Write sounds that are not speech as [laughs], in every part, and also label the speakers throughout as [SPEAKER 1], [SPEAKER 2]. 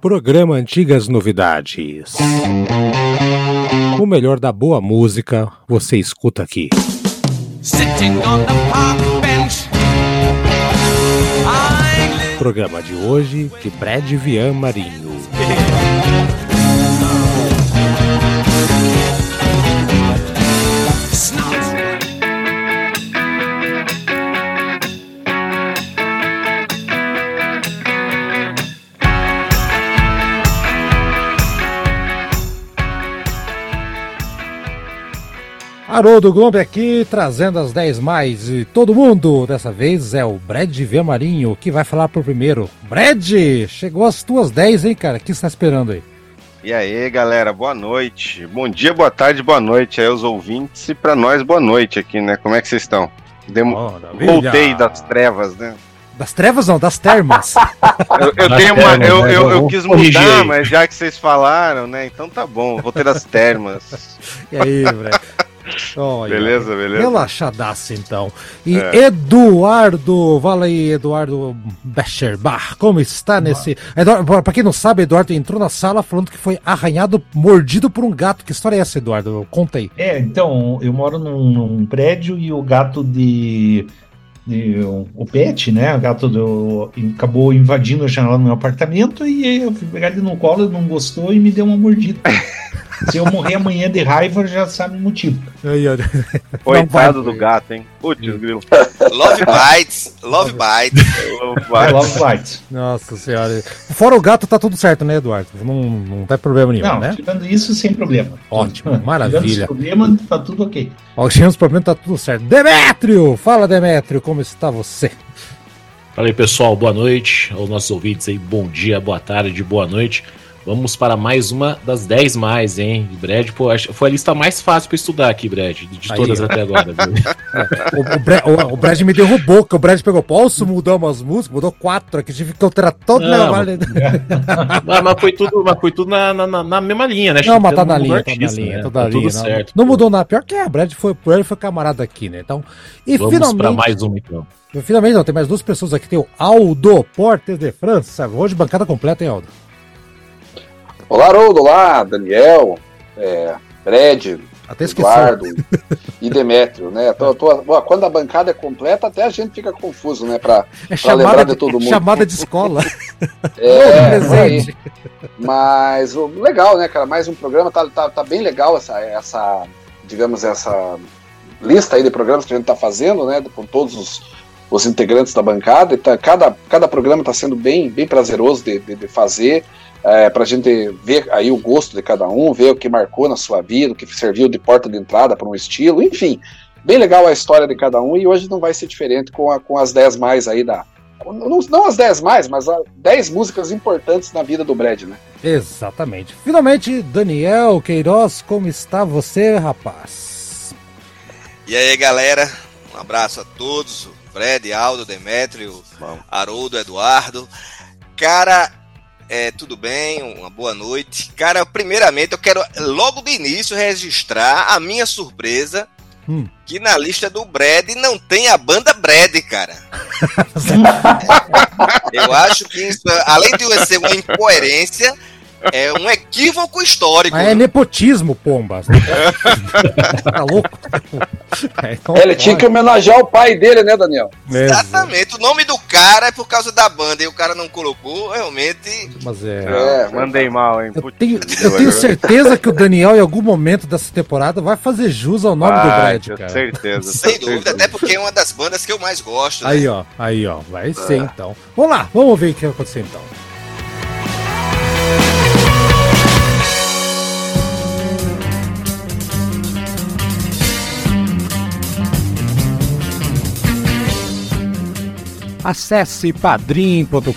[SPEAKER 1] Programa Antigas Novidades. O melhor da boa música você escuta aqui. Programa de hoje de Brad Vian Marinho. Haroldo Globo aqui, trazendo as 10 mais e todo mundo. Dessa vez é o Brad V Marinho que vai falar por primeiro. Brad, chegou as tuas 10, hein, cara? O que você tá esperando aí?
[SPEAKER 2] E aí, galera, boa noite. Bom dia, boa tarde, boa noite aí aos ouvintes e pra nós, boa noite aqui, né? Como é que vocês estão? Demo... Voltei das trevas, né?
[SPEAKER 1] Das trevas não, das termas. [laughs]
[SPEAKER 2] eu, eu tenho uma, eu, né? eu, eu, quis mudar, mas já que vocês falaram, né? Então tá bom, vou ter das [laughs] termas.
[SPEAKER 1] e aí, Brad?
[SPEAKER 2] Olha, beleza, beleza.
[SPEAKER 1] Relaxadaço então. E é. Eduardo, fala aí, Eduardo Becherbach, como está nesse. Eduardo, pra quem não sabe, Eduardo entrou na sala falando que foi arranhado, mordido por um gato. Que história é essa, Eduardo? Conta aí.
[SPEAKER 3] É, então, eu moro num, num prédio e o gato de. de o pet, né? O gato do, acabou invadindo a janela do meu apartamento e eu fui pegar ele no colo, ele não gostou e me deu uma mordida. [laughs] Se eu morrer amanhã de raiva, já sabe o motivo.
[SPEAKER 2] Coitado do gato, hein? Putz, grilo.
[SPEAKER 4] Love bites. Love bites.
[SPEAKER 1] Love bites. Nossa senhora. Fora o gato, tá tudo certo, né, Eduardo? Não, não tem problema nenhum, não, né?
[SPEAKER 3] Tirando isso, sem problema.
[SPEAKER 1] Ótimo, maravilha. Tirando
[SPEAKER 3] problema, tá tudo ok.
[SPEAKER 1] Tirando os problemas, tá tudo certo. Demétrio! Fala, Demétrio, como está você?
[SPEAKER 5] Fala aí, pessoal, boa noite. Aos nossos ouvintes aí, bom dia, boa tarde, boa noite. Vamos para mais uma das 10 mais, hein? Brad, pô, foi a lista mais fácil para estudar aqui, Brad, de todas até agora. [laughs]
[SPEAKER 1] o, o, Brad, o, o, Brad, me derrubou, que o Brad pegou, posso mudar umas músicas? Mudou quatro aqui, tive que alterar todo
[SPEAKER 5] não, [laughs] mas, mas, foi tudo, mas foi tudo na, na, na mesma linha, né?
[SPEAKER 1] Não, mas tá na linha, artista, tá na linha, né? tá na linha. Tudo não, certo. Não mudou nada. Pior que é, o Brad foi, ele foi camarada aqui, né? Então,
[SPEAKER 5] e Vamos finalmente... para mais um, então.
[SPEAKER 1] Finalmente não, tem mais duas pessoas aqui. Tem o Aldo Portes de França. Hoje bancada completa, hein, Aldo?
[SPEAKER 6] Olá, Haroldo, olá, Daniel, é, Brad,
[SPEAKER 1] até
[SPEAKER 6] Eduardo [laughs] e Demétrio, né? Tô, tô, quando a bancada é completa, até a gente fica confuso, né? Pra,
[SPEAKER 1] é pra lembrar de, de todo mundo.
[SPEAKER 6] Chamada
[SPEAKER 1] de escola. [laughs]
[SPEAKER 6] é, Mas legal, né, cara? Mais um programa, tá, tá, tá bem legal essa, essa, digamos, essa lista aí de programas que a gente tá fazendo, né? Com todos os, os integrantes da bancada. Tá, cada, cada programa está sendo bem, bem prazeroso de, de, de fazer é, para a gente ver aí o gosto de cada um, ver o que marcou na sua vida, o que serviu de porta de entrada para um estilo, enfim, bem legal a história de cada um e hoje não vai ser diferente com, a, com as 10 mais aí da. Não, não as 10 mais, mas as 10 músicas importantes na vida do Brad, né?
[SPEAKER 1] Exatamente. Finalmente, Daniel Queiroz, como está você, rapaz?
[SPEAKER 4] E aí, galera, um abraço a todos, Fred, Aldo, Demétrio, Haroldo, Eduardo. Cara, é, tudo bem? Uma boa noite. Cara, primeiramente eu quero logo de início registrar a minha surpresa hum. que na lista do Brad não tem a banda Brad, cara. [laughs] eu acho que isso, além de ser uma incoerência, é um equívoco histórico.
[SPEAKER 1] Mas é nepotismo, pomba. [laughs] tá
[SPEAKER 6] louco? É, então Ele tinha que homenagear o pai dele, né, Daniel?
[SPEAKER 4] Exatamente. O nome do cara é por causa da banda e o cara não colocou, realmente.
[SPEAKER 1] Mas é.
[SPEAKER 2] é mandei mal, hein?
[SPEAKER 1] Eu tenho, eu tenho certeza que o Daniel, em algum momento dessa temporada, vai fazer jus ao nome vai, do Brad, cara.
[SPEAKER 2] certeza.
[SPEAKER 4] Sem dúvida, certeza. até porque é uma das bandas que eu mais gosto.
[SPEAKER 1] Aí, né? ó, aí, ó. Vai ser é. então. Vamos lá, vamos ver o que vai acontecer então. Acesse padrim.com.br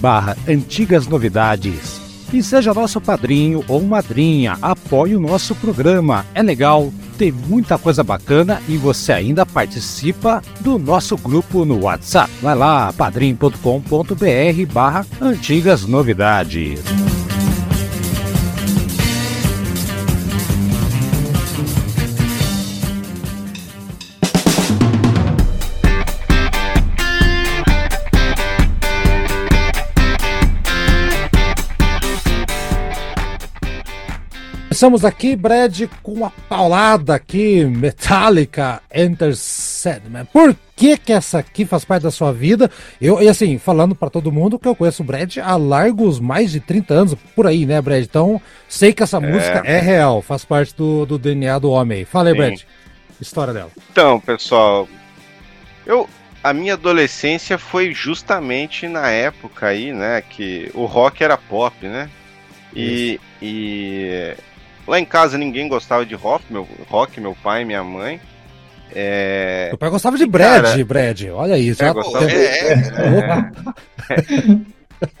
[SPEAKER 1] barra antigas novidades e seja nosso padrinho ou madrinha. Apoie o nosso programa. É legal, tem muita coisa bacana e você ainda participa do nosso grupo no WhatsApp. Vai lá, padrim.com.br barra antigas novidades. Começamos aqui, Brad, com uma paulada aqui, Metallica Enter Sandman. Por que que essa aqui faz parte da sua vida? Eu, e assim, falando para todo mundo que eu conheço o Brad há largos mais de 30 anos, por aí, né, Brad? Então, sei que essa é. música é real, faz parte do, do DNA do homem. Fala aí, Sim. Brad. História dela.
[SPEAKER 2] Então, pessoal, eu, a minha adolescência foi justamente na época aí, né, que o rock era pop, né? E, e lá em casa ninguém gostava de rock, meu, rock, meu pai, minha mãe.
[SPEAKER 1] É... Meu pai gostava de Brad, cara, Brad. Olha isso. É, gostava... é,
[SPEAKER 2] é,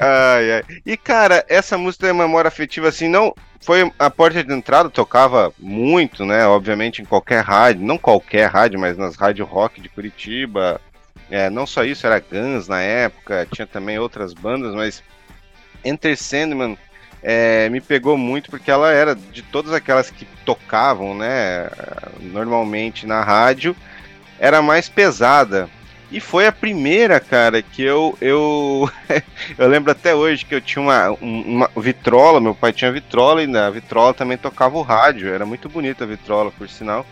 [SPEAKER 2] [laughs] ai, ai. E cara, essa música tem memória afetiva assim, não foi a porta de entrada, tocava muito, né? Obviamente em qualquer rádio, não qualquer rádio, mas nas rádios rock de Curitiba. É, não só isso, era Guns na época, tinha também outras bandas, mas Enter Sandman é, me pegou muito porque ela era de todas aquelas que tocavam, né, normalmente na rádio, era mais pesada. E foi a primeira, cara, que eu eu, [laughs] eu lembro até hoje que eu tinha uma, uma vitrola, meu pai tinha vitrola e na vitrola também tocava o rádio, era muito bonita a vitrola, por sinal.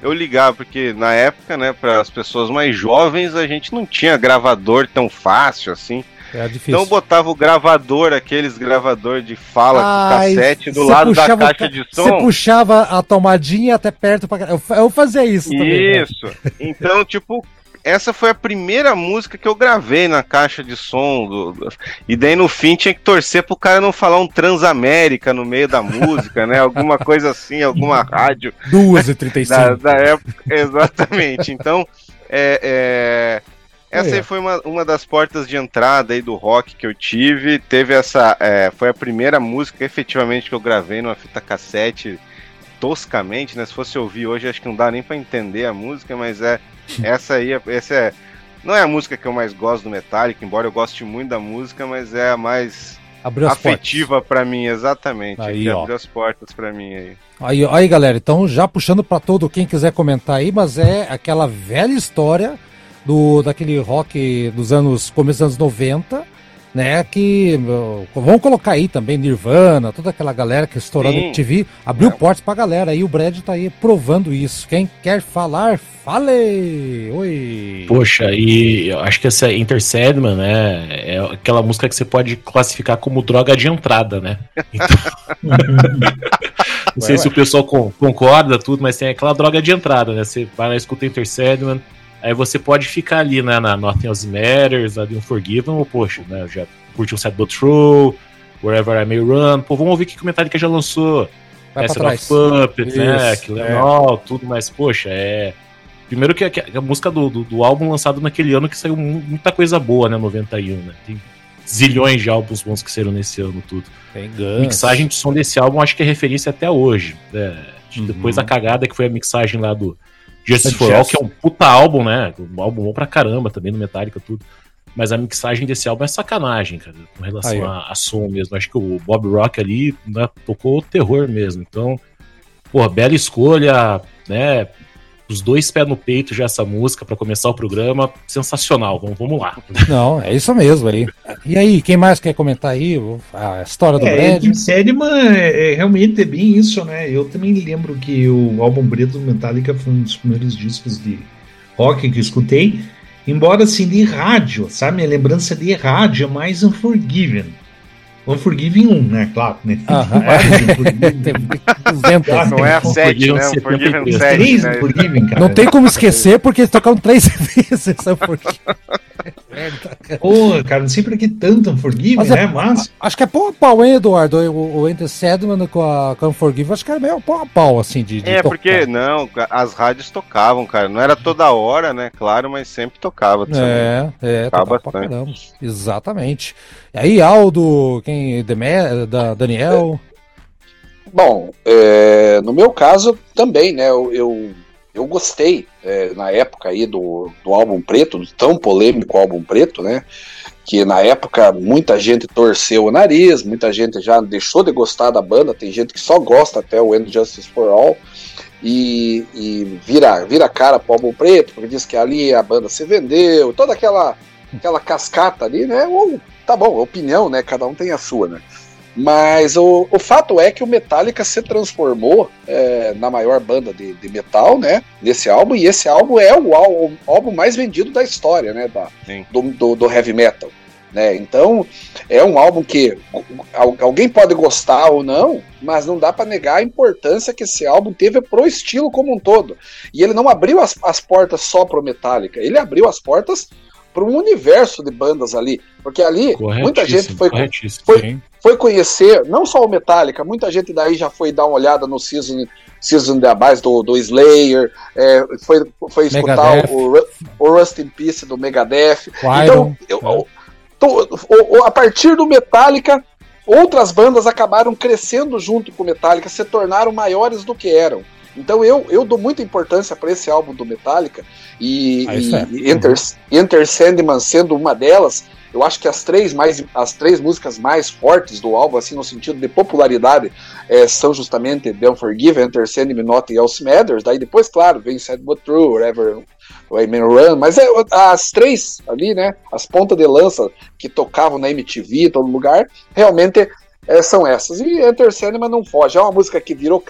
[SPEAKER 2] Eu ligava porque na época, né, para as pessoas mais jovens, a gente não tinha gravador tão fácil assim. É difícil. Então botava o gravador, aqueles gravador de fala Ai, cassete do lado da caixa de som. Você
[SPEAKER 1] puxava a tomadinha até perto pra... eu, eu fazia isso
[SPEAKER 2] também. Né? Isso. Então, tipo, essa foi a primeira música que eu gravei na caixa de som. Do, e daí no fim tinha que torcer pro cara não falar um Transamérica no meio da música, né? Alguma coisa assim, alguma [laughs] rádio.
[SPEAKER 1] 2h35.
[SPEAKER 2] Da, da época, [laughs] exatamente. Então, é, é essa aí foi uma, uma das portas de entrada aí do rock que eu tive. Teve essa. É, foi a primeira música efetivamente que eu gravei numa fita cassete toscamente, né? Se fosse ouvir hoje, acho que não dá nem para entender a música, mas é. [laughs] Essa aí, essa é. Não é a música que eu mais gosto do Metallica, embora eu goste muito da música, mas é a mais abriu afetiva para mim, exatamente. Aí, abriu as portas para mim aí.
[SPEAKER 1] aí. Aí, galera, então já puxando para todo quem quiser comentar aí, mas é aquela velha história do daquele rock dos anos começo dos anos 90, né, que vamos colocar aí também Nirvana, toda aquela galera que estourou no TV, abriu é. portas pra galera aí, o Brad tá aí provando isso. Quem quer falar, fale! Oi!
[SPEAKER 5] Poxa, e eu acho que essa Inter Sandman, né, é aquela música que você pode classificar como droga de entrada, né? Então... [laughs] Não sei ué, se ué. o pessoal concorda, tudo, mas tem aquela droga de entrada, né? Você vai lá e escuta Inter Sandman, Aí você pode ficar ali, né, na Nothing Else Matters, ali um Forgiven, ou poxa, né, já curtiu um Set do True, Wherever I May Run, pô, vamos ouvir que comentário que já lançou. Vai Essa of Puppet, né, que legal, é. tudo, mas, poxa, é... Primeiro que a, que a música do, do, do, álbum lançado naquele ano que saiu muita coisa boa, né, 91, né, tem zilhões de álbuns bons que saíram nesse ano, tudo. Tem. Mixagem de som desse álbum acho que é referência até hoje, né, uhum. depois da cagada que foi a mixagem lá do Justice for All, que é um puta álbum, né? Um álbum bom pra caramba também no Metallica, tudo. Mas a mixagem desse álbum é sacanagem, cara, com relação a, a, som mesmo. Acho que o Bob Rock ali né, tocou terror mesmo. Então, porra, bela escolha, né? Os dois pés no peito já essa música para começar o programa. Sensacional, vamos, vamos lá. [laughs]
[SPEAKER 1] Não, é isso mesmo aí. E aí, quem mais quer comentar aí a história do
[SPEAKER 3] é, Brad? Série-man é, é, realmente é bem isso, né? Eu também lembro que o álbum preto do Metallica foi um dos primeiros discos de rock que eu escutei. Embora assim, de rádio, sabe? Minha lembrança de rádio é mais Unforgiven. Unforgiving 1, né? Claro, né? Aham.
[SPEAKER 1] É. [laughs] não é a 7, né? Unforgiving 7. Né? Unforgiving, cara. Não tem como esquecer porque eles tocaram três [laughs] vezes Unforgiving. [laughs]
[SPEAKER 3] Pô, cara, não sei por que tanto Unforgiving, Mas é, né? Mas...
[SPEAKER 1] Acho que é pau a pau, hein, Eduardo? O, o Enter Sedman com a, com a Unforgiving, acho que era meio pau a pau, assim, de, de
[SPEAKER 2] É, tocar. porque, não, as rádios tocavam, cara. Não era toda hora, né? Claro, mas sempre tocava.
[SPEAKER 1] É, é, tocava bastante. Exatamente. Aí, Aldo, quem, Demé, da Daniel?
[SPEAKER 6] Bom, é, no meu caso também, né? Eu, eu, eu gostei é, na época aí do, do álbum preto, do tão polêmico álbum preto, né? Que na época muita gente torceu o nariz, muita gente já deixou de gostar da banda, tem gente que só gosta até o End Justice for All. E, e vira, vira cara pro álbum preto, porque diz que ali a banda se vendeu, toda aquela aquela cascata ali, né? Ou, tá bom, opinião, né? Cada um tem a sua, né? Mas o, o fato é que o Metallica se transformou é, na maior banda de, de, metal, né? Nesse álbum, e esse álbum é o, o álbum mais vendido da história, né? Da, do, do, do heavy metal. Né? Então, é um álbum que alguém pode gostar ou não, mas não dá para negar a importância que esse álbum teve pro estilo como um todo. E ele não abriu as, as portas só pro Metallica, ele abriu as portas para um universo de bandas ali, porque ali muita gente foi, foi, foi conhecer não só o Metallica, muita gente daí já foi dar uma olhada no Season, season the Abyss do, do Slayer, é, foi, foi escutar o, o Rust in Peace do Megadeth. então, eu, eu, a partir do Metallica, outras bandas acabaram crescendo junto com o Metallica, se tornaram maiores do que eram. Então eu, eu dou muita importância para esse álbum do Metallica e, ah, e, é. e Enter, Enter Sandman sendo uma delas. Eu acho que as três, mais, as três músicas mais fortes do álbum, assim, no sentido de popularidade, é, são justamente The Unforgiven, Enter Sandman, Not e Else Matters. Daí depois, claro, vem Sad But True, Whatever, Wayman Run. Mas é, as três ali, né, as pontas de lança que tocavam na MTV, todo lugar, realmente é, são essas. E Enter Sandman não foge. É uma música que virou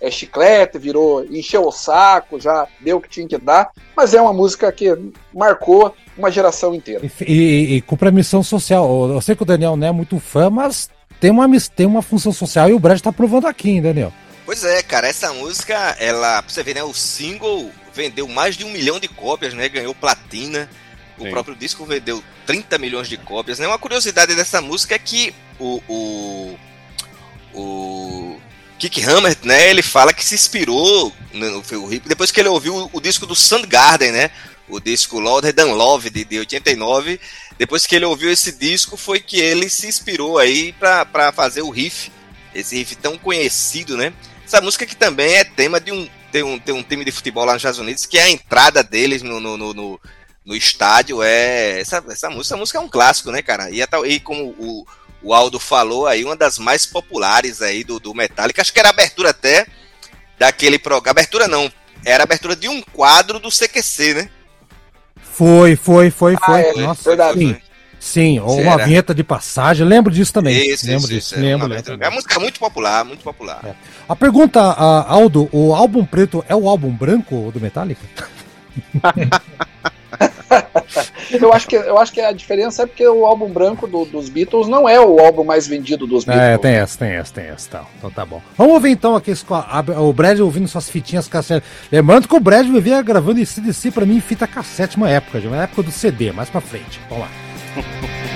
[SPEAKER 6] é, chiclete, virou, encheu o saco, já deu o que tinha que dar, mas é uma música que marcou uma geração inteira.
[SPEAKER 1] E, e, e cumpre a missão social. Eu sei que o Daniel não é muito fã, mas tem uma, tem uma função social e o Brad tá provando aqui, hein, Daniel?
[SPEAKER 4] Pois é, cara, essa música, ela, pra você ver, né, o single vendeu mais de um milhão de cópias, né, ganhou platina. O próprio disco vendeu 30 milhões de cópias. Né? Uma curiosidade dessa música é que o, o, o Kick Hammer, né, ele fala que se inspirou no, no hip depois que ele ouviu o, o disco do Soundgarden, né? O disco Louder Than Love de, de 89. Depois que ele ouviu esse disco, foi que ele se inspirou aí para fazer o riff, esse riff tão conhecido, né? Essa música que também é tema de um tem um, tem um time de futebol lá nos Estados Unidos que é a entrada deles no, no, no, no, no estádio é essa, essa música, essa música é um clássico, né, cara? E, e como o, o Aldo falou aí, uma das mais populares aí do, do Metallica. Acho que era a abertura até daquele programa. Abertura não, era a abertura de um quadro do CQC, né?
[SPEAKER 1] Foi, foi, foi, ah, foi. É, Nossa, verdade. Sim. Sim, ou uma vinheta de passagem, lembro disso também. Isso, lembro isso, disso, isso, lembro,
[SPEAKER 4] lembro. É uma música muito popular, muito popular. É.
[SPEAKER 1] A pergunta, Aldo, o álbum preto é o álbum branco do Metallica? [laughs]
[SPEAKER 6] eu, acho que, eu acho que a diferença é porque o álbum branco do, dos Beatles não é o álbum mais vendido dos
[SPEAKER 1] é, Beatles. É, tem essa, tem essa, tem essa. Tá. Então tá bom. Vamos ouvir então aqui o Brad ouvindo suas fitinhas cassete. Lembrando que o Brad vivia gravando esse DC pra mim em fita cassete uma época, uma época do CD, mais pra frente. Vamos lá. [laughs]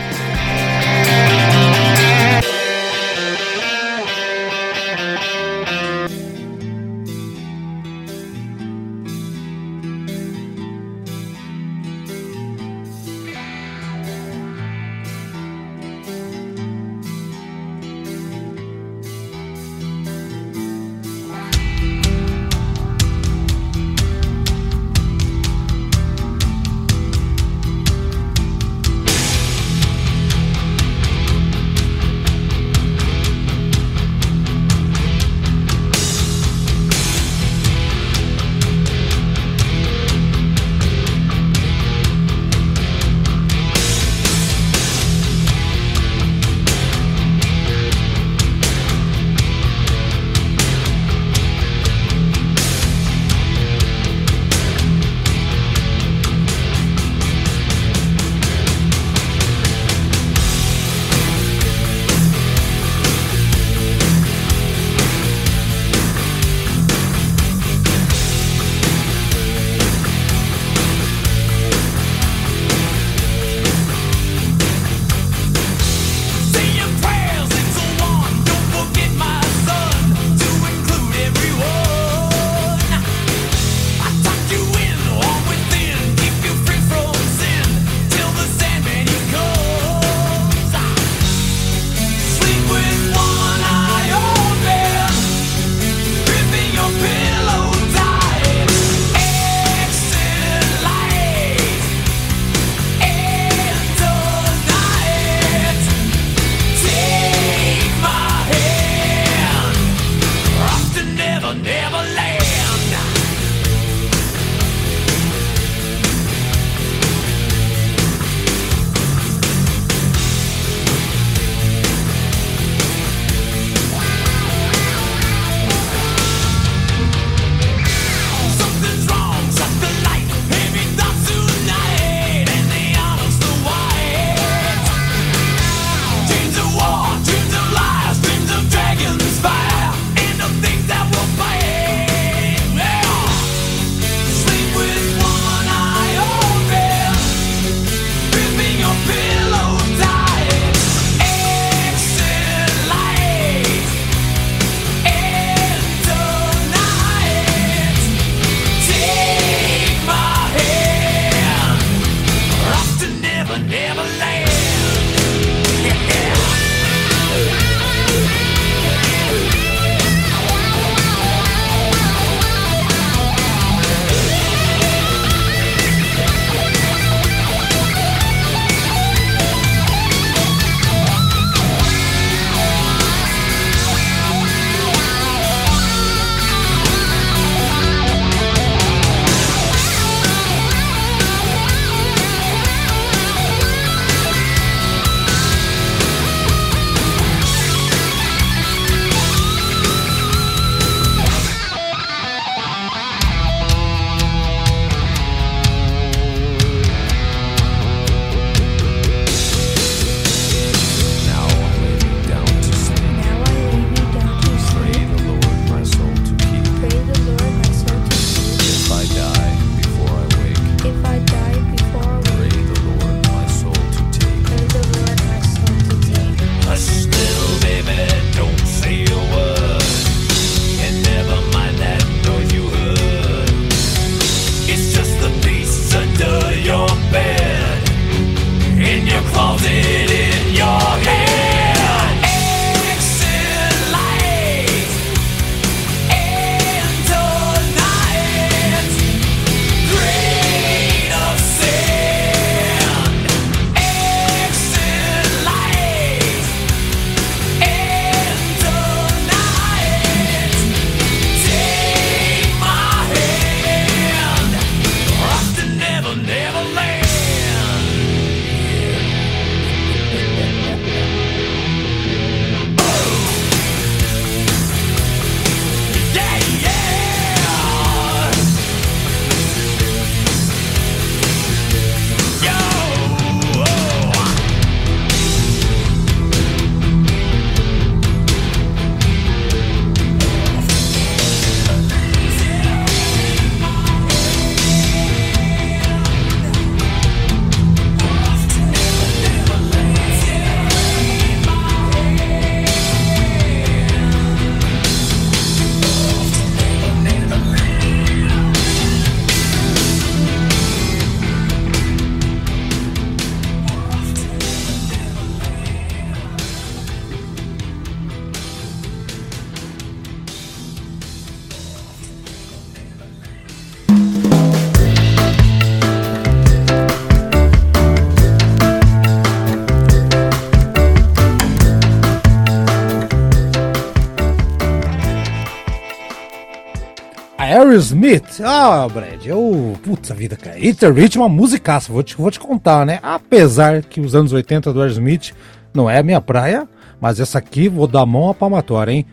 [SPEAKER 1] Aerosmith. Ah, Brad, eu. Puta vida, cara. Aerosmith é uma musicaça, vou te, vou te contar, né? Apesar que os anos 80 do Aerosmith não é a minha praia, mas essa aqui vou dar mão à palmatória, hein?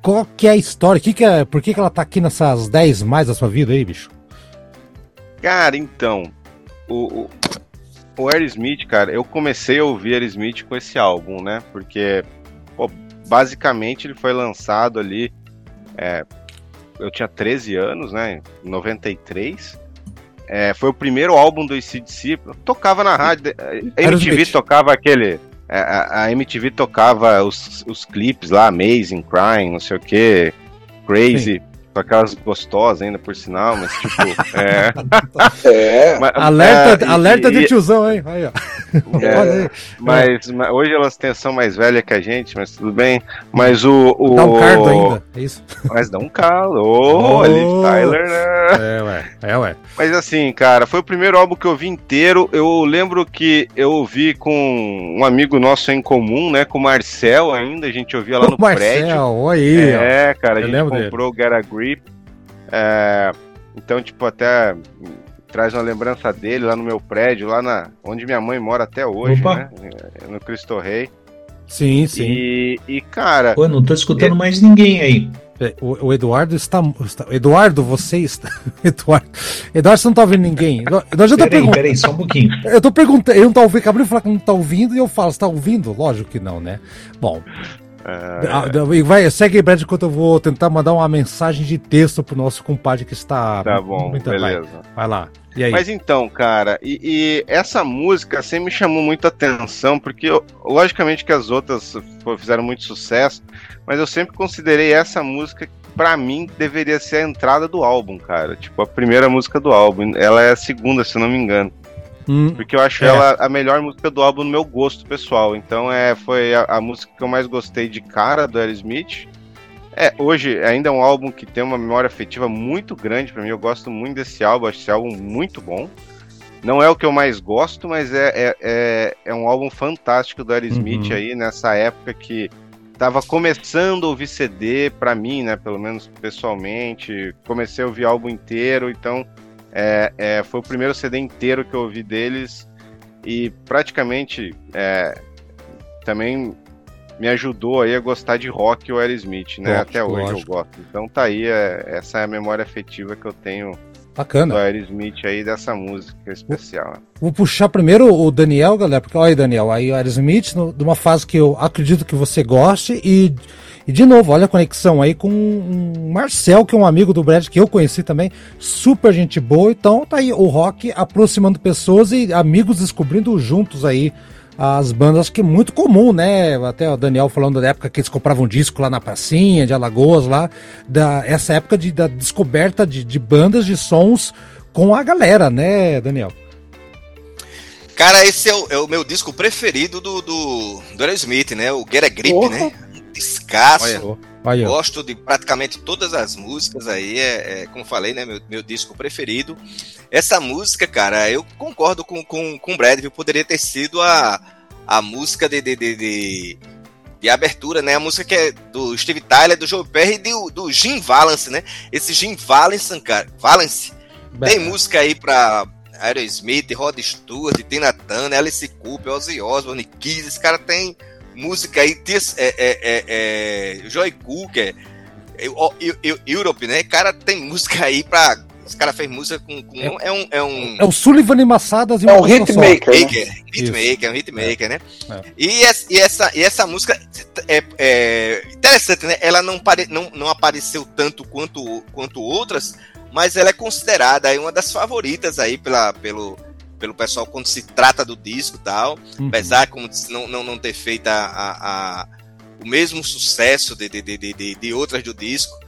[SPEAKER 1] Qual que é a história? Que que é, por que, que ela tá aqui nessas 10 mais da sua vida aí, bicho?
[SPEAKER 2] Cara, então. O, o, o Aerosmith, cara, eu comecei a ouvir Aerosmith com esse álbum, né? Porque, pô, basicamente ele foi lançado ali. É, eu tinha 13 anos, né? Em 93. É, foi o primeiro álbum do ACDC. Tocava na rádio. A MTV tocava aquele. É, a, a, MTV tocava os, os clipes lá, Amazing, Crying, não sei o que, Crazy. Sim. Com aquelas gostosas ainda, por sinal, mas tipo. é. [laughs]
[SPEAKER 1] é. Mas, alerta é, alerta e, de tiozão, hein? Aí, ó. [laughs]
[SPEAKER 2] É, mas, mas, hoje elas são mais velhas que a gente, mas tudo bem. Mas o. o
[SPEAKER 1] dá um cardo ainda, é isso?
[SPEAKER 2] Mas dá um calo. Ô, oh, Liv Tyler, né?
[SPEAKER 1] É, ué. É, ué.
[SPEAKER 2] Mas assim, cara, foi o primeiro álbum que eu vi inteiro. Eu lembro que eu ouvi com um amigo nosso em comum, né? Com o Marcel ainda. A gente ouvia lá o no Marcel, prédio.
[SPEAKER 1] Aí,
[SPEAKER 2] é, cara, a gente comprou dele. o Get a Grip é, então, tipo, até traz uma lembrança dele lá no meu prédio, lá na onde minha mãe mora até hoje, Opa. né? No Cristo Rei.
[SPEAKER 1] Sim, sim.
[SPEAKER 2] E, e cara.
[SPEAKER 3] Pô, não tô escutando é... mais ninguém aí.
[SPEAKER 1] É, o, o, Eduardo está, está, Eduardo, você está. [laughs] Eduardo, Eduardo, você não tá ouvindo ninguém. Eduardo já tá
[SPEAKER 3] peraí, peraí, só um pouquinho. [laughs]
[SPEAKER 1] Eu tô perguntando, eu não tá ouvindo, acabei de falar que não tá ouvindo e eu falo, você tá ouvindo? Lógico que não, né? Bom, é... Vai, segue aí, Brad, enquanto eu vou tentar mandar uma mensagem de texto pro nosso compadre que está.
[SPEAKER 2] Tá bom, beleza.
[SPEAKER 1] Vai, vai lá.
[SPEAKER 2] Mas então, cara, e, e, essa música assim me chamou muita atenção, porque logicamente que as outras fizeram muito sucesso, mas eu sempre considerei essa música para mim deveria ser a entrada do álbum, cara. Tipo, a primeira música do álbum. Ela é a segunda, se não me engano. Hum, porque eu acho é. ela a melhor música do álbum no meu gosto pessoal. Então é, foi a, a música que eu mais gostei de cara do Aerosmith. É, hoje ainda é um álbum que tem uma memória afetiva muito grande para mim. Eu gosto muito desse álbum, acho esse álbum muito bom. Não é o que eu mais gosto, mas é, é, é, é um álbum fantástico do Aerosmith uhum. aí, nessa época que tava começando a ouvir CD para mim, né? Pelo menos pessoalmente. Comecei a ouvir álbum inteiro, então é, é, foi o primeiro CD inteiro que eu ouvi deles e praticamente é, também me ajudou aí a gostar de rock o Aerosmith, né? Até hoje lógico. eu gosto. Então tá aí, é, essa é a memória afetiva que eu tenho
[SPEAKER 1] Bacana.
[SPEAKER 2] do Aerosmith aí, dessa música especial. Vou,
[SPEAKER 1] vou puxar primeiro o Daniel, galera, porque olha aí, Daniel, aí o Aerosmith, no, de uma fase que eu acredito que você goste e e de novo, olha a conexão aí com o Marcel, que é um amigo do Brad que eu conheci também, super gente boa. Então tá aí o rock aproximando pessoas e amigos descobrindo juntos aí as bandas, que é muito comum, né? Até o Daniel falando da época que eles compravam disco lá na pracinha de Alagoas, lá, da, essa época de, da descoberta de, de bandas de sons com a galera, né, Daniel?
[SPEAKER 4] Cara, esse é o, é o, meu disco preferido do, do, do Aerosmith, né? O Get a Grip, né? Olha. Gosto de praticamente todas as músicas aí, é, é como falei, né? Meu, meu disco preferido. Essa música, cara, eu concordo com, com, com o Brad, viu? Poderia ter sido a, a música de, de, de, de, de abertura, né? A música que é do Steve Tyler, do Joe Perry e do, do Jim Valance, né? Esse Jim Valance, cara, Valance, tem música aí pra Aerosmith, Rod Stewart, Tina Turner, Alice Cooper, Ozzy Osbourne, Kiss, esse cara tem música aí, é, é, é, é, Joy Cooker, Europe, né? Cara, tem música aí pra. Os caras fez música com. com é,
[SPEAKER 1] é, um, é um. É o Sullivan Massadas
[SPEAKER 6] e É um hitmaker.
[SPEAKER 4] Né? Hitmaker, é um hitmaker, né? É. E, essa, e, essa, e essa música é, é interessante, né? Ela não, pare, não, não apareceu tanto quanto, quanto outras, mas ela é considerada aí uma das favoritas aí pela, pelo, pelo pessoal quando se trata do disco e tal. Uhum. Apesar como não, não, não ter feito a, a, a, o mesmo sucesso de, de, de, de, de outras do disco.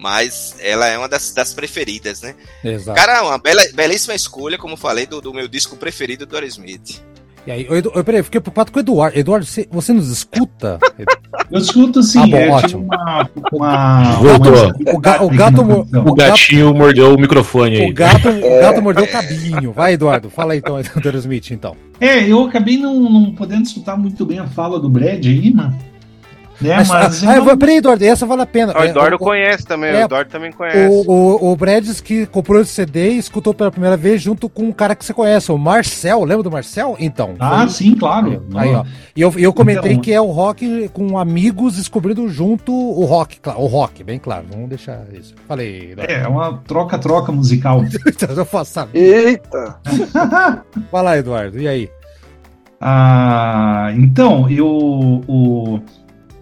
[SPEAKER 4] Mas ela é uma das, das preferidas, né? Exato. Cara, uma bela, belíssima escolha, como falei, do, do meu disco preferido do Aerosmith.
[SPEAKER 1] E aí, eu, peraí, fiquei preocupado com o Eduardo. Eduardo, você, você nos escuta? [laughs]
[SPEAKER 3] Eu escuto sim. Ah, bom, é,
[SPEAKER 1] ótimo. Uma,
[SPEAKER 5] uma, Voltou.
[SPEAKER 1] Uma... O, ga, o, gato,
[SPEAKER 5] o, gatinho mordeu o microfone aí.
[SPEAKER 1] O gato, o gato mordeu o cabinho. Vai, Eduardo, fala aí então, [laughs] Eduardo Smith, então.
[SPEAKER 3] É, eu acabei não, não podendo escutar muito bem a fala do Brad aí, mano. Né?
[SPEAKER 1] Mas,
[SPEAKER 3] Mas,
[SPEAKER 1] ah,
[SPEAKER 3] é
[SPEAKER 1] eu
[SPEAKER 3] uma-
[SPEAKER 1] vou- peraí, Eduardo, essa vale a pena.
[SPEAKER 2] O
[SPEAKER 1] É,
[SPEAKER 2] Eduardo
[SPEAKER 1] o-
[SPEAKER 2] conhece também,
[SPEAKER 1] é,
[SPEAKER 2] o Eduardo também conhece.
[SPEAKER 1] O, o, o Brad disse que comprou esse CD e escutou pela primeira vez junto com um cara que você conhece, o Marcel. Lembra do Marcel? Então.
[SPEAKER 3] Ah,
[SPEAKER 1] foi-
[SPEAKER 3] sim, claro.
[SPEAKER 1] Aí, ó. E eu, e eu comentei
[SPEAKER 3] Então-
[SPEAKER 1] que é o rock com amigos descobrindo junto o rock, claro, o rock, bem claro. Vamos deixar isso. Falei, Eduardo.
[SPEAKER 3] É, é uma troca-troca musical. [laughs]
[SPEAKER 1] Então, eu faço saber.
[SPEAKER 6] Eita!
[SPEAKER 1] Vai lá, Eduardo. E aí?
[SPEAKER 3] Ah, então, eu o,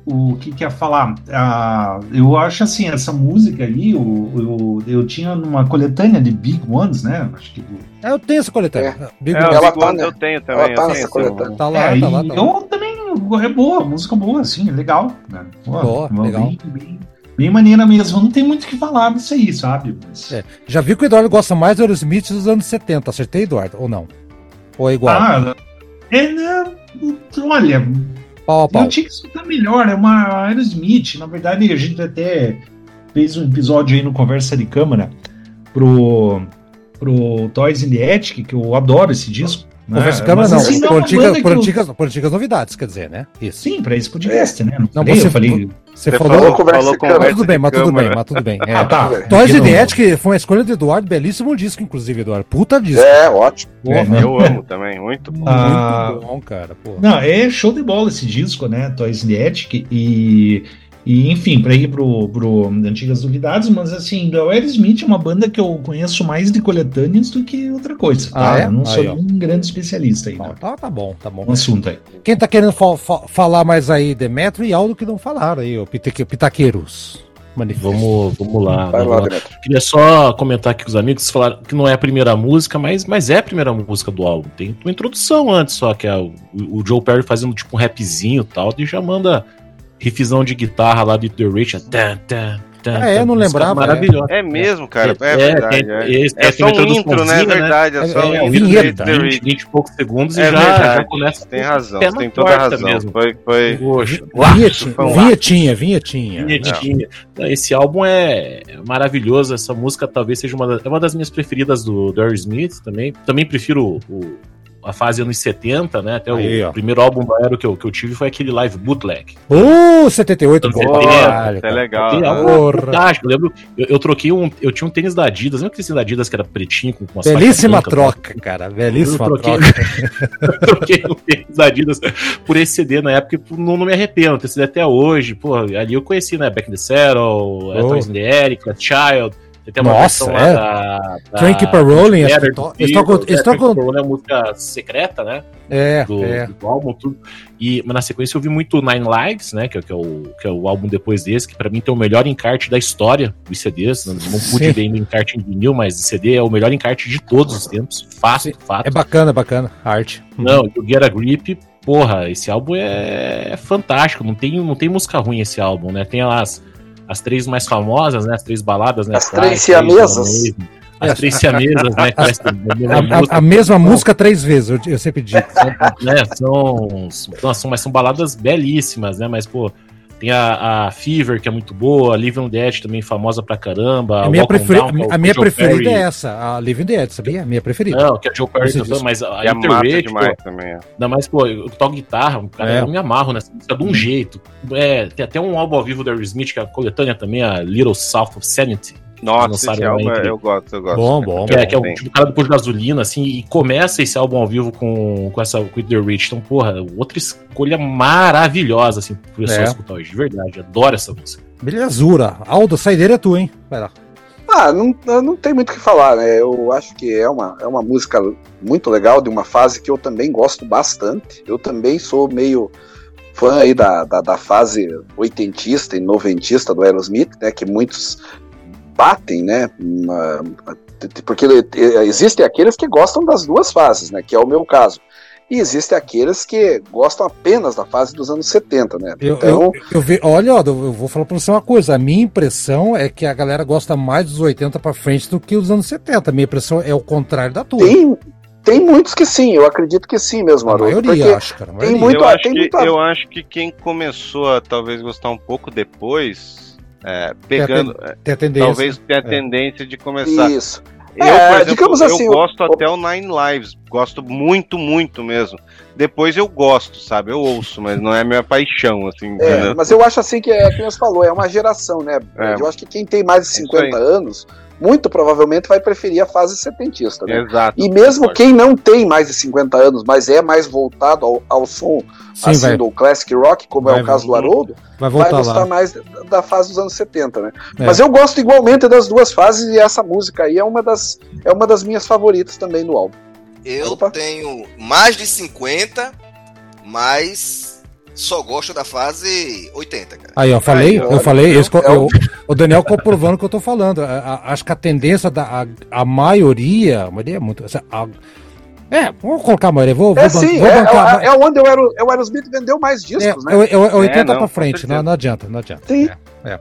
[SPEAKER 3] o que que ia falar? Ah, eu acho assim, essa música aí, eu, eu, eu tinha numa coletânea de Big Ones, né? Acho que do-
[SPEAKER 1] É, Eu tenho essa coletânea. Big
[SPEAKER 2] É,
[SPEAKER 1] One.
[SPEAKER 2] o
[SPEAKER 6] Ela tá, né?
[SPEAKER 2] eu tenho também.
[SPEAKER 6] Ela tá
[SPEAKER 2] eu
[SPEAKER 6] nessa coletânea.
[SPEAKER 1] Tá lá,
[SPEAKER 3] é,
[SPEAKER 1] tá
[SPEAKER 3] e
[SPEAKER 1] lá, tá lá.
[SPEAKER 3] eu também é boa, música boa, assim, legal. Né? Pô,
[SPEAKER 1] Boa,
[SPEAKER 3] uma-
[SPEAKER 1] legal.
[SPEAKER 3] Bem, bem, bem maneira mesmo. Não tem muito o que falar disso aí, sabe? Mas-
[SPEAKER 1] É. Já viu que o Eduardo gosta mais do Aerosmith dos anos 70. Acertei, Eduardo? Ou não? Ou é igual?
[SPEAKER 3] Ah, é, né, olha,
[SPEAKER 1] pau a pau.
[SPEAKER 3] Eu tinha que escutar melhor, é uma Aerosmith. Na verdade, a gente até fez um episódio aí no Conversa de Câmara pro, pro Toys in the Attic, que eu adoro esse disco. Né?
[SPEAKER 1] Conversa de câmera não,
[SPEAKER 3] assim,
[SPEAKER 1] por,
[SPEAKER 3] é uma
[SPEAKER 1] antiga-
[SPEAKER 3] banda que
[SPEAKER 1] por
[SPEAKER 3] eu-
[SPEAKER 1] antigas, por antigas novidades, quer dizer, né? Isso.
[SPEAKER 3] Sim, pra esse podcast, né? Não,
[SPEAKER 1] Não,
[SPEAKER 3] falei,
[SPEAKER 1] você-
[SPEAKER 3] eu falei.
[SPEAKER 1] Você
[SPEAKER 2] Você
[SPEAKER 1] falou.
[SPEAKER 2] falou,
[SPEAKER 6] Conversa
[SPEAKER 2] falou
[SPEAKER 6] de
[SPEAKER 2] conversa
[SPEAKER 1] Mas tudo bem,
[SPEAKER 2] de
[SPEAKER 1] mas tudo bem, mas tudo bem. É.
[SPEAKER 3] Ah, tá.
[SPEAKER 1] Toys the Attic foi uma escolha do Eduardo, belíssimo disco, inclusive, Eduardo. Puta disco.
[SPEAKER 6] É, ótimo.
[SPEAKER 3] É, né?
[SPEAKER 2] Eu amo também, muito bom.
[SPEAKER 1] Muito
[SPEAKER 3] Ah.
[SPEAKER 1] bom, cara. Porra.
[SPEAKER 3] Não, é show de bola esse disco, né? Toys Attic. E, e enfim, pra ir pro, pro Antigas Novidades, mas assim, o Aerosmith é uma banda que eu conheço mais de coletâneas do que outra coisa, tá?
[SPEAKER 1] Ah, é?
[SPEAKER 3] Eu não sou
[SPEAKER 1] Aí, ó.
[SPEAKER 3] um grande especialista ainda
[SPEAKER 1] tá, tá bom, tá bom.
[SPEAKER 3] no assunto aí.
[SPEAKER 1] Quem tá querendo fa- fa- falar mais aí, Demetrio e Aldo, que não falaram aí, o Pitaque- Pitaqueiros. Manifesto.
[SPEAKER 5] Vamos, vamos lá.
[SPEAKER 6] Vai
[SPEAKER 5] vamos
[SPEAKER 6] lá.
[SPEAKER 5] Queria só comentar aqui com os amigos, falaram que não é a primeira música, mas, mas é a primeira música do álbum. Tem uma introdução antes só, que é o, o Joe Perry fazendo tipo um rapzinho e tal, e já manda riffzão de guitarra lá de The Rich. Tan, tan, tan,
[SPEAKER 1] Ah, é? Não
[SPEAKER 5] música
[SPEAKER 1] lembrava,
[SPEAKER 5] Maravilhosa.
[SPEAKER 2] É mesmo, cara. É,
[SPEAKER 5] É,
[SPEAKER 2] verdade.
[SPEAKER 5] tem-
[SPEAKER 2] é. É
[SPEAKER 5] tem
[SPEAKER 2] só um intro, né? É
[SPEAKER 5] né?
[SPEAKER 2] verdade. É
[SPEAKER 1] É,
[SPEAKER 2] só
[SPEAKER 1] é,
[SPEAKER 2] um
[SPEAKER 1] vinheta.
[SPEAKER 2] de The
[SPEAKER 5] 20,
[SPEAKER 2] Reach.
[SPEAKER 5] 20 e poucos segundos e
[SPEAKER 2] É
[SPEAKER 5] já, já
[SPEAKER 2] verdade.
[SPEAKER 5] começa.
[SPEAKER 2] Tem razão, tem toda a razão.
[SPEAKER 5] mesmo.
[SPEAKER 2] Foi, foi.
[SPEAKER 5] Poxa,
[SPEAKER 1] Vinhetinha, vinhetinha, vinhetinha.
[SPEAKER 5] Vinhetinha. Esse álbum é maravilhoso. Essa música talvez seja uma, da- é uma das minhas preferidas do, do Aerosmith também. Também prefiro o- a fase anos 70, né? Até
[SPEAKER 1] Aí,
[SPEAKER 5] o
[SPEAKER 1] ó.
[SPEAKER 5] primeiro álbum do Aero que eu, que eu tive foi aquele Live Bootleg.
[SPEAKER 1] Uh, 78, bom.
[SPEAKER 5] Boa,
[SPEAKER 2] é
[SPEAKER 1] cara.
[SPEAKER 2] legal. Né?
[SPEAKER 5] fantástico. Eu lembro, eu, eu troquei um. Eu tinha um tênis da Adidas, lembra aquele tênis da Adidas que era pretinho com, com as
[SPEAKER 1] Belíssima troca, cara. Belíssima
[SPEAKER 5] Eu troquei-
[SPEAKER 1] troca. [laughs]
[SPEAKER 5] eu troquei o tênis da Adidas por esse CD na época e não, não me arrependo. Tem CD até hoje. Pô, ali eu conheci, né? Back in the Saddle,
[SPEAKER 1] Oh.
[SPEAKER 5] Toys in the Eric, The Tem uma
[SPEAKER 1] Nossa, é.
[SPEAKER 5] lá da, da.
[SPEAKER 1] Train Keep a Rolling, eles tocam- eles
[SPEAKER 5] é,
[SPEAKER 1] tocam-
[SPEAKER 5] a Rolling é a música secreta, né?
[SPEAKER 1] É,
[SPEAKER 5] Do,
[SPEAKER 1] é.
[SPEAKER 5] do álbum, tudo. E, mas na sequência eu vi muito Nine Lives, né? Que, é- que, é o, que é o álbum depois desse, que pra mim tem o melhor encarte da história dos CDs. Não, não pude ver ainda encarte em vinil, mas CD é o melhor encarte de todos os tempos. Fácil, fato.
[SPEAKER 1] É bacana, bacana. a Arte.
[SPEAKER 5] Não, o Get a Grip, porra, esse álbum é, é fantástico. Não tem, não tem música ruim esse álbum, né? Tem as, as três mais famosas, né? As três baladas, né?
[SPEAKER 6] As três siamesas.
[SPEAKER 5] As três siamesas, né? [laughs] A mesma
[SPEAKER 1] A, a-
[SPEAKER 5] música,
[SPEAKER 1] a mesma música três vezes, eu, eu sempre digo.
[SPEAKER 5] né? São, são, são, mas são baladas belíssimas, né? Mas, pô, tem a, a Fever, que é muito boa, a Live on the Edge também famosa pra caramba.
[SPEAKER 1] A minha, preferi-
[SPEAKER 5] Down, é o
[SPEAKER 1] a minha
[SPEAKER 5] Joe
[SPEAKER 1] preferida
[SPEAKER 5] Perry.
[SPEAKER 1] é essa, a Living the Edge, sabia? A minha preferida.
[SPEAKER 5] Não, que é a Joe Perry cantando, mas a
[SPEAKER 2] E a
[SPEAKER 5] Inter
[SPEAKER 2] massa
[SPEAKER 5] Rage,
[SPEAKER 2] demais
[SPEAKER 5] pô,
[SPEAKER 2] também. é.
[SPEAKER 5] Ainda mais, pô, eu toco guitarra, cara,
[SPEAKER 1] É.
[SPEAKER 5] eu me amarro nessa música de um jeito. É, tem até um álbum ao vivo da Aerosmith, que é a coletânea também, a Little South of Sanity.
[SPEAKER 2] Nossa, esse álbum
[SPEAKER 5] entre-
[SPEAKER 2] é- eu gosto, eu gosto.
[SPEAKER 1] Bom, bom.
[SPEAKER 5] Que é, que é o tipo cara do Posto de Gasolina, assim, e começa esse álbum ao vivo com, com essa With The Rich. Então, porra, outra escolha maravilhosa, assim, pro pessoal
[SPEAKER 1] É.
[SPEAKER 5] escutar hoje, de verdade. Adoro essa música.
[SPEAKER 1] Belezura. Aldo, saideira é tu, hein? Vai lá.
[SPEAKER 6] Ah, não, não tem muito o que falar, né? Eu acho que é uma, é uma música muito legal, de uma fase que eu também gosto bastante. Eu também sou meio fã aí da, da, da fase oitentista e noventista do Aerosmith, né? Que muitos batem, né? uma- porque existem aqueles que gostam das duas fases, né? Que é o meu caso. E existem aqueles que gostam apenas da fase dos anos 70, né?
[SPEAKER 1] Eu,
[SPEAKER 6] então,
[SPEAKER 1] eu, eu ve- olha, eu vou falar pra você uma coisa. A minha impressão é que a galera gosta mais dos 80 pra frente do que os anos 70. A minha impressão é o contrário da tua.
[SPEAKER 6] tem, tem muitos que sim, eu acredito que sim mesmo,
[SPEAKER 1] a
[SPEAKER 6] Haroldo.
[SPEAKER 1] maioria,
[SPEAKER 6] porque
[SPEAKER 1] acho, cara. a
[SPEAKER 6] tem
[SPEAKER 1] maioria.
[SPEAKER 6] muito-
[SPEAKER 2] eu, acho
[SPEAKER 6] tem
[SPEAKER 2] que,
[SPEAKER 6] muita-
[SPEAKER 2] eu acho que quem começou a talvez gostar um pouco depois, é, pegando, é,
[SPEAKER 1] Tem a tendência.
[SPEAKER 2] talvez tenha a
[SPEAKER 1] É.
[SPEAKER 2] tendência de começar.
[SPEAKER 6] Isso.
[SPEAKER 2] Eu, é, por exemplo, digamos assim, eu gosto o... até o Nine Lives, gosto muito, muito mesmo. Depois eu gosto, sabe? Eu ouço, mas não é minha paixão, assim.
[SPEAKER 6] É, mas eu acho assim que é que você falou, é uma geração, né? É. Eu acho que quem tem mais de 50 anos muito provavelmente vai preferir a fase setentista. Né?
[SPEAKER 2] Exato.
[SPEAKER 6] E mesmo quem não tem mais de 50 anos, mas é mais voltado ao, ao som Sim, assim, vai. do classic rock, como vai, é o caso do Haroldo, vai, vai gostar lá. mais da fase dos anos 70, né? É. Mas eu gosto igualmente das duas fases e essa música aí é uma das, é uma das minhas favoritas também no álbum.
[SPEAKER 4] Eu Opa. tenho mais de 50, mas só gosto da fase 80, cara.
[SPEAKER 7] Aí, eu falei, Aí, eu, falei, esse, é eu, o Daniel comprovando o que eu tô falando. acho que a tendência da a, a maioria, a maioria é muito. A, é, vamos colocar a maioria. Vou,
[SPEAKER 6] é,
[SPEAKER 7] vou,
[SPEAKER 6] sim, vou é, bancar, é, é, onde o, Aero, o Aerosmith vendeu mais discos,
[SPEAKER 7] é, né? É, é 80 é, não, pra frente, não, não adianta, não adianta.
[SPEAKER 6] Sim.
[SPEAKER 7] É,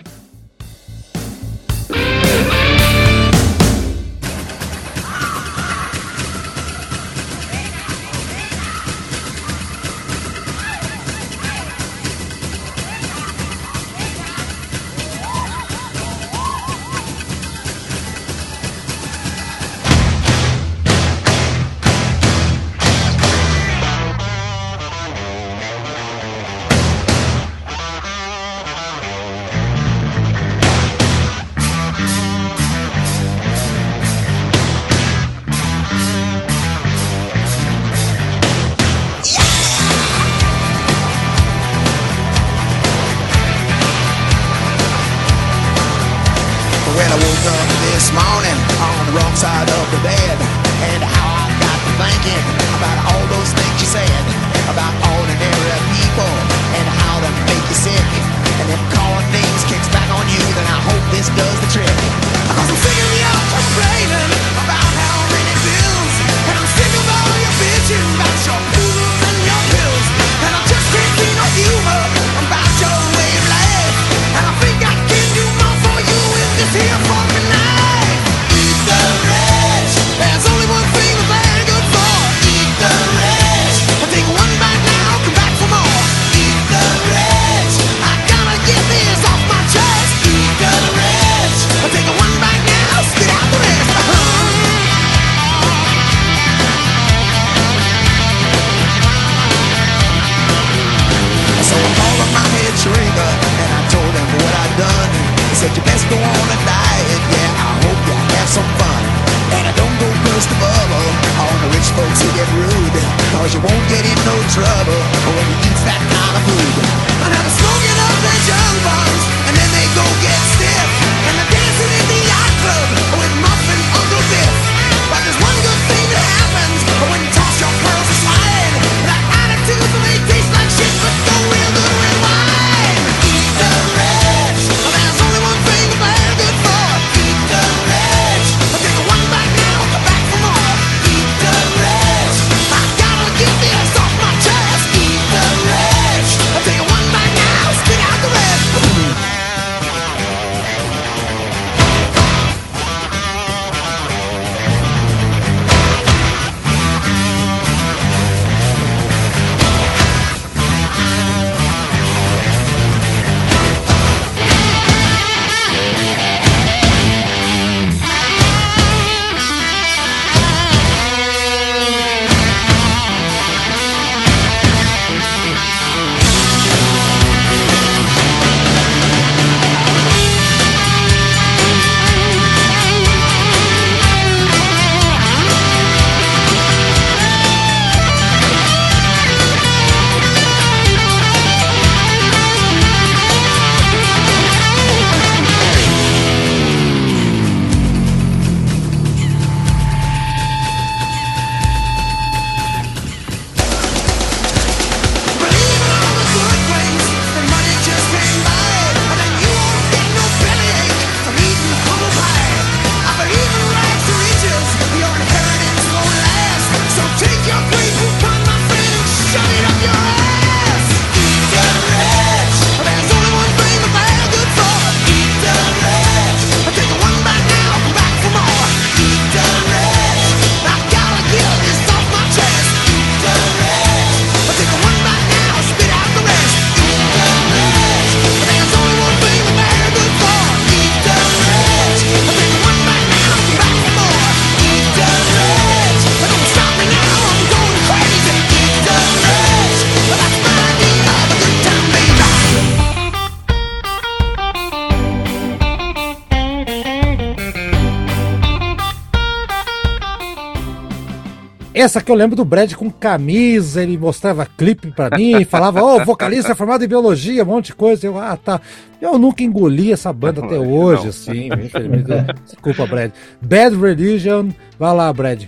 [SPEAKER 1] essa que eu lembro do Brad com camisa, ele mostrava clipe pra mim, [laughs] falava, ô, oh, vocalista formado em biologia, um monte de coisa. Eu, ah, tá. Eu nunca engoli essa banda até hoje, não. assim, [laughs] infelizmente. Desculpa, Brad. Bad Religion, vai lá, Brad.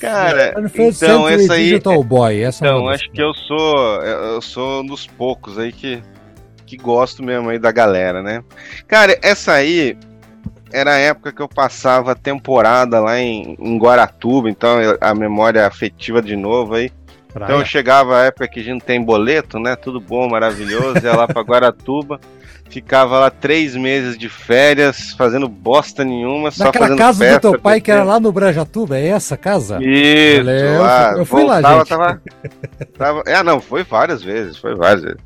[SPEAKER 2] Cara, então essa aí, Digital Boy, essa então acho que eu sou, eu sou um dos poucos aí que que gosto mesmo aí da galera, né? Cara, essa aí era a época que eu passava temporada lá em, em Guaratuba, então eu, a memória afetiva de novo aí. Praia. Então eu chegava a época que a gente não tem boleto, né? Tudo bom, maravilhoso, ia lá pra Guaratuba. [laughs] Ficava lá três meses de férias, fazendo bosta nenhuma,
[SPEAKER 1] só Naquela casa do teu pai que era lá no Brajatuba, é essa casa?
[SPEAKER 2] Isso, eu, lá, eu fui voltava, lá, gente. Tava, tava, é, não, foi várias vezes, foi várias vezes.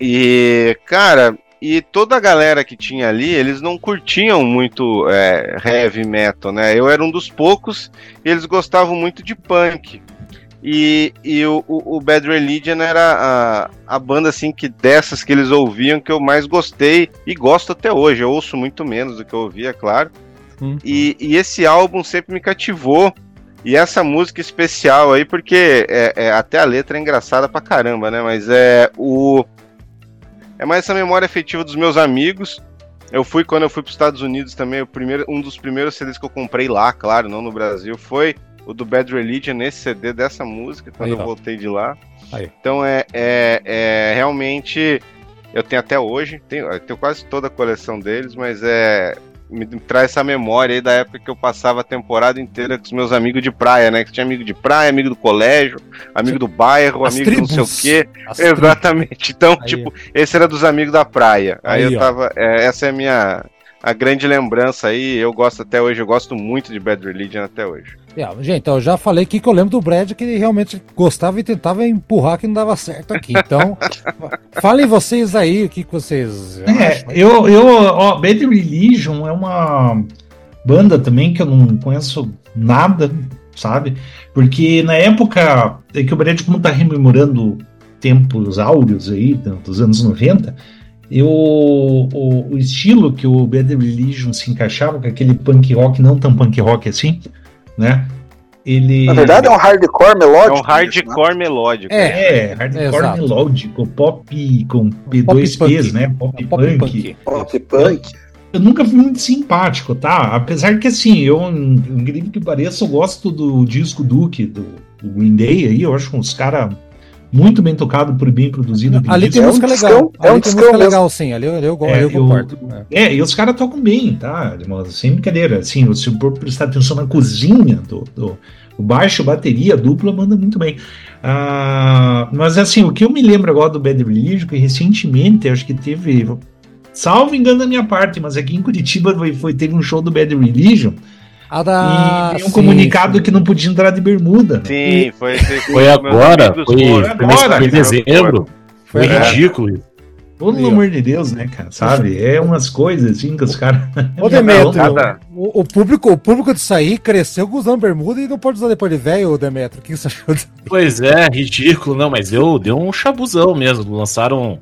[SPEAKER 2] E, cara, e toda a galera que tinha ali, eles não curtiam muito é, heavy metal, né? Eu era um dos poucos, e eles gostavam muito de punk. E, e o, o, Bad Religion era a, a banda assim que dessas que eles ouviam que eu mais gostei e gosto até hoje. Eu ouço muito menos do que eu ouvia, claro. Uhum. E, e esse álbum sempre me cativou. E essa música especial aí, porque é, é, até a letra é engraçada pra caramba, né? Mas é o. É mais essa memória afetiva dos meus amigos. Eu fui quando eu fui para os Estados Unidos também. O primeiro, um dos primeiros CDs que eu comprei lá, claro, não no Brasil, foi o do Bad Religion nesse CD dessa música, quando Aí, eu voltei de lá. Aí. Então é, é, é, realmente. Eu tenho até hoje, tenho, tenho quase toda a coleção deles, mas é. Me traz essa memória aí da época que eu passava a temporada inteira com os meus amigos de praia, né? Que tinha amigo de praia, amigo do colégio, amigo do bairro, As amigo tribos. do não sei o quê. As [laughs] Exatamente. Então, aí. tipo, esse era dos amigos da praia. Aí, aí eu tava. É, essa é a minha a grande lembrança aí. Eu gosto até hoje, eu gosto muito de Bad Religion até hoje.
[SPEAKER 1] É, gente, eu já falei aqui que eu lembro do Brad que ele realmente gostava e tentava empurrar que não dava certo aqui. Então, [laughs] falem vocês aí o que, que vocês.
[SPEAKER 3] É, eu, eu, ó, Bad Religion é uma banda também que eu não conheço nada, sabe? Porque na época é que o Brad, como tá rememorando tempos áureos aí, dos anos 90, eu, o, o, estilo que o Bad Religion se encaixava, com aquele punk rock, não tão punk rock assim, né? Ele...
[SPEAKER 6] Na verdade é um hardcore melódico. É
[SPEAKER 2] um hardcore né? melódico.
[SPEAKER 3] É, é hardcore é, melódico, pop com P2Ps, né? Pop, pop punk. punk.
[SPEAKER 6] Pop punk.
[SPEAKER 3] Eu nunca fui muito simpático, tá? Apesar que assim, eu, incrível que pareça, eu gosto do disco Duke, do, do Green Day aí, eu acho uns caras muito bem tocado, por bem produzido.
[SPEAKER 1] Ali tem música é um legal. É ali tem música legal, sim. Ali eu, eu, eu, é, eu concordo.
[SPEAKER 3] É. é, e os caras tocam bem, tá? Sem brincadeira. Assim, se for prestar atenção na cozinha do, do o baixo, bateria, dupla, manda muito bem. Ah, mas assim, o que eu me lembro agora do Bad Religion, que recentemente, acho que teve, salvo engano da minha parte, mas aqui em Curitiba foi, foi teve um show do Bad Religion, a da... E um sim, comunicado sim. que não podia entrar de bermuda.
[SPEAKER 5] Sim, foi, foi, foi agora, foi, foi, agora, foi em dezembro. Foi, foi ridículo.
[SPEAKER 3] Pelo amor de Deus, né, cara? Sabe? É umas coisas assim que os caras.
[SPEAKER 1] Ô, Demetrio, [laughs] o, o, público, o público disso aí cresceu usando bermuda e não pode usar depois de velho, Demetrio. O que você achou?
[SPEAKER 5] Pois é, ridículo, não, mas eu deu um chabuzão mesmo. Lançaram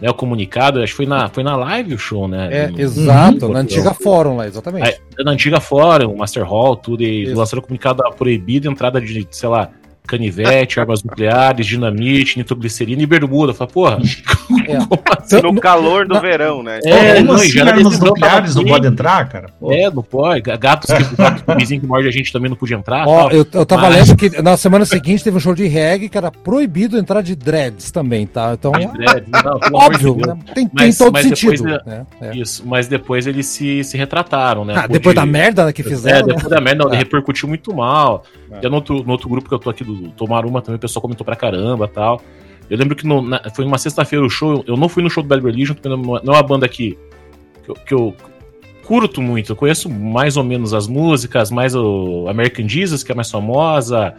[SPEAKER 5] né, o comunicado, acho que foi na, foi na live o show, né?
[SPEAKER 1] É, no, exato, no, na antiga fórum lá, exatamente. Aí,
[SPEAKER 5] na antiga fórum, Master Hall, tudo, e Isso. lançaram o comunicado proibido entrada de, sei lá, canivete, [laughs] armas nucleares, dinamite, nitroglicerina e bermuda. Fala, porra, [laughs]
[SPEAKER 2] é. assim? no calor do na, verão, né?
[SPEAKER 3] É, não, assim, armas nucleares não pode entrar, cara?
[SPEAKER 5] Pô. É, não pode. Gatos que, gato que, que morde a gente também não podia entrar.
[SPEAKER 1] Ó, eu, eu tava Mas... lendo que na semana seguinte teve um show de reggae que era proibido entrar de dreads também, tá? Então, de dreads, não, óbvio, de né? tem, mas, tem todo mas sentido. Depois,
[SPEAKER 5] né? É. Isso, mas depois eles se, se retrataram, né?
[SPEAKER 1] Ah, depois de... da merda que fizeram.
[SPEAKER 5] É, depois né? da merda, não, é. repercutiu muito mal. É. Já no outro, no outro grupo que eu tô aqui do Tomar Uma também, o pessoal comentou pra caramba tal. Eu lembro que no, na, foi uma sexta-feira o show. Eu não fui no show do Bad Religion, porque não, é uma banda que, que eu, que, eu, curto muito. Eu conheço mais ou menos as músicas, mais o American Jesus, que é mais famosa.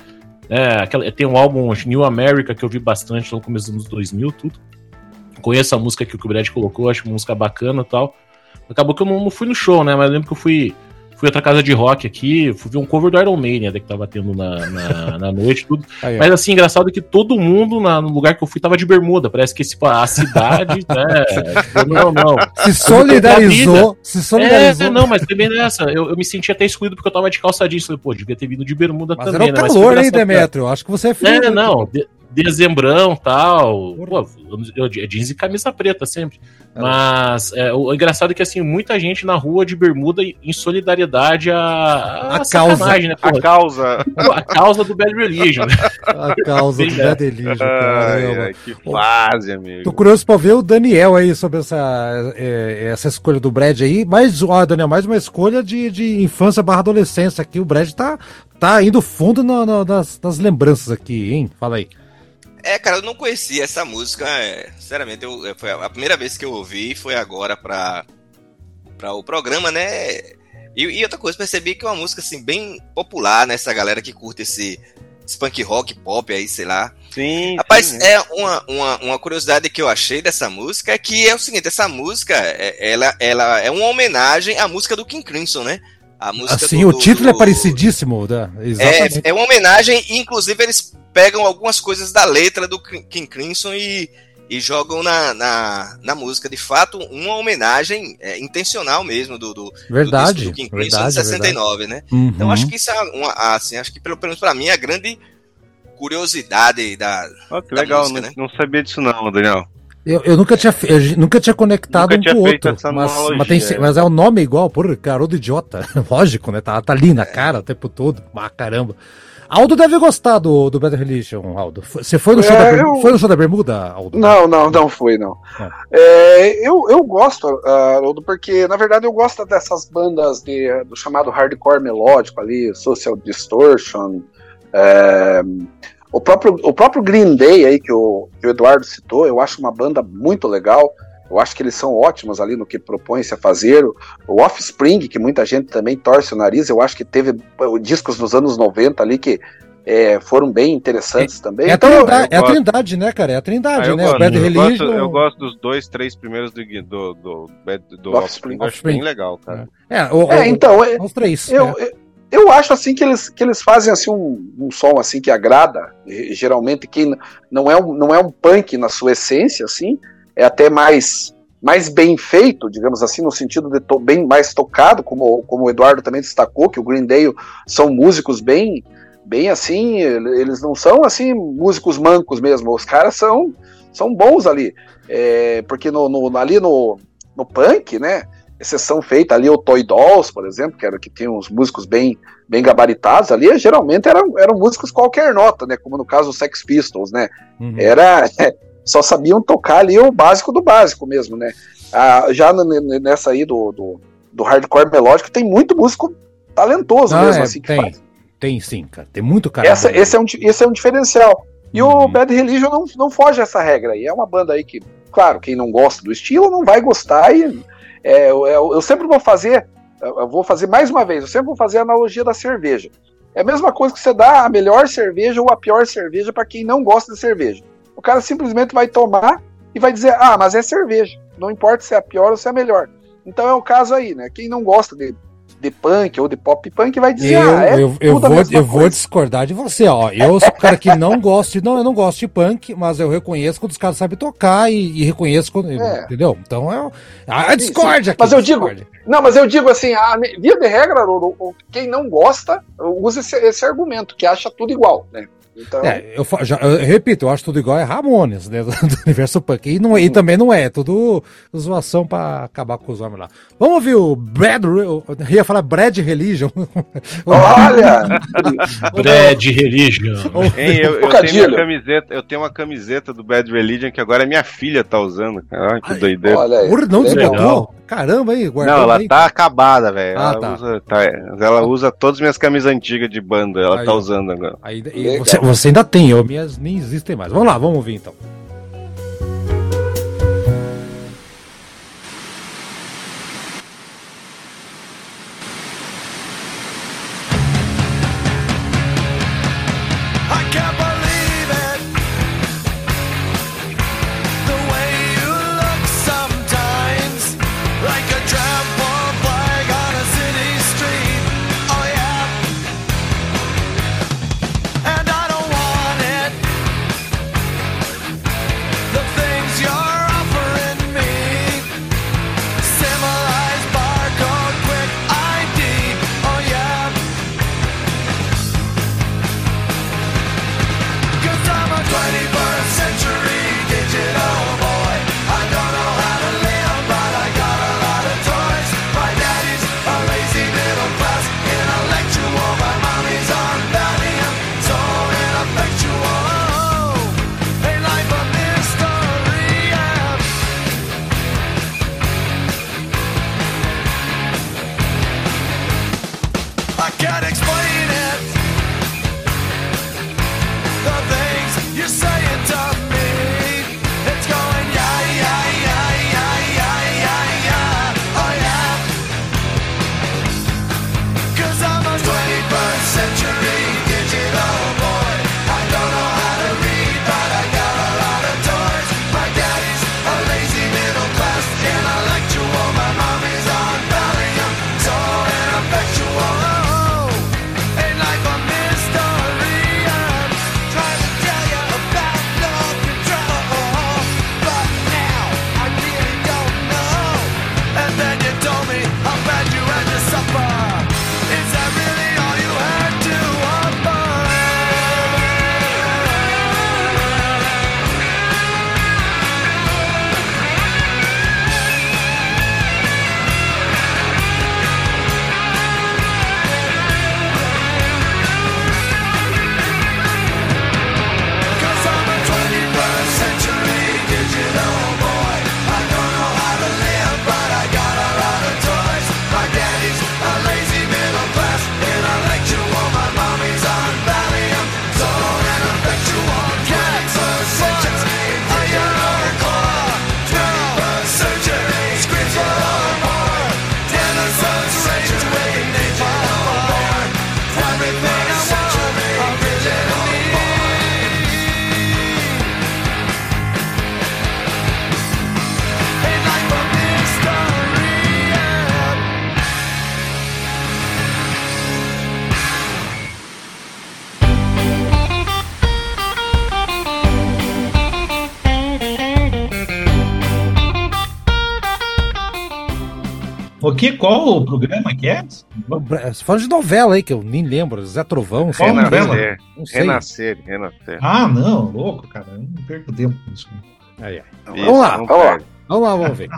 [SPEAKER 5] É, aquela, tem um álbum New America que eu vi bastante no começo dos anos 2000, tudo. Conheço a música que o Brad colocou, acho uma música bacana e tal. Acabou que eu não, não, fui no show, né? Mas eu lembro que eu fui fui outra casa de rock aqui, fui ver um cover do Iron Maiden que tava tendo na, na, na noite, tudo. [laughs] Aí, Mas assim, engraçado que todo mundo na, no lugar que eu fui tava de bermuda. Parece que tipo, a cidade, [laughs] né? Tipo,
[SPEAKER 1] não, não. Se solidarizou. Se solidarizou.
[SPEAKER 5] É, não, mas também nessa. Eu, eu me senti até excluído porque eu tava de calça jeans. Falei, pô, devia ter vindo de bermuda
[SPEAKER 1] mas
[SPEAKER 5] também.
[SPEAKER 1] Era o né? calor, hein, Demetrio? Acho que você é
[SPEAKER 5] frio. É, não. De, dezembrão tal. Pô, é jeans e camisa preta sempre. É. Mas é, o engraçado é que assim, muita gente na rua de bermuda em solidariedade à,
[SPEAKER 1] a causa,
[SPEAKER 5] né?
[SPEAKER 2] a causa.
[SPEAKER 5] A causa do Bad Religion. [laughs]
[SPEAKER 1] A causa do Bad Religion. [laughs] Ai,
[SPEAKER 2] que fase, amigo.
[SPEAKER 1] Tô curioso pra ver o Daniel aí sobre essa, é, essa escolha do Brad aí. Mas, ó, Daniel, mais uma escolha de, de infância barra adolescência aqui. O Brad tá, tá indo fundo no, no, nas, nas lembranças aqui, hein? Fala aí.
[SPEAKER 4] É, cara, eu não conhecia essa música. É, sinceramente, eu, foi a primeira vez que eu ouvi foi agora pra, pra o programa, né? E, e, outra coisa, percebi que é uma música assim, bem popular, né? Essa galera que curte esse, esse punk rock, pop aí, sei lá.
[SPEAKER 2] Sim.
[SPEAKER 4] Rapaz,
[SPEAKER 2] sim,
[SPEAKER 4] é, é uma, uma, uma, curiosidade que eu achei dessa música é que é o seguinte: essa música é, ela, ela é uma homenagem à música do King Crimson, né?
[SPEAKER 1] A música assim, do, o título é do... é parecidíssimo, né?
[SPEAKER 4] Exatamente. É, é uma homenagem, inclusive eles pegam algumas coisas da letra do King Crimson e, e jogam na, na, na, música. De fato, uma homenagem é, intencional mesmo do, do,
[SPEAKER 1] verdade,
[SPEAKER 4] do,
[SPEAKER 1] do King Crimson de
[SPEAKER 4] 69, verdade. né? Uhum. Então acho que isso é uma, assim, acho que pelo menos para mim é a grande curiosidade da.
[SPEAKER 2] Oh, que da legal, música, não, né? não sabia disso não, Daniel.
[SPEAKER 1] Eu, eu, nunca tinha, eu nunca tinha conectado nunca um com o outro. Mas, mas, tem, é. mas, é o nome igual, porra, garoto idiota. [laughs] Lógico, né? Tá, tá ali na cara o tempo todo. Ah, caramba. Aldo deve gostar do, do Bad Religion, Aldo. Você foi no, show é, da, eu... foi no show da Bermuda, Aldo?
[SPEAKER 6] Não, não, não fui, não. É. É, eu, eu gosto, uh, Aldo, porque na verdade eu gosto dessas bandas de, do chamado hardcore melódico ali, Social Distortion, é, o, próprio, o próprio Green Day aí que o, que o Eduardo citou, eu acho uma banda muito legal. Eu acho que eles são ótimos ali no que propõe-se a fazer. O Offspring, que muita gente também torce o nariz, eu acho que teve discos dos anos 90 ali que é, foram bem interessantes
[SPEAKER 1] é,
[SPEAKER 6] também.
[SPEAKER 1] É, então, a trindade, é a trindade, né, cara? É a trindade, ah, né?
[SPEAKER 2] Gosto, o Bad eu Religion. Gosto, eu gosto dos dois, três primeiros do, do, do, do, do Offspring. Offspring. Acho bem legal, cara.
[SPEAKER 6] É, o, é então. É, os três. Eu, é. eu acho assim que eles, que eles fazem assim um, um som assim que agrada. Geralmente quem não é um, não é um punk na sua essência, assim, é até mais mais bem feito, digamos assim, no sentido de bem mais tocado, como, como o Eduardo também destacou, que o Green Day são músicos bem, bem assim, eles não são assim músicos mancos mesmo, os caras são, são bons ali, é, porque no, no, ali no, no punk, né, exceção feita ali o Toy Dolls, por exemplo, que era que tinha uns músicos bem, bem gabaritados ali, geralmente eram, eram músicos qualquer nota, né, como no caso os Sex Pistols, né, uhum. era [laughs] só sabiam tocar ali o básico do básico mesmo, né? Ah, já nessa aí do, do, do, hardcore melódico tem muito músico talentoso ah, mesmo,
[SPEAKER 1] é,
[SPEAKER 6] assim,
[SPEAKER 1] tem. Tem sim, cara. Tem muito cara.
[SPEAKER 6] Essa, esse, é um, esse é um diferencial. E uhum. o Bad Religion não, não foge essa regra aí. É uma banda aí que, claro, quem não gosta do estilo não vai gostar. E é, eu, eu sempre vou fazer, vou fazer mais uma vez, eu sempre vou fazer a analogia da cerveja. É a mesma coisa que você dá a melhor cerveja ou a pior cerveja para quem não gosta de cerveja o cara simplesmente vai tomar e vai dizer: ah, mas é cerveja. Não importa se é a pior ou se é a melhor. Então é o caso aí, né? Quem não gosta de, de punk ou de pop punk vai dizer:
[SPEAKER 1] eu,
[SPEAKER 6] ah,
[SPEAKER 1] é eu, eu vou, eu vou discordar de você, ó. Eu sou o cara que não gosto, não, eu não gosto de punk, mas eu reconheço quando os caras sabem tocar e, e reconheço quando. É. Entendeu? Então é a, a discórdia
[SPEAKER 6] aqui. Mas eu digo. Não, mas eu digo assim, a, via de regra, quem não gosta, usa esse, esse argumento, que acha tudo igual, né?
[SPEAKER 1] Então... É, eu, já, eu, repito, eu acho tudo igual é Ramones, né? [laughs] Do, universo punk. E, não, e também não é, é tudo zoação pra acabar com os homens lá. Vamos ouvir o Brad. Eu ia falar Brad Religion. [laughs]
[SPEAKER 6] Olha! [laughs]
[SPEAKER 5] Brad Religion.
[SPEAKER 2] Hein, eu, eu, tenho uma camiseta, eu tenho uma camiseta do Bad Religion que agora minha filha tá usando. Cara. que doideira.
[SPEAKER 1] Olha aí. não desbotou? Caramba, aí,
[SPEAKER 2] Não, ela aí. tá acabada, velho. Ah, ela, tá. usa, tá, ela usa todas as minhas camisas antigas de banda, ela aí, tá usando agora.
[SPEAKER 1] Aí, você, você ainda tem, eu, minhas nem existem mais. Vamos lá, vamos ouvir então.
[SPEAKER 3] Programa que é?
[SPEAKER 1] Você fala de novela aí, que eu nem lembro. Zé Trovão,
[SPEAKER 3] Qual novela?
[SPEAKER 2] Não sei. Renascer, renascer.
[SPEAKER 3] Ah, não, louco, cara. Eu não perco tempo com isso.
[SPEAKER 1] Aí, aí. Isso, vamos lá, vamos lá. Vamos lá, vamos ver.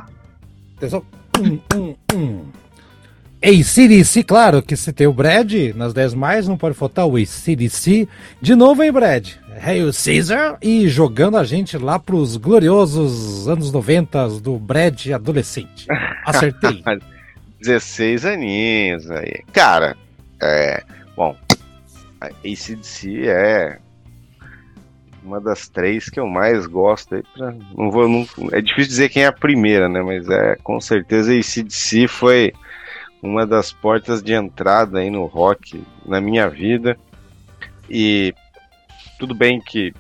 [SPEAKER 1] Atenção. Um, um, um. ACDC, claro que se tem o Brad nas 10 mais, não pode faltar o ACDC. De novo, hein, Brad? Hail Caesar e jogando a gente lá pros gloriosos anos 90 do Brad adolescente. [laughs] Acertei.
[SPEAKER 2] 16 aninhos aí. Cara, é. Bom, a ACDC é uma das três que eu mais gosto. Aí pra, não vou, não, é difícil dizer quem é a primeira, né? Mas é com certeza a ACDC foi uma das portas de entrada aí no rock na minha vida. E tudo bem que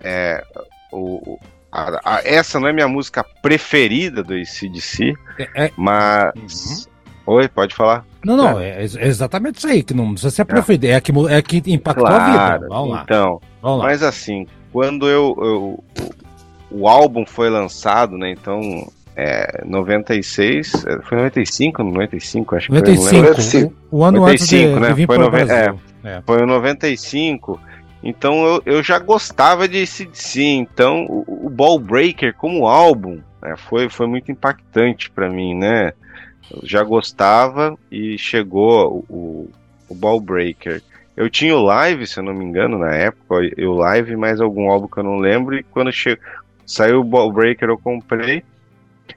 [SPEAKER 2] é, o, a, a, essa não é minha música preferida do ACDC, é, é... mas. Uhum. Oi, pode falar.
[SPEAKER 1] Não, não, é, é exatamente isso aí, que não precisa ser a preferida, é, que, é que impactou claro, a vida.
[SPEAKER 2] Vamos lá. Então, Vamos lá. mas assim, quando eu, eu o, álbum foi lançado, né, então é, 96, é, foi 95, 95, acho que
[SPEAKER 1] 95, foi. 95, o, o ano 95, antes de,
[SPEAKER 2] né?
[SPEAKER 1] de vir
[SPEAKER 2] foi, noven, é, é. foi 95, então eu, eu já gostava de CDC, então o, o Ball Breaker como álbum né, foi, foi muito impactante para mim, né? Eu já gostava e chegou o, o Ball Breaker. Eu tinha o live, se eu não me engano, na época, eu live, mais algum álbum que eu não lembro, e quando che... saiu o Ball Breaker eu comprei.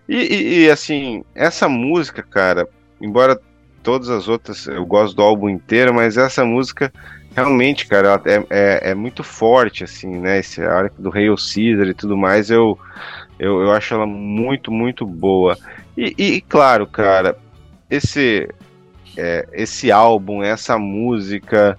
[SPEAKER 2] E, e, e, assim, essa música, cara, embora todas as outras eu gosto do álbum inteiro, mas essa música realmente, cara, é, é, é, muito forte, assim, né? Esse arco do Hail Caesar e tudo mais, eu, eu, eu acho ela muito, muito boa. E, e claro, cara, esse, é, esse álbum, essa música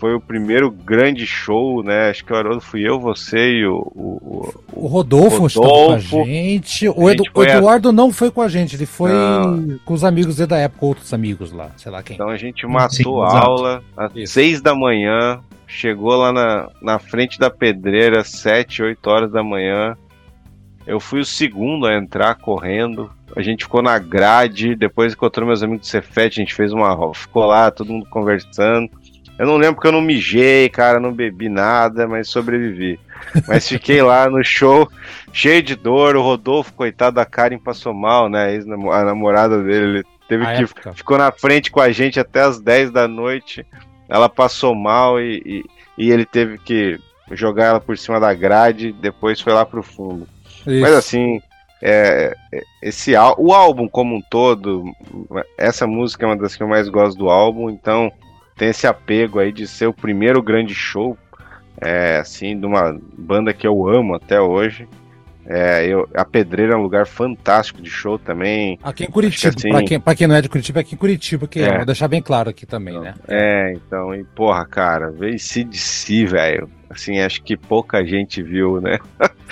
[SPEAKER 2] foi o primeiro grande show, né? Acho que o Haroldo fui eu, você e o.
[SPEAKER 1] O, o, o Rodolfo, Rodolfo com a gente. O, Edu, o Eduardo a... não foi com a gente, ele foi não. com os amigos da época, outros amigos lá, sei lá quem.
[SPEAKER 2] Então a gente matou Sim, aula às Isso. seis da manhã, chegou lá na, na frente da pedreira, sete, oito horas da manhã. Eu fui o segundo a entrar correndo. A gente ficou na grade, depois encontrou meus amigos do Cefete, a gente fez uma. Ficou lá, todo mundo conversando. Eu não lembro que eu não mijei, cara, não bebi nada, mas sobrevivi. Mas fiquei lá no show, cheio de dor. O Rodolfo, coitado da Karen, passou mal, né? A namorada dele, ele teve a que. Época. Ficou na frente com a gente até as 10 da noite. Ela passou mal e, e, e ele teve que jogar ela por cima da grade. Depois foi lá pro fundo. Isso. Mas assim, é, é esse o álbum como um todo, essa música é uma das que eu mais gosto do álbum, então tem esse apego aí de ser o primeiro grande show, é, assim, de uma banda que eu amo até hoje. É, eu, a Pedreira é um lugar fantástico de show também.
[SPEAKER 1] Aqui em Curitiba, assim, pra, quem, pra quem não é de Curitiba, é aqui em Curitiba, que é. vou deixar bem claro aqui também, né?
[SPEAKER 2] É, então, e porra, cara, veio CDC, velho. Assim, acho que pouca gente viu, né?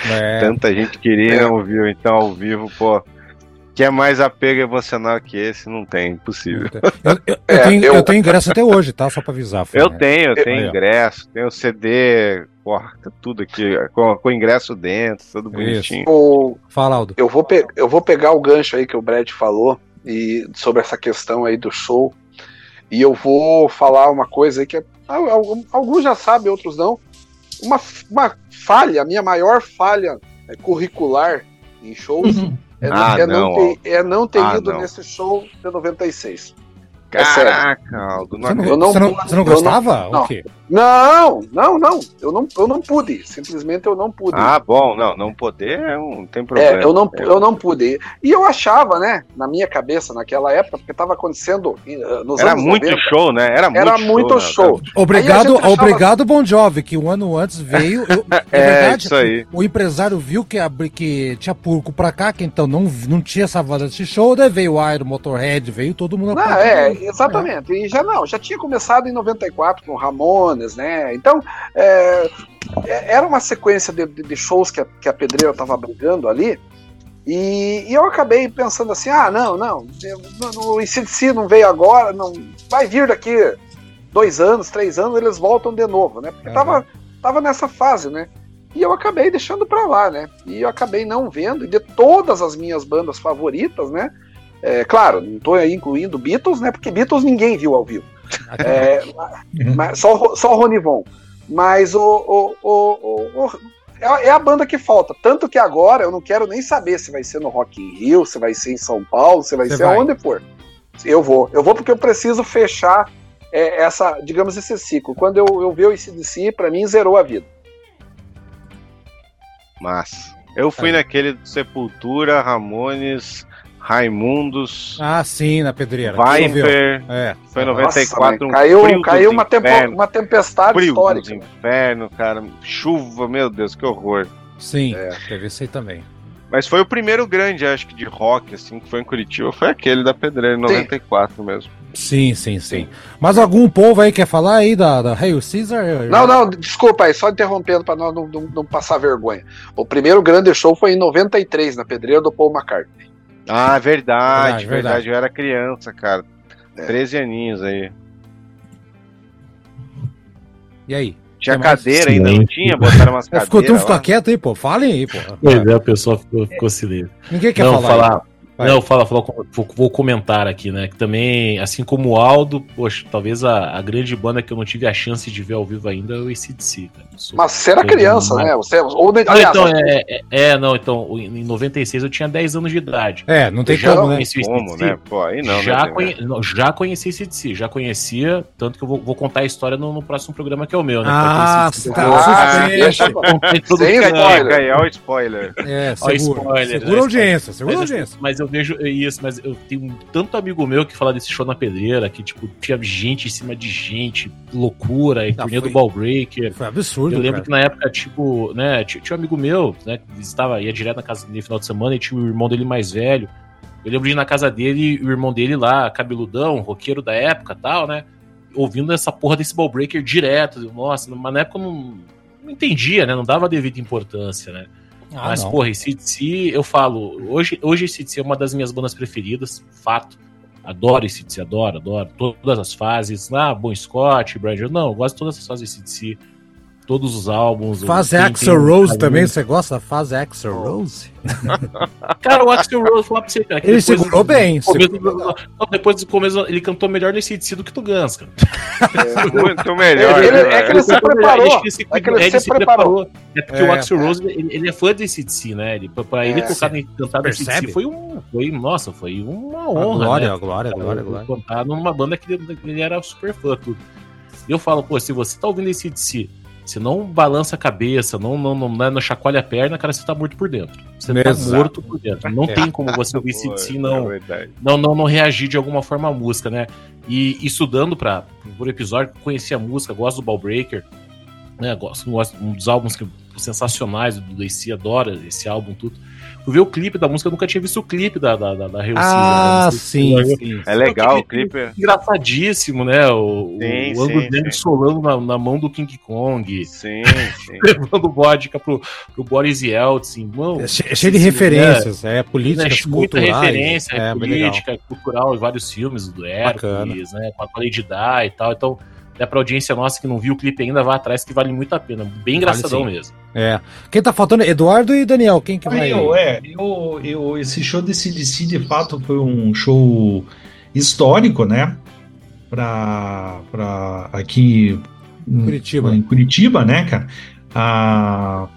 [SPEAKER 2] É. [laughs] Tanta gente queria não viu, então ao vivo, pô que é mais apego emocional que esse, não tem, impossível.
[SPEAKER 1] Eu, eu, eu, [laughs] é, tenho, eu, tenho, ingresso até hoje, tá? Só pra avisar.
[SPEAKER 2] Foi, eu né? tenho, eu tenho ingresso, tenho CD, porra, tá tudo aqui, com, com ingresso dentro, tudo bonitinho.
[SPEAKER 6] O... Fala, Aldo. Eu vou, eu vou pegar o gancho aí que o Brad falou e sobre essa questão aí do show. E eu vou falar uma coisa aí que é, alguns já sabem, outros não. Uma, uma falha, a minha maior falha é, curricular em shows. Uhum é, ah, é não, não ter, é não ter ah, ido não. nesse show de 96.
[SPEAKER 2] É Caraca, Aldo,
[SPEAKER 1] não você, não, você, não, você não gostava?
[SPEAKER 6] Não, não, não, não, eu não, eu não pude. Simplesmente eu não pude.
[SPEAKER 2] Ah, bom, não, não poder não tem problema.
[SPEAKER 6] É, eu não, eu não pude. E eu achava, né, na minha cabeça naquela época, porque estava acontecendo
[SPEAKER 2] eh, nos Era muito 90, show, né? Era muito
[SPEAKER 6] Era show. Muito show. Né?
[SPEAKER 1] Obrigado, achava... obrigado, Bon Jovi, que um ano antes veio. Eu, [laughs] é,
[SPEAKER 2] é verdade, isso aí.
[SPEAKER 1] O empresário viu que, que tinha público pra cá, que então não, não tinha essa vaga desse show, daí veio o Iron, Motorhead, veio todo mundo.
[SPEAKER 6] Não, é, exatamente. É. E já não, já tinha começado em 94 com Ramones, né? Então, é, é, era uma sequência de, de, shows que a, que a Pedreira estava brigando ali, e, e, eu acabei pensando assim: ah, não, não, o ICDC não veio agora, não vai vir daqui dois anos, três anos, eles voltam de novo, né? Porque uhum. tava, tava nessa fase, né? E eu acabei deixando pra lá, né? E eu acabei não vendo, e de todas as minhas bandas favoritas, né? É, claro, não estou aí incluindo Beatles, né? Porque Beatles ninguém viu ao vivo. É, mas, só, só o Ronivon. Mas o, o, o, o, é, é a banda que falta. Tanto que agora eu não quero nem saber se vai ser no Rock in Rio, se vai ser em São Paulo, se vai Você ser vai. onde for. Eu vou. Eu vou porque eu preciso fechar é, essa, digamos, esse ciclo. Quando eu, eu ver o ICDC, para mim, zerou a vida.
[SPEAKER 2] Mas eu fui é. naquele Sepultura, Ramones, Raimundos.
[SPEAKER 1] Ah, sim, na pedreira.
[SPEAKER 2] Viper. É. Foi em 94.
[SPEAKER 6] um caiu caiu uma, tempo, uma tempestade frio histórica.
[SPEAKER 2] inferno, cara. Chuva, meu Deus, que horror.
[SPEAKER 1] Sim, é. teve isso aí também.
[SPEAKER 2] Mas foi o primeiro grande, acho que, de rock, assim, que foi em Curitiba. Foi aquele da Pedreira, em 94 sim. mesmo.
[SPEAKER 1] Sim, sim, sim. Mas algum povo aí quer falar aí da, da Hail Caesar?
[SPEAKER 6] Não, não, desculpa aí, só interrompendo para não, não, não, passar vergonha. O primeiro grande show foi em 93, na Pedreira do Paul McCartney.
[SPEAKER 2] Ah, verdade, verdade. verdade. Eu era criança, cara. É. 13 aninhos aí.
[SPEAKER 1] E aí?
[SPEAKER 2] Tinha cadeira ainda, não tinha? Botaram umas [laughs] cadeiras.
[SPEAKER 1] Ficou, tu ficou quieto aí, pô. Falem aí, pô.
[SPEAKER 5] Pois é, a pessoa ficou, ficou silêncio.
[SPEAKER 1] Ninguém quer não, falar.
[SPEAKER 5] falar Vai. Não, fala, fala, vou, comentar aqui, né? Que também, assim como o Aldo, poxa, talvez a, a, grande banda que eu não tive a chance de ver ao vivo ainda é o ACDC,
[SPEAKER 6] cara. Mas você era criança, né? Você, ou,
[SPEAKER 5] ah, aliás, então, é, é, é, não, então, em 96 eu tinha 10 anos de idade.
[SPEAKER 1] É, não tem eu como, né?
[SPEAKER 2] Como, né? Pô, aí não,
[SPEAKER 5] já, né, conhe, não, já conheci ACDC, já conhecia, tanto que eu vou, vou contar a história no, no, próximo programa que é o meu, né?
[SPEAKER 1] Ah, tá. Ah,
[SPEAKER 6] deixa, Sem spoiler. É o spoiler.
[SPEAKER 1] É, segura, spoiler, segura né? audiência, segura audiência.
[SPEAKER 5] Mas eu vejo isso, mas eu tenho tanto amigo meu que fala desse show na pedreira, que, tipo, tinha gente em cima de gente, loucura, e turnê do Ball Breaker.
[SPEAKER 1] Foi absurdo,
[SPEAKER 5] Eu lembro cara. que na época, tipo, né, tinha, tinha um amigo meu, né, que visitava, ia direto na casa dele no final de semana e tinha o irmão dele mais velho. Eu lembro de ir na casa dele e o irmão dele lá, cabeludão, roqueiro da época tal, né? Ouvindo essa porra desse ball breaker direto. Nossa, mas na época eu não, não entendia, né? Não dava devida importância, né? Ah, Mas, não. porra, ACDC, eu falo, hoje, hoje ACDC é uma das minhas bandas preferidas, fato. Adoro ACDC, adoro, adoro. Todas as fases. Ah, Bon Scott, Brad, não, eu gosto de todas as fases de ACDC todos os álbuns.
[SPEAKER 1] Faz Axel Rose também, você gosta? Faz Axel Rose? [laughs]
[SPEAKER 5] cara, o Axel Rose, falar pra você, cara.
[SPEAKER 1] Ele segurou bem.
[SPEAKER 5] Começo, segurou. depois do começo, ele cantou melhor nesse DC do que do Guns, cara.
[SPEAKER 2] É, muito [laughs] melhor.
[SPEAKER 6] Ele, né? é que ele se preparou.
[SPEAKER 5] É que ele se preparou. É porque é, o Axel Rose, ele, ele, é fã desse DC, né? Ele, pra ele é, tocar em cantar desse DC foi um. Foi, nossa, foi uma honra.
[SPEAKER 1] Glória, né? glória, glória, glória.
[SPEAKER 5] Cantar numa banda que ele, ele era super fã, tudo. Eu falo, pô, se você tá ouvindo esse DC se não balança a cabeça, não, não, não, não, não chacoalha a perna, cara, você tá morto por dentro. Você tá Exato. tá morto por dentro. Não tem como você [laughs] ouvir CDC não, é não, não, não reagir de alguma forma à música, né? E estudando para por episódio, conheci a música, gosto do Ball Breaker, né? Gosto, gosto um dos álbuns que, sensacionais do DC, adora esse álbum, tudo fui ver o clipe da música, eu nunca tinha visto o clipe da, da, da, da
[SPEAKER 1] Ah, né? sim,
[SPEAKER 2] sim. É legal o clipe.
[SPEAKER 5] Engraçadíssimo, né? O, sim, o ângulo dele solando na, na, mão do King Kong.
[SPEAKER 2] Sim, sim. [laughs]
[SPEAKER 5] Levando vodka pro, pro Boris Yeltsin. Mano,
[SPEAKER 1] é cheio de referências, né? é, política, é,
[SPEAKER 5] muita referência, é, política, cultural, em vários filmes do Hércules, né? Com a Lady Di e tal. Então, é pra audiência nossa que não viu o clipe ainda, vá atrás que vale muito a pena. Bem engraçadão vale, mesmo.
[SPEAKER 1] É. Quem tá faltando? Eduardo e Daniel. Quem que vai?
[SPEAKER 3] Eu, é, eu, eu, esse show de CDC de fato foi um show histórico, né? Pra, pra aqui
[SPEAKER 1] Curitiba.
[SPEAKER 3] em Curitiba, né, cara? Ah,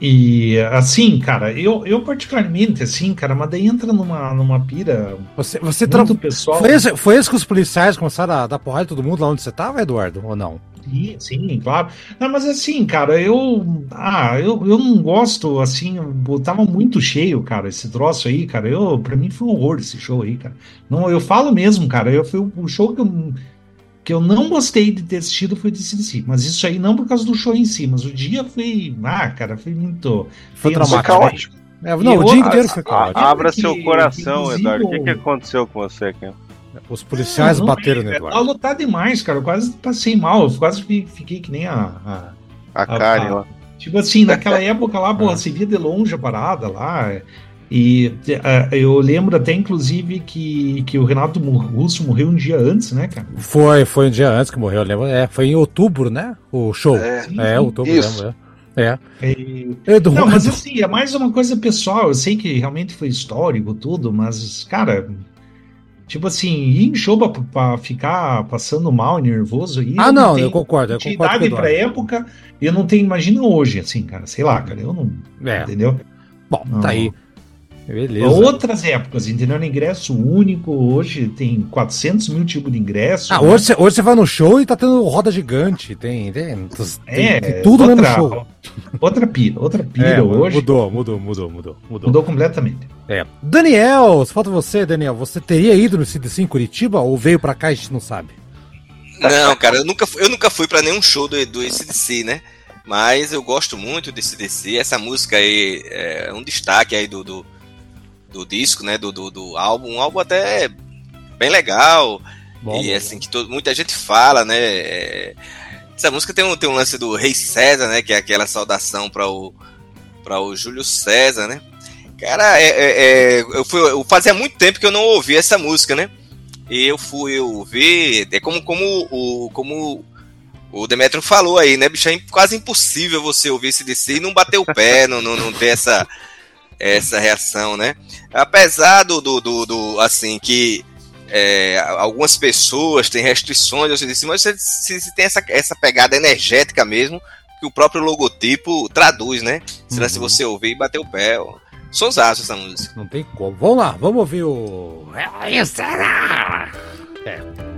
[SPEAKER 3] e assim, cara, eu, eu particularmente, assim, cara, mas daí entra numa, numa pira.
[SPEAKER 1] Você, você muito pessoal. Foi esse, foi esse que os policiais começaram a dar porrada em todo mundo lá onde você tava, Eduardo? Ou não?
[SPEAKER 3] Sim, sim, claro. Não, mas assim, cara, eu. Ah, eu, eu não gosto, assim, eu tava muito cheio, cara, esse troço aí, cara. Eu, pra mim foi um horror esse show aí, cara. Não, eu falo mesmo, cara. Eu, foi o show que eu que eu não gostei de ter assistido foi desse si. Mas isso aí não por causa do show em si, mas o dia foi. Ah, cara, foi muito.
[SPEAKER 1] Foi traumático.
[SPEAKER 2] É, não, o dia inteiro foi caótico. Abra que, seu coração, Eduardo. O que, que aconteceu com você aqui?
[SPEAKER 1] Os policiais não, não, bateram no Eduardo.
[SPEAKER 3] Tava lotado demais, cara. Eu quase passei mal. Eu quase fiquei que nem a.
[SPEAKER 2] A, a Karen lá.
[SPEAKER 3] Tipo assim, [laughs] naquela época lá, pô, você via de longe a parada lá. E uh, eu lembro até, inclusive, que, que o Renato Russo morreu um dia antes, né, cara?
[SPEAKER 1] Foi, foi um dia antes que morreu, eu lembro. É, foi em outubro, né? O show. É, sim, é outubro, isso. lembro. É. é.
[SPEAKER 3] Não, mas assim, é mais uma coisa pessoal. Eu sei que realmente foi histórico tudo, mas, cara, Tipo assim, ir em show pra, pra ficar passando mal, nervoso. E
[SPEAKER 1] ah, não, eu concordo. Eu concordo
[SPEAKER 3] idade pra época, eu não tenho, imagina hoje, assim, cara, sei lá, cara, eu não.
[SPEAKER 1] É.
[SPEAKER 3] Entendeu?
[SPEAKER 1] Bom,
[SPEAKER 3] não.
[SPEAKER 1] tá aí. Beleza.
[SPEAKER 3] Outras épocas, entendeu? ingresso único, hoje tem 400 mil tipos de ingresso.
[SPEAKER 1] Ah, né? hoje, hoje você vai no show e tá tendo roda gigante, tem, tem, tem,
[SPEAKER 3] é, tem tudo outra, no show. [laughs] Outra pira, outra pira é, hoje.
[SPEAKER 1] Mudou, mudou, mudou, mudou, mudou.
[SPEAKER 3] Mudou completamente.
[SPEAKER 1] É. Daniel, falta você, Daniel. Você teria ido no CDC em Curitiba ou veio pra cá e a gente não sabe?
[SPEAKER 4] Não, cara, eu nunca, eu nunca fui pra nenhum show do, do CDC, né? Mas eu gosto muito desse CDC. Essa música aí é um destaque aí do, do do disco, né? Do, do, do, álbum, um álbum até bem legal. Bom, e assim, que todo, muita gente fala, né? É, essa música tem um, tem um lance do Rei César, né? Que é aquela saudação para o, para o Júlio César, né? Cara, é, é, é, eu, fui, eu fazia muito tempo que eu não ouvia essa música, né? E eu fui ouvir. É como, como, o, como o Demetrio falou aí, né, bicho? É quase impossível você ouvir esse DC e não bater o pé, não, não, não ter essa, essa reação, né? Apesar do, do, do, do assim, que é, algumas pessoas têm restrições, eu disse, mas você, você, tem essa, essa pegada energética mesmo, que o próprio logotipo traduz, né? Será uhum. se você ouvir e bater o pé, ó. Sonsaço essa música.
[SPEAKER 1] Não tem como. Vamos lá, vamos ouvir o. É.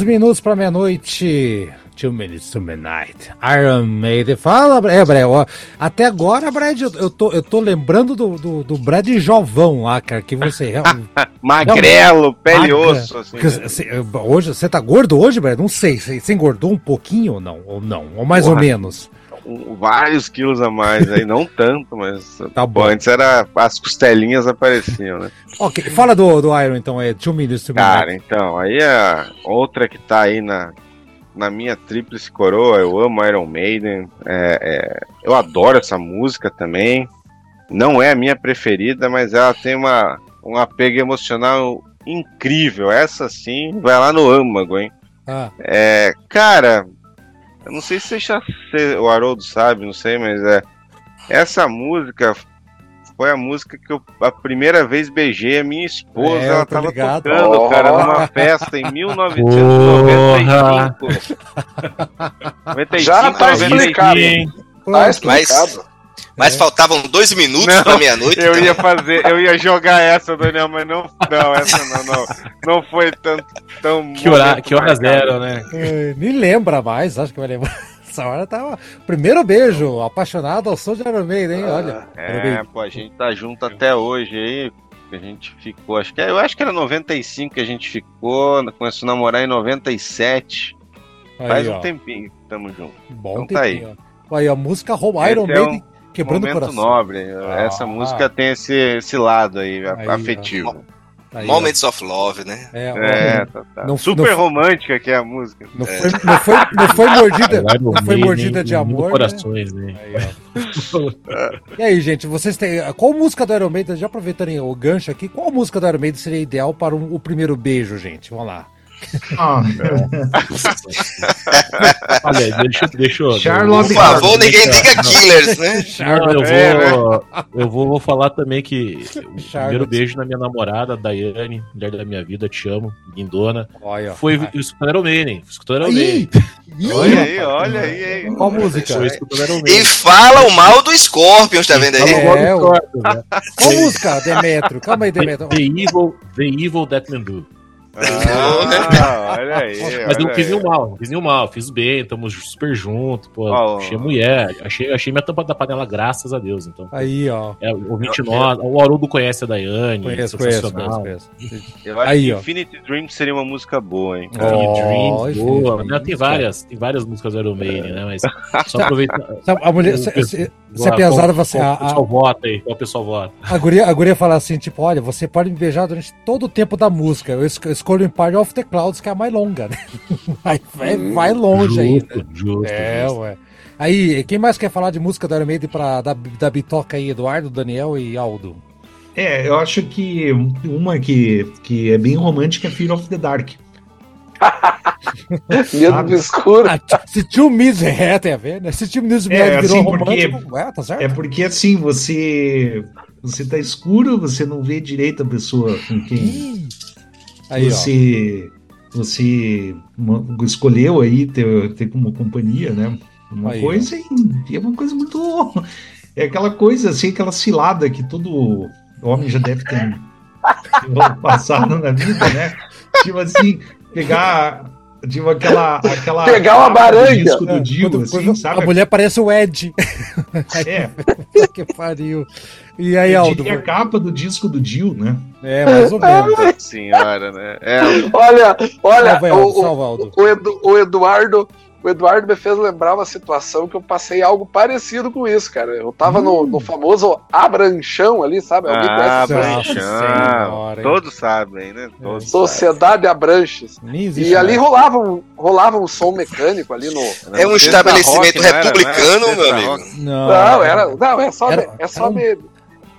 [SPEAKER 1] Dois minutos para meia-noite. Two minutes to midnight. Iron Maiden. Fala, é, Brad. Até agora, Brad, eu, tô, eu tô lembrando do, do, do Brad Jovão lá, cara, que você [laughs] realmente.
[SPEAKER 2] Magrelo, pele e osso. Assim, né?
[SPEAKER 1] você- Hoje, você tá gordo hoje, Brad? Não sei. Você, engordou um pouquinho ou não? Ou não? Ou mais ou
[SPEAKER 2] Porra.
[SPEAKER 1] menos?
[SPEAKER 2] Vários quilos a mais aí, não tanto, mas [laughs]
[SPEAKER 1] Tá bom.
[SPEAKER 2] antes era as costelinhas apareciam, né? [laughs]
[SPEAKER 1] Ok, fala do, do Iron, então, é Two Minutes to.
[SPEAKER 2] Cara, então, aí a outra que tá aí na, na minha tríplice coroa, eu amo Iron Maiden, é, é, eu adoro essa música também, não é a minha preferida, mas ela tem uma, um apego emocional incrível, essa sim, vai lá no âmago, hein?
[SPEAKER 1] Ah,
[SPEAKER 2] É, cara, eu não sei se você já, se o Haroldo sabe, não sei, mas é essa música foi a música que eu a primeira vez beijei a minha esposa,
[SPEAKER 1] É,
[SPEAKER 2] ela tava
[SPEAKER 1] ligado.
[SPEAKER 2] tocando,
[SPEAKER 6] Oh.
[SPEAKER 2] cara, numa festa em 1995. 95, [laughs]
[SPEAKER 6] Já tá
[SPEAKER 2] 95.
[SPEAKER 6] explicado. Tá explicado.
[SPEAKER 4] Mas
[SPEAKER 1] É.
[SPEAKER 4] faltavam dois minutos
[SPEAKER 2] Não,
[SPEAKER 4] pra meia-noite.
[SPEAKER 2] Eu
[SPEAKER 4] então.
[SPEAKER 2] ia fazer, eu ia jogar essa, Daniel, mas não, não, essa não, não, não foi tanto, tão
[SPEAKER 5] Que hora, que hora
[SPEAKER 2] marcado.
[SPEAKER 5] zero, né?
[SPEAKER 1] É, nem lembra mais, acho que vai lembrar. [laughs] Essa hora tava. Primeiro beijo, apaixonado ao som de Iron Maiden, hein? Olha.
[SPEAKER 2] É, pô, a gente tá junto até hoje aí. A gente ficou, acho que eu acho que era 95 que a gente ficou, começou a namorar em 97. Faz
[SPEAKER 1] Aí,
[SPEAKER 2] um
[SPEAKER 1] ó.
[SPEAKER 2] tempinho que estamos juntos.
[SPEAKER 1] Bom
[SPEAKER 2] Então tá
[SPEAKER 1] tempinho, ó. Aí, a música Iron
[SPEAKER 2] é
[SPEAKER 1] Maiden quebrando o
[SPEAKER 2] Momento
[SPEAKER 1] coração.
[SPEAKER 2] nobre.
[SPEAKER 1] Ah.
[SPEAKER 2] Essa música tem esse, esse lado aí,
[SPEAKER 1] Aí, ó.
[SPEAKER 2] afetivo.
[SPEAKER 1] Aí, ó.
[SPEAKER 4] Moments of Love, né?
[SPEAKER 1] É, ó,
[SPEAKER 2] É, tá, tá.
[SPEAKER 1] Não-
[SPEAKER 2] Super
[SPEAKER 1] não-
[SPEAKER 2] romântica que é a música.
[SPEAKER 1] não, foi, não, foi, não foi [laughs] mordida. Não foi mordida de amor. né?
[SPEAKER 5] corações, né?
[SPEAKER 1] Aí, ó. e aí, gente, vocês têm. Qual música do Iron Maiden, já aproveitando o gancho aqui, qual música do Iron Maiden seria ideal para um- o primeiro beijo, gente? Vamos lá.
[SPEAKER 3] Ah, [laughs]
[SPEAKER 5] Olha, deixa, deixa eu.
[SPEAKER 3] Charlotte
[SPEAKER 4] Por favor, ninguém diga Killers, né?
[SPEAKER 5] Eu vou,
[SPEAKER 2] É,
[SPEAKER 5] eu vou, vou falar também que o primeiro beijo na minha namorada, Daiane, mulher da minha vida, te amo, lindona,
[SPEAKER 1] Olha,
[SPEAKER 5] foi Iron Maiden, escutando Iron
[SPEAKER 1] Ih,
[SPEAKER 5] Maiden.
[SPEAKER 1] ih,
[SPEAKER 2] Olha aí, olha aí?
[SPEAKER 1] Qual música?
[SPEAKER 4] E fala o mal do Scorpions, tá vendo aí?
[SPEAKER 1] É,
[SPEAKER 5] É,
[SPEAKER 1] o- Qual música, Demetrio? Calma aí,
[SPEAKER 5] The,
[SPEAKER 1] Demetrio.
[SPEAKER 5] the Evil, The Evil That Man Do.
[SPEAKER 2] Ah, [laughs] olha aí.
[SPEAKER 5] Mas
[SPEAKER 2] olha
[SPEAKER 5] não fiz
[SPEAKER 2] aí.
[SPEAKER 5] nenhum mal, não fiz nenhum mal, fiz bem, tamo super junto, pô,
[SPEAKER 2] Ó,
[SPEAKER 5] achei mulher, achei, achei minha tampa da panela, graças a Deus, então.
[SPEAKER 1] Aí, ó.
[SPEAKER 5] É, o 29, o Haroldo conhece a Daiane,
[SPEAKER 1] Conheço, conheço, conheço.
[SPEAKER 2] Eu acho
[SPEAKER 1] Aí,
[SPEAKER 2] que
[SPEAKER 1] ó.
[SPEAKER 2] Infinity Dream seria uma música boa, hein?
[SPEAKER 1] Ó.
[SPEAKER 5] Dream
[SPEAKER 1] Oh, Infinity
[SPEAKER 5] boa.
[SPEAKER 1] Dreams,
[SPEAKER 5] tem várias, tem várias músicas do Iron Maiden, né? Mas só aproveitar.
[SPEAKER 1] Sabe, a mulher, se, se, se é pesada, você. A,
[SPEAKER 5] o pessoal
[SPEAKER 1] a,
[SPEAKER 5] vota aí, o pessoal vota.
[SPEAKER 1] a, guria, a guria fala assim: tipo, olha, você pode me beijar durante todo o tempo da música. Eu eu escolho Empire of the Clouds, que é a mais longa, né? [laughs] Vai, vai, vai longe aí.
[SPEAKER 5] Justo, justo.
[SPEAKER 1] É,
[SPEAKER 5] justo.
[SPEAKER 1] ué. Aí, quem mais quer falar de música do Iron Maiden pra, da, da bitoca aí? Eduardo, Daniel e Aldo.
[SPEAKER 3] é, eu acho que uma que, que é bem romântica é Fear of the Dark. [laughs]
[SPEAKER 6] Medo do escuro.
[SPEAKER 1] Ah, se Two Minutes é, tem a ver, né? Se Two Minutes
[SPEAKER 3] É,
[SPEAKER 1] virou
[SPEAKER 3] assim, porque-
[SPEAKER 1] romântico, é, tá certo?
[SPEAKER 3] É porque assim, você você tá escuro, você não vê direito a pessoa com quem
[SPEAKER 1] Aí, ó.
[SPEAKER 3] você você escolheu aí ter, ter como companhia, né? Uma
[SPEAKER 1] Aí,
[SPEAKER 3] coisa e e é uma coisa muito [laughs] é aquela coisa assim, aquela cilada que todo homem já deve ter [laughs] passado na vida, né? Tipo assim, pegar tipo aquela aquela
[SPEAKER 6] Pegar uma baranga.
[SPEAKER 3] disco do Dio,
[SPEAKER 1] Quando-
[SPEAKER 3] assim, sabe?
[SPEAKER 1] A mulher parece o Ed. [laughs]
[SPEAKER 3] É,
[SPEAKER 1] que pariu. E aí,
[SPEAKER 3] eu
[SPEAKER 1] Aldo?
[SPEAKER 3] diria a capa do disco do Dio, né?
[SPEAKER 1] É, mais ou menos.
[SPEAKER 2] Nossa senhora, né? É,
[SPEAKER 6] Olha, olha,
[SPEAKER 1] Salve, Aldo,
[SPEAKER 6] o, o-
[SPEAKER 1] salve, Aldo.
[SPEAKER 6] o Edu- o Eduardo. O Eduardo me fez lembrar uma situação que eu passei algo parecido com isso, cara. Eu tava no, no famoso Abranchão ali, sabe? Alguém
[SPEAKER 2] ah,
[SPEAKER 6] aí?
[SPEAKER 1] Senhora?
[SPEAKER 2] Todos sabem, né? Todos
[SPEAKER 6] Sociedade Abranches. E ali rolava um, rolava um som mecânico ali no.
[SPEAKER 4] É um estabelecimento
[SPEAKER 2] Rock,
[SPEAKER 4] republicano,
[SPEAKER 2] era
[SPEAKER 4] meu amigo.
[SPEAKER 1] Não,
[SPEAKER 6] Não, era, não, é só,
[SPEAKER 1] Era-
[SPEAKER 6] é
[SPEAKER 1] era
[SPEAKER 6] só
[SPEAKER 1] um-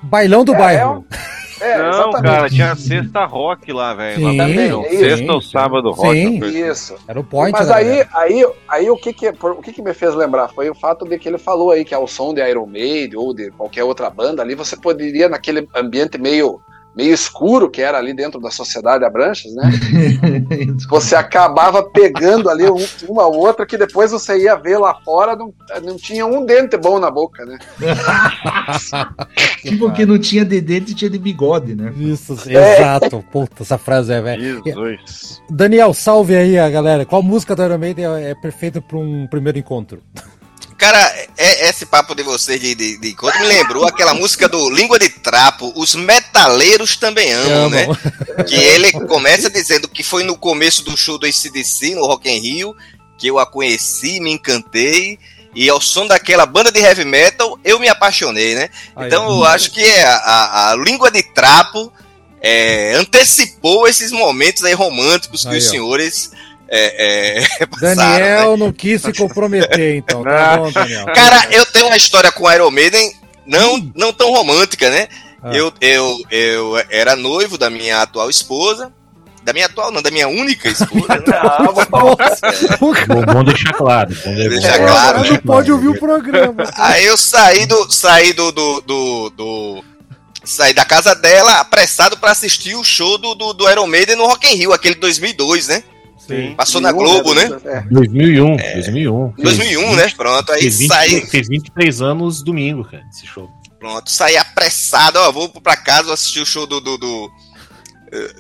[SPEAKER 1] Bailão do
[SPEAKER 6] É,
[SPEAKER 1] bairro.
[SPEAKER 6] é,
[SPEAKER 2] Não,
[SPEAKER 6] exatamente.
[SPEAKER 2] cara, tinha sexta rock lá, velho. Sexta ou sábado rock.
[SPEAKER 1] Sim.
[SPEAKER 2] assim.
[SPEAKER 6] Isso.
[SPEAKER 1] Era o point
[SPEAKER 6] Mas aí, aí, aí o, que que, por- o que que me fez lembrar foi o fato de que ele falou aí que ao som de Iron Maiden ou de qualquer outra banda ali, você poderia, naquele ambiente meio meio escuro que era ali dentro da sociedade Abranches, né? [laughs] você acabava pegando ali um, uma ou outra que depois você ia ver lá fora, não, não tinha um dente bom na boca, né? [laughs]
[SPEAKER 3] tipo que não tinha de dente, tinha de bigode, né?
[SPEAKER 1] Isso, é. exato. Puta, essa frase é velho. Daniel, salve aí a galera. Qual música do Iron Maiden é, é perfeita para um primeiro encontro?
[SPEAKER 4] Cara, é, esse papo de vocês de, de, de me lembrou aquela música do Língua de Trapo, Os Metaleiros Também Amam, né? Que ele começa dizendo que foi no começo do show do ACDC, no Rock in Rio, que eu a conheci, me encantei, e ao som daquela banda de heavy metal, eu me apaixonei, né? Então eu acho que é a, a, a Língua de Trapo é, antecipou esses momentos aí românticos que aí, os senhores é, é, [laughs]
[SPEAKER 1] Daniel né? não quis se comprometer, então. Tá bom, Daniel.
[SPEAKER 4] Cara, eu tenho uma história com Iron Maiden não, não tão romântica, né? Ah. Eu, eu, eu era noivo da minha atual esposa. Da minha atual, não, da minha única esposa. Né? [laughs] Ah, [laughs]
[SPEAKER 5] bom, bom deixar claro. Bom
[SPEAKER 4] deixar claro.
[SPEAKER 1] Não pode ouvir o programa.
[SPEAKER 4] Aí eu saí do. Saí do, do, do, do saí da casa dela apressado para assistir o show do, do, do Iron Maiden no Rock in Rio, aquele 2002, né? Sim. Passou na Globo, né?
[SPEAKER 5] É. 2001, é. 2001.
[SPEAKER 4] 2001, né? Pronto, aí
[SPEAKER 5] fez 20,
[SPEAKER 4] sai.
[SPEAKER 5] Fez 23 anos domingo, cara, esse show.
[SPEAKER 4] Pronto, saí apressado, ó, vou pra casa assistir o show do, do, do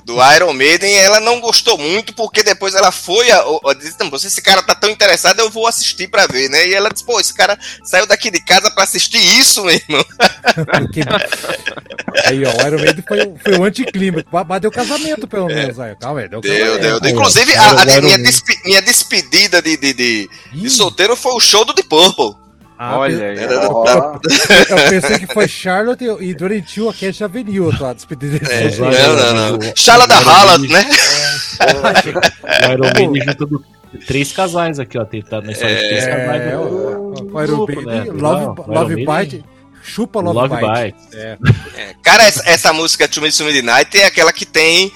[SPEAKER 4] do Iron Maiden, ela não gostou muito, porque depois ela foi, a, a, disse, não, se esse cara tá tão interessado, eu vou assistir pra ver, né? E ela disse, pô, esse cara saiu daqui de casa pra assistir isso, meu irmão. [laughs]
[SPEAKER 1] aí, ó, o Iron Maiden foi, foi um anticlímax, mas deu casamento, pelo é. menos, aí. Calma aí, deu,
[SPEAKER 4] deu, deu, deu. Inclusive, a, a, minha, despe, minha despedida de, de, de, de solteiro foi o show do The Purple.
[SPEAKER 1] Ah, Olha aí. Eu pensei que foi Charlotte e durante o Cash Avenue, a tua despedida.
[SPEAKER 4] É, não, não, não. Charlotte da Holland, né?
[SPEAKER 5] O Iron [laughs] Maiden junto três casais aqui, ó. Tentado na história de três é, casais. É,
[SPEAKER 1] o Iron Maiden, Love, Love Bite. Chupa Love, Love Bite. Bite.
[SPEAKER 4] É. É. Cara, essa, essa música To Me Midnight é aquela que tem.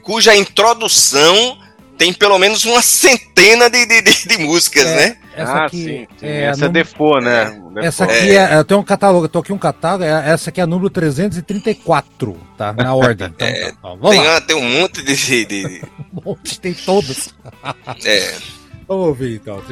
[SPEAKER 4] cuja introdução tem pelo menos uma centena de, de, de, de músicas,
[SPEAKER 2] é,
[SPEAKER 4] né?
[SPEAKER 2] Essa ah, aqui, sim, sim. É, essa é Defoe, né?
[SPEAKER 1] Defoe. Essa aqui é, eu tenho um catálogo, eu tô aqui um catálogo, é, essa aqui é a número 334, tá? Na ordem. Então, é,
[SPEAKER 4] tá, vamos tem, tem um monte de. de... [laughs]
[SPEAKER 1] um monte, tem todas.
[SPEAKER 4] é.
[SPEAKER 1] Vamos ouvir então.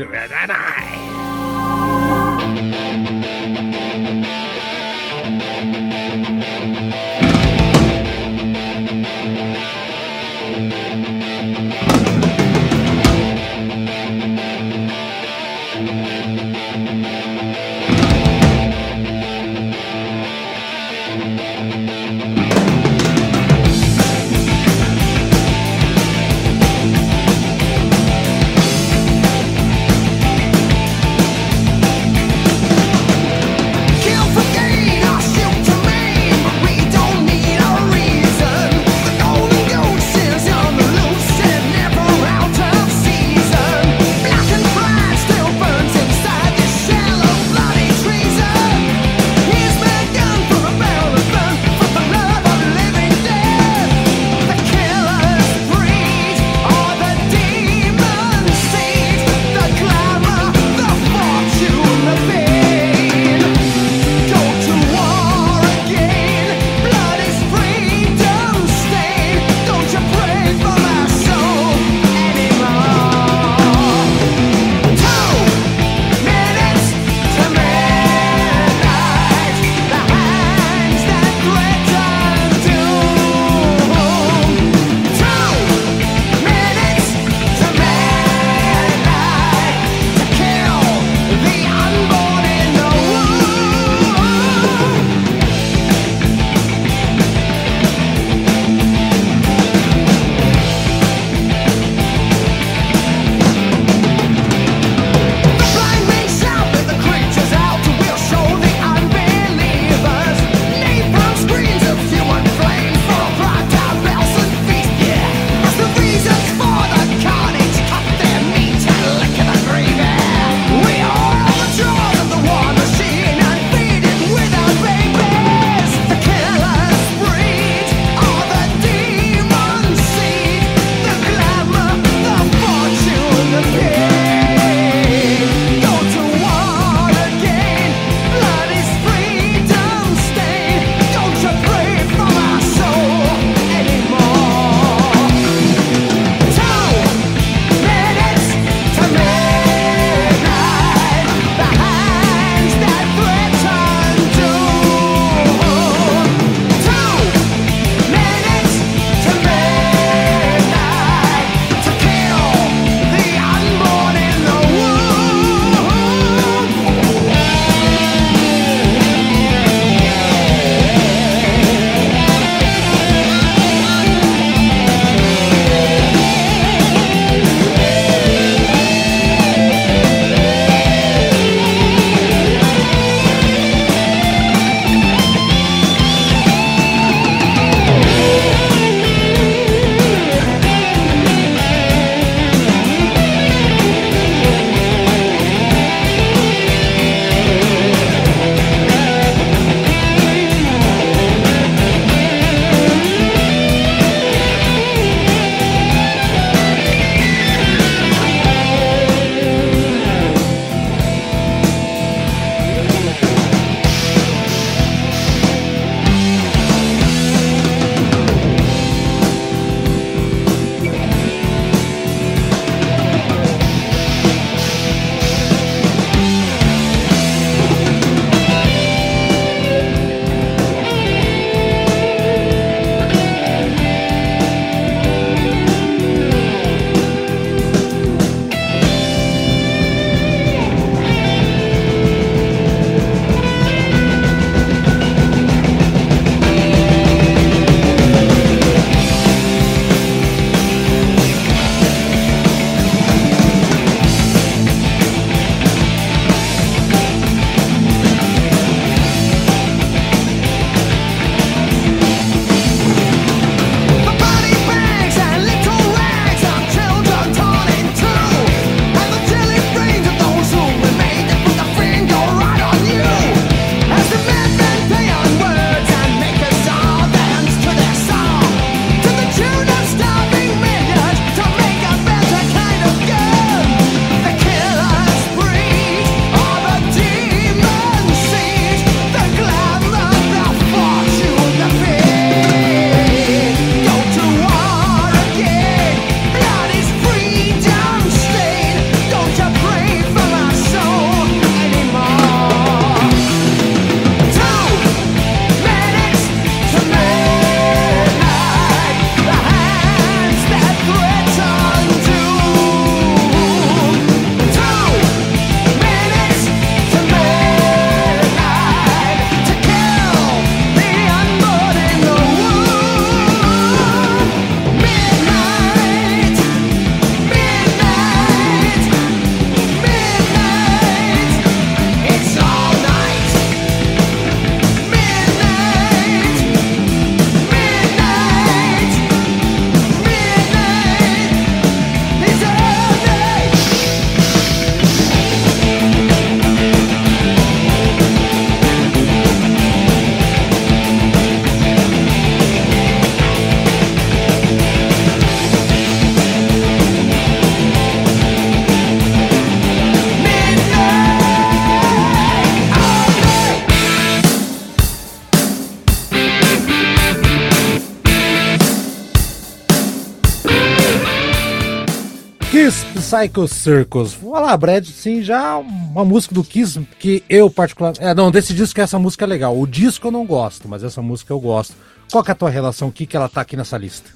[SPEAKER 1] Psycho Circus. Vamos lá, Brad, sim, já uma música do Kiss que eu particularmente. É, não, desse disco que essa música é legal. O disco eu não gosto, mas essa música eu gosto. Qual é a tua relação? O que, que ela tá aqui nessa lista?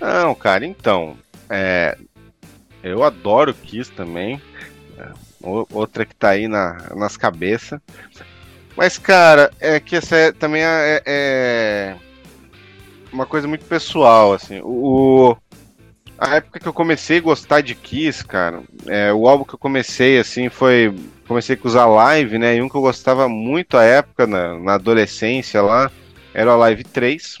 [SPEAKER 2] Não, cara, então. É, eu adoro Kiss também. É, outra que tá aí na, nas cabeças. Mas, cara, é que essa é, também é, é, uma coisa muito pessoal, assim. O, que eu comecei a gostar de Kiss, cara, é, o álbum que eu comecei, assim, foi. Comecei a usar live, né? E um que eu gostava muito à época, na, na adolescência lá, era o Live 3.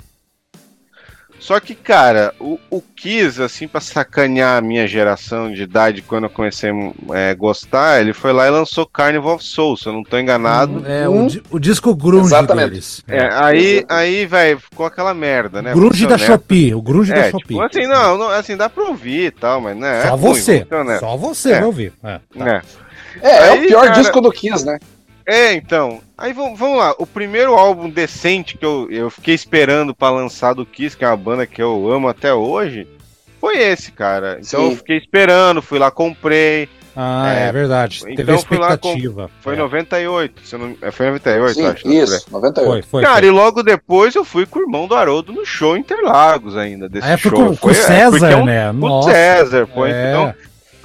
[SPEAKER 2] Só que, cara, o, o Kiss, assim, pra sacanear a minha geração de idade, quando eu comecei a é, gostar, ele foi lá e lançou Carnival of Souls, se eu não tô enganado.
[SPEAKER 1] é, hum. o, o, disco grunge
[SPEAKER 2] Exatamente. deles. É, aí, aí, velho, ficou aquela merda, né?
[SPEAKER 1] Grunge da Shopee, o grunge é, da Shopee. Tipo,
[SPEAKER 2] assim, não, não, assim, dá pra ouvir e tal, mas, né?
[SPEAKER 1] Só é você, ruim, só você vai ouvir.
[SPEAKER 6] É, tá. é. é, aí, é o pior cara... disco do Kiss, né?
[SPEAKER 2] É, então. Aí vamos, lá. O primeiro álbum decente que eu, eu fiquei esperando para lançar do Kiss, que é uma banda que eu amo até hoje, foi esse, cara. Então Sim. eu fiquei esperando, fui lá, comprei.
[SPEAKER 1] Ah, é, é verdade.
[SPEAKER 2] Teve então expectativa. Lá, foi em é. 98, se não, é, foi 98, Sim, acho.
[SPEAKER 6] Isso, 98. Foi,
[SPEAKER 2] foi, cara, foi. e logo depois eu fui com o irmão do Haroldo no show Interlagos ainda, desse ah, é, show.
[SPEAKER 1] Com, com o César, é um,
[SPEAKER 2] né? Com o César, foi. É. Então,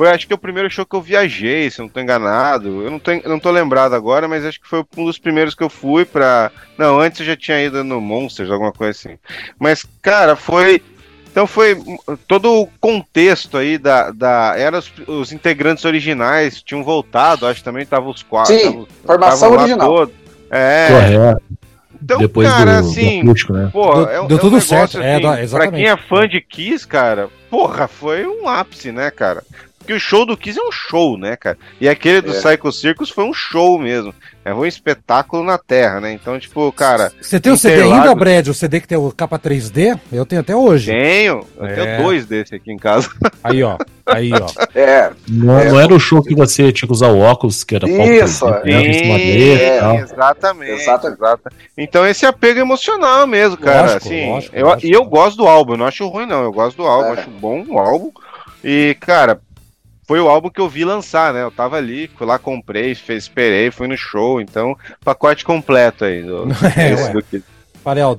[SPEAKER 2] foi acho que é o primeiro show que eu viajei, se eu não tô enganado. Eu não tô, não tô lembrado agora, mas acho que foi um dos primeiros que eu fui pra. Não, antes eu já tinha ido no Monsters, alguma coisa assim. Mas, cara, foi. Então foi todo o contexto aí da. da era os, os integrantes originais tinham voltado, acho que também estavam os quatro.
[SPEAKER 6] Sim, tavam, formação original. Todo.
[SPEAKER 2] É.
[SPEAKER 5] Correto.
[SPEAKER 2] Então, Depois cara, do, assim, do acústico, né? pô,
[SPEAKER 1] deu, é, deu é tudo um certo. Assim,
[SPEAKER 2] é, exatamente. Pra quem é fã de Kiss, cara, porra, foi um ápice, né, cara? Porque o show do Kiss é um show, né, cara? E aquele do é. Psycho Circus foi um show mesmo. É um espetáculo na Terra, né? Então, tipo, cara.
[SPEAKER 1] Você tem o CD ainda, Brad? O CD que tem o capa 3D? Eu tenho até hoje.
[SPEAKER 2] Tenho. Eu é. tenho dois desse aqui em casa. [laughs]
[SPEAKER 1] Aí, ó. Aí, ó.
[SPEAKER 5] É. Não, é. não era o show que você tinha que usar o óculos, que era
[SPEAKER 2] Isso, palco, sim, é, exatamente, exatamente. Então, esse apego emocional mesmo, cara. Lógico, assim, lógico, eu, lógico. E eu gosto do álbum, eu não acho ruim, não. Eu gosto do álbum, é. acho bom o álbum. E, cara, foi o álbum que eu vi lançar, né? Eu tava ali, fui lá, comprei, fez, esperei, fui no show, então, pacote completo aí. Do, [laughs]
[SPEAKER 6] é, do que...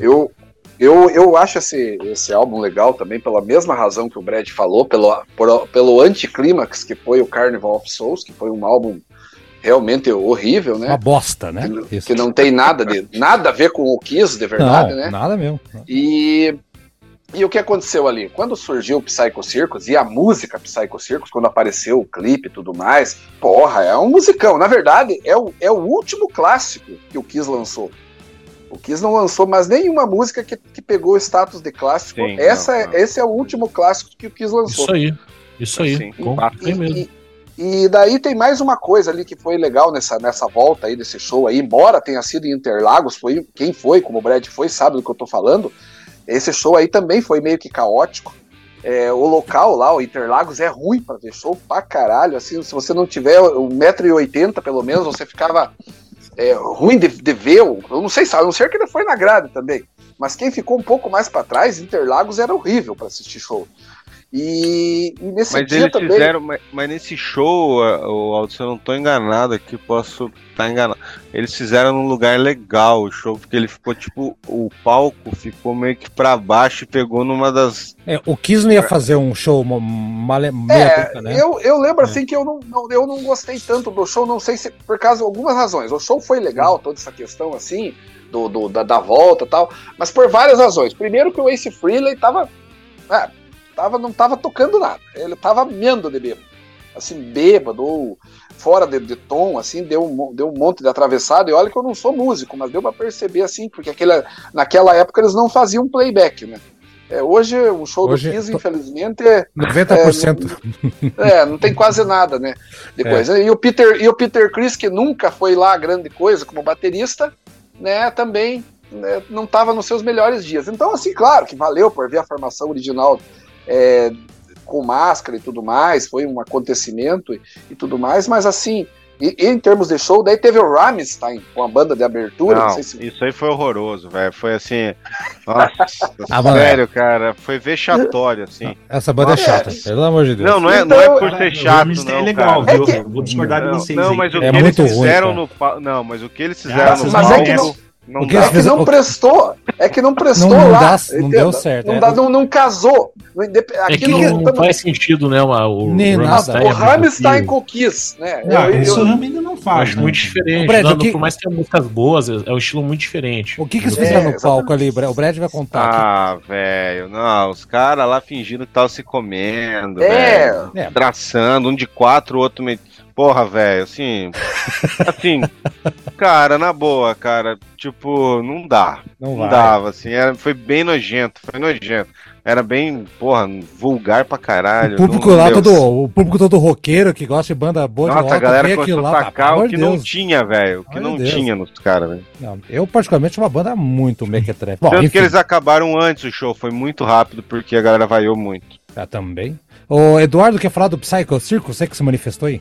[SPEAKER 6] Eu, eu, eu acho esse, esse álbum legal também pela mesma razão que o Brad falou, pelo, por, pelo anticlímax que foi o Carnival of Souls, que foi um álbum realmente horrível, né?
[SPEAKER 1] Uma bosta, né?
[SPEAKER 6] Que, que não tem nada de nada a ver com o Kiss, de verdade,
[SPEAKER 1] não,
[SPEAKER 6] né?
[SPEAKER 1] Nada mesmo.
[SPEAKER 6] E e o que aconteceu ali? Quando surgiu o Psycho Circus e a música Psycho Circus, quando apareceu o clipe e tudo mais, porra, é um musicão. Na verdade, é o, é o último clássico que o Kiss lançou. O Kiss não lançou mais nenhuma música que, que pegou o status de clássico. Sim, Essa não, não. É, esse é o último clássico que o Kiss lançou.
[SPEAKER 5] Isso aí, isso aí. Sim.
[SPEAKER 6] E, e, e, daí tem mais uma coisa ali que foi legal nessa, nessa volta aí desse show aí, embora tenha sido em Interlagos, foi quem foi, como o Brad foi, sabe do que eu tô falando. Esse show aí também foi meio que caótico. É, o local lá, o Interlagos, é ruim para ver show pra caralho. Assim, se você não tiver 1,80m pelo menos, você ficava é, ruim de, de ver. Eu não sei se a não ser que ele foi na grade também. Mas quem ficou um pouco mais para trás, Interlagos era horrível para assistir show. E, e nesse
[SPEAKER 2] mas dia também. Fizeram, mas, mas, nesse show, o Aldo, se eu não tô enganado aqui, posso estar tá enganado. Eles fizeram num lugar legal o show, porque ele ficou tipo. O palco ficou meio que pra baixo e pegou numa das.
[SPEAKER 1] É, o Kiss não ia fazer um show mal,
[SPEAKER 6] é, né? eu, eu lembro é. assim que eu não, não, eu não gostei tanto do show, não sei se por causa de algumas razões. O show foi legal, toda essa questão assim, do, do da, da volta e tal, mas por várias razões. Primeiro que o Ace Frehley tava. É, tava, não tava tocando nada. Ele tava mendo de bêbado. Assim, bêbado, ou fora de, de, tom, assim, deu um, deu um monte de atravessado. E olha que eu não sou músico, mas deu para perceber, assim, porque aquele, naquela época eles não faziam playback, né? É, hoje, um show hoje, do Kiss, tô... infelizmente.
[SPEAKER 1] 90%.
[SPEAKER 6] É, não, é, não tem quase nada, né? De é. coisa. E, o Peter, e o Peter Chris, que nunca foi lá grande coisa como baterista, né, também né, não estava nos seus melhores dias. Então, assim, claro que valeu por ver a formação original é, com máscara e tudo mais, foi um acontecimento e, e tudo mais, mas assim, E, e em termos de show, daí teve o Rammstein com a banda de abertura. Não,
[SPEAKER 2] não sei se... Isso aí foi horroroso, velho. Foi assim. Nossa, [laughs] ah, sério, cara. Foi vexatório, assim.
[SPEAKER 1] Essa banda é chata, pelo amor de Deus.
[SPEAKER 2] Não, não é, então, não é então, por ser chato, não. É
[SPEAKER 3] legal,
[SPEAKER 2] cara.
[SPEAKER 3] viu? É que... Vou discordar de vocês.
[SPEAKER 2] Não, mas o que é eles fizeram ruim, no. Não, mas o que eles fizeram no
[SPEAKER 6] palco. É que não... Não é que não prestou, é que não prestou não, não lá.
[SPEAKER 1] Dá, não deu certo.
[SPEAKER 6] Não, é. dá, não, não casou.
[SPEAKER 5] Aqui é que não, não faz sentido, né? O,
[SPEAKER 6] Nem Rammstein, o Rammstein com Kiss, né?
[SPEAKER 3] Não, eu, isso eu, ainda não faz.
[SPEAKER 5] Acho né? muito diferente. Brad, não, que... Por mais que tenha músicas boas, é um estilo muito diferente.
[SPEAKER 1] O que, que eles fizeram é, no palco ali? O Brad vai contar.
[SPEAKER 2] Ah, velho, não, os caras lá fingindo que estavam se comendo, é. Véio, traçando, um de quatro, o outro meio Porra, velho, assim. assim, cara, na boa, cara, tipo, não dá. Não, não dava, assim, era, foi bem nojento, foi nojento. Era bem, porra, vulgar pra caralho.
[SPEAKER 1] O público
[SPEAKER 2] não,
[SPEAKER 1] lá, todo, o público todo roqueiro que gosta de banda boa
[SPEAKER 2] Nossa,
[SPEAKER 1] de rock,
[SPEAKER 2] a galera começou a sacar o que Deus. não tinha, velho. O que não Deus. tinha nos caras, velho.
[SPEAKER 1] Eu, particularmente, uma banda muito mequetrefe.
[SPEAKER 2] Tanto enfim. que eles acabaram antes o show, foi muito rápido, porque a galera vaiou muito.
[SPEAKER 1] Ah, também. O Eduardo quer falar do Psycho Circus, você que se manifestou aí?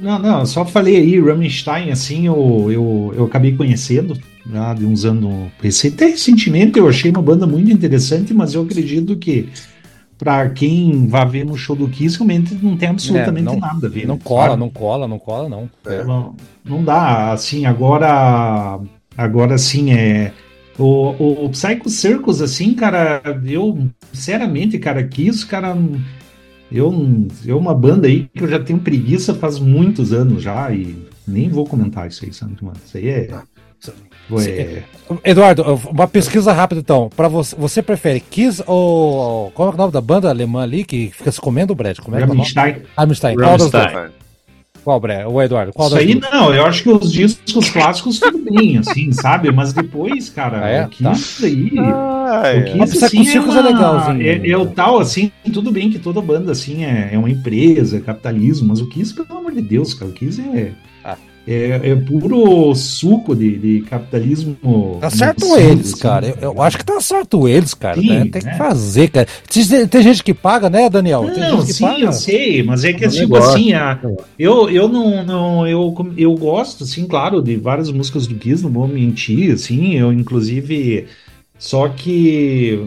[SPEAKER 3] Não, não, só falei aí, Rammstein, assim, eu, eu, eu acabei conhecendo, já de uns anos. Até recentemente eu achei uma banda muito interessante, mas eu acredito que para quem vai ver no show do Kiss, realmente não tem absolutamente é, não, nada a ver.
[SPEAKER 1] Não cola, não cola, não cola, não.
[SPEAKER 3] É. Não, não dá, assim, agora. Agora sim, é. O, o, o Psycho Circus, assim, cara, eu, sinceramente, cara, Kiss, cara eu, eu uma banda aí que eu já tenho preguiça faz muitos anos já e nem vou comentar isso aí, sabe, mano? Isso aí é.
[SPEAKER 1] é... Eduardo, uma pesquisa rápida então. Para você, você prefere Kiss ou qual é o nome da banda alemã ali que fica se comendo, Brad? Como é
[SPEAKER 3] Rammstein.
[SPEAKER 1] Rammstein. Rammstein. Qual, Bré? O Eduardo? Qual
[SPEAKER 3] Isso aí não, eu acho que os discos clássicos tudo bem, assim, sabe? Mas depois, cara,
[SPEAKER 1] ah, é?
[SPEAKER 3] o que tá. isso aí. Ah,
[SPEAKER 1] é. O que isso, assim, é, uma, é legalzinho.
[SPEAKER 3] É, é, o tal, assim, tudo bem que toda banda, assim, é, é uma empresa, é capitalismo, mas o que isso, pelo amor de Deus, cara, o que isso é é, é puro suco de, de capitalismo.
[SPEAKER 1] Tá certo eles, assim, cara. Eu, eu, acho que tá certo eles, cara. Sim, né? Tem né? que fazer, cara. Tem, tem, gente que paga, né, Daniel? Tem
[SPEAKER 3] não, sim, paga. eu sei, mas é que é tipo assim, a, eu, eu não, não eu, eu gosto, assim, claro, de várias músicas do Kiss, não vou mentir, assim, eu inclusive. Só que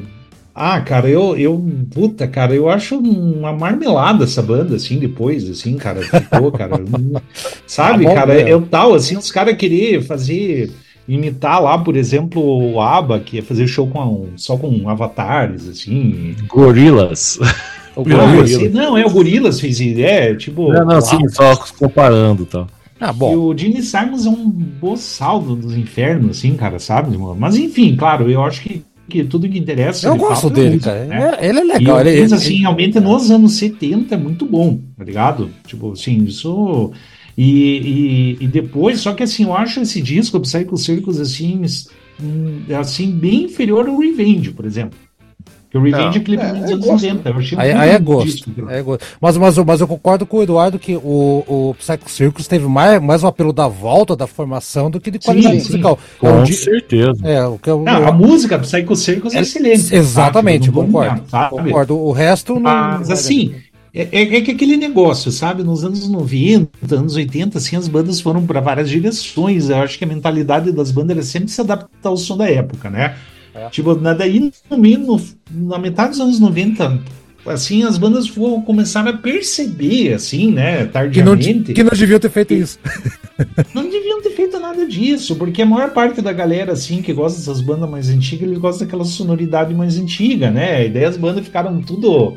[SPEAKER 3] ah, cara, eu, eu, puta, cara, eu acho uma marmelada essa banda, assim, depois, assim, cara, ficou, cara, [laughs] sabe, tá cara, é o tal, assim, os caras querer fazer, imitar lá, por exemplo, o ABBA, que ia fazer show com, só com avatares, assim.
[SPEAKER 5] Gorilas. [laughs]
[SPEAKER 3] O não, assim, não, é o Gorilas fez, é, tipo...
[SPEAKER 5] Não, não, sim, só comparando, tá.
[SPEAKER 3] Ah, bom. E o Gene Simons é um boçal dos infernos, assim, cara, sabe? Mas enfim, claro, eu acho que que tudo que interessa.
[SPEAKER 1] Eu gosto fato, é dele, cara. Né? Ele é legal. E
[SPEAKER 3] ele, assim, ele... realmente nos anos 70 é muito bom, tá ligado? Tipo, assim, isso. E, e, e, depois, só que assim, eu acho esse disco, Psycho Circus, assim, assim, bem inferior ao Revenge, por exemplo. Porque o Revenge é clipe é, dos é anos 90. Eu achei
[SPEAKER 1] aí, aí é gosto. é gosto. Mas, mas, mas eu concordo com o Eduardo que o, o Psycho Circus teve mais, mais um apelo da volta da formação do que de qualidade sim, musical. Sim.
[SPEAKER 5] Com é um certeza.
[SPEAKER 3] É, o que eu, não, a música Psycho Circus é, é excelente.
[SPEAKER 1] Exatamente, concordo. concordo. O resto não.
[SPEAKER 3] Mas assim. É, é, é, que aquele negócio, sabe? Nos anos 90, anos 80, assim, as bandas foram para várias direções. Eu acho que a mentalidade das bandas era sempre se adaptar ao som da época, né? É. Tipo, daí no meio, na metade dos anos 90, assim, as bandas foram, começaram a perceber, assim, né, tardiamente.
[SPEAKER 1] Que não, que não deviam ter feito isso. [laughs]
[SPEAKER 3] Não deviam ter feito nada disso, porque a maior parte da galera, assim, que gosta dessas bandas mais antigas, eles gostam daquela sonoridade mais antiga, né? E daí as bandas ficaram tudo.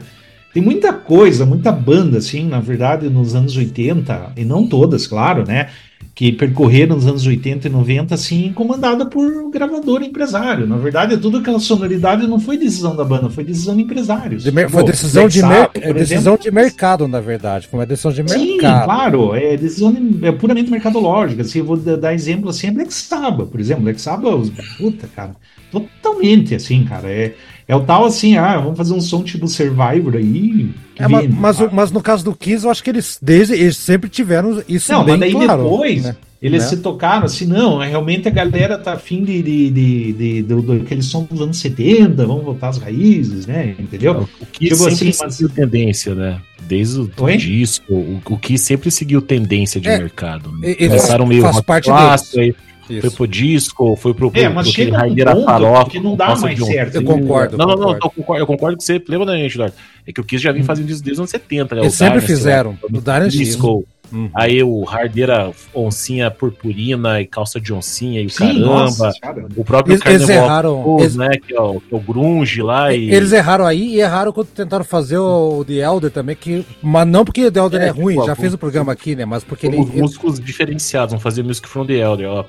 [SPEAKER 3] Tem muita coisa, muita banda, assim, na verdade, nos anos 80, e não todas, claro, né? Que percorreram nos anos 80 e 90, assim, comandada por gravador empresário. Na verdade, tudo aquela sonoridade não foi decisão da banda, foi decisão de empresários.
[SPEAKER 1] De foi decisão, de, mer é decisão de mercado, na verdade. Foi uma decisão de mercado. Sim,
[SPEAKER 3] claro, é decisão de, é puramente mercadológica. Assim, eu vou dar exemplo assim, é Black Sabbath, por exemplo. Black Sabbath, puta, cara, totalmente assim, cara. É, é o tal assim, ah, vamos fazer um som tipo Survivor aí.
[SPEAKER 1] É, vem, mas, mas, mas, no caso do Kiss, eu acho que eles, desde, eles sempre tiveram isso
[SPEAKER 3] não, bem mas daí claro. depois, né? eles né? se tocaram assim, não, realmente a galera tá afim de, de, de, de, de, daquele som dos anos 70, vamos voltar às raízes, né? Entendeu?
[SPEAKER 5] O Kiss tipo assim, mas... tendência, né? Desde o
[SPEAKER 3] Oi?
[SPEAKER 5] disco, o, o que sempre seguiu tendência de
[SPEAKER 1] É,
[SPEAKER 5] mercado. né? Começaram meio
[SPEAKER 1] faz
[SPEAKER 5] rock
[SPEAKER 1] parte
[SPEAKER 5] clássico, aí foi
[SPEAKER 1] Isso.
[SPEAKER 5] pro disco, foi pro, pro,
[SPEAKER 3] É, mas
[SPEAKER 5] pro
[SPEAKER 3] chega ponto
[SPEAKER 5] farofa,
[SPEAKER 3] que não dá mais
[SPEAKER 5] um-
[SPEAKER 3] certo.
[SPEAKER 1] Eu concordo.
[SPEAKER 5] Não, não, não, eu concordo, eu concordo com você. Lembra da gente, Eduardo? É que o Kiss já vinha fazendo isso desde os anos 70, né?
[SPEAKER 1] Eles
[SPEAKER 5] O
[SPEAKER 1] sempre
[SPEAKER 5] Dynasty,
[SPEAKER 1] fizeram.
[SPEAKER 5] lá,
[SPEAKER 1] O.
[SPEAKER 5] Disco,
[SPEAKER 1] Uhum.
[SPEAKER 5] aí o Hardeira oncinha purpurina e calça de oncinha e o
[SPEAKER 3] Sim,
[SPEAKER 5] caramba.
[SPEAKER 3] nossa, cara.
[SPEAKER 5] O próprio
[SPEAKER 1] Eles, eles erraram. Eles,
[SPEAKER 5] né? Que é, o, que é o grunge lá e...
[SPEAKER 1] eles erraram aí e erraram quando tentaram fazer o The Elder também, que, mas não porque o The Elder é,
[SPEAKER 5] É,
[SPEAKER 1] ruim,
[SPEAKER 5] tipo,
[SPEAKER 1] já fez o programa aqui, né? Mas porque ele.
[SPEAKER 5] Os
[SPEAKER 1] ele
[SPEAKER 5] músicos diferenciados, vão fazer Music from the Elder. Ó,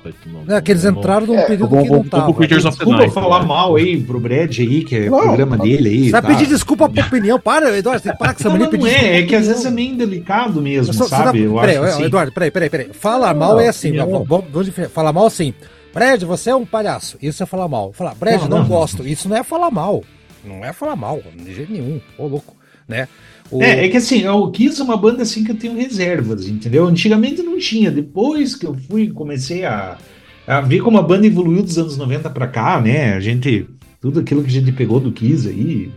[SPEAKER 5] não,
[SPEAKER 1] é, que eles
[SPEAKER 5] não-
[SPEAKER 1] entraram num
[SPEAKER 6] É,
[SPEAKER 1] período
[SPEAKER 5] vamos-
[SPEAKER 1] que não
[SPEAKER 5] vamos pro
[SPEAKER 1] tava.
[SPEAKER 5] Creatures of the
[SPEAKER 3] Desculpa
[SPEAKER 5] Night.
[SPEAKER 3] falar
[SPEAKER 5] né?
[SPEAKER 3] mal aí pro Brad aí, que é o
[SPEAKER 6] Não,
[SPEAKER 3] programa
[SPEAKER 6] não.
[SPEAKER 3] dele aí.
[SPEAKER 1] Você vai
[SPEAKER 3] tá?
[SPEAKER 1] pedir desculpa por opinião. Para, Eduardo, você tem que com essa
[SPEAKER 3] Não,
[SPEAKER 1] mania
[SPEAKER 3] não, não
[SPEAKER 1] pedir
[SPEAKER 3] é, é que às vezes é meio delicado mesmo, sabe? Eu
[SPEAKER 1] peraí,
[SPEAKER 3] acho assim.
[SPEAKER 1] Eduardo, peraí, peraí, peraí. Falar
[SPEAKER 3] Não,
[SPEAKER 1] mal é assim,
[SPEAKER 3] não.
[SPEAKER 1] vamos, falar mal assim. Brad, você é um palhaço. Isso é falar mal. Falar, Brad,
[SPEAKER 3] Não,
[SPEAKER 1] não,
[SPEAKER 3] não.
[SPEAKER 1] gosto. Isso não é falar mal. Não é falar mal, de jeito nenhum. Ô, louco, né? O-
[SPEAKER 3] É, é que assim, o Kiss é uma banda assim que eu tenho reservas, entendeu? Antigamente não tinha, depois que eu fui, comecei a, a ver como a banda evoluiu dos anos 90 pra cá, né? A gente, tudo aquilo que a gente pegou do Kiss aí,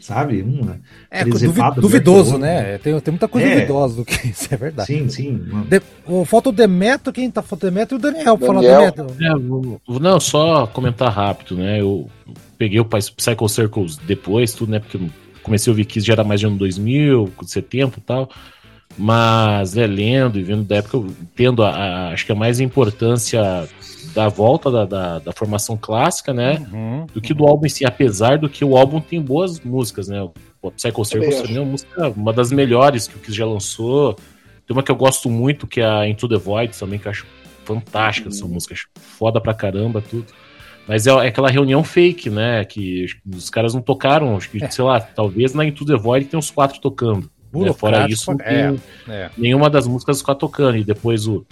[SPEAKER 3] sabe? Uma
[SPEAKER 1] é
[SPEAKER 3] preservada
[SPEAKER 1] duvi- duvidoso,
[SPEAKER 3] que
[SPEAKER 1] né? Tem, tem muita coisa
[SPEAKER 3] É.
[SPEAKER 1] duvidosa do que [laughs] isso, é verdade.
[SPEAKER 3] Sim, sim.
[SPEAKER 1] De, o, falta o Demeto, quem tá falando Demeto e o Daniel. pra Falar
[SPEAKER 6] Daniel.
[SPEAKER 1] Demeto.
[SPEAKER 5] É, vou- vou- não, só comentar rápido, né? Eu peguei o Psycho Circles depois, tudo, né? Porque eu comecei a ouvir Kiss já era mais de ano 2000, 70 e tal. Mas, né, lendo e vendo da época, eu entendo a, a- acho que a mais importância da volta da, da, da formação clássica, né?
[SPEAKER 1] Uhum.
[SPEAKER 5] Do que do álbum em si, apesar do que o álbum tem boas músicas, né? O Psycho
[SPEAKER 6] acho.
[SPEAKER 5] também é uma música, uma das melhores que o Kiss já lançou. Tem uma que eu gosto muito, que é a Into the Void também, que eu acho fantástica essa música, acho foda pra caramba, tudo. Mas é, é aquela reunião fake, né? Que os caras não tocaram, acho que, sei lá, talvez na Into the Void tem uns quatro tocando. Né? Fora isso, não
[SPEAKER 1] é,
[SPEAKER 5] tem
[SPEAKER 1] é.
[SPEAKER 5] nenhuma das músicas ficar tocando. E depois o,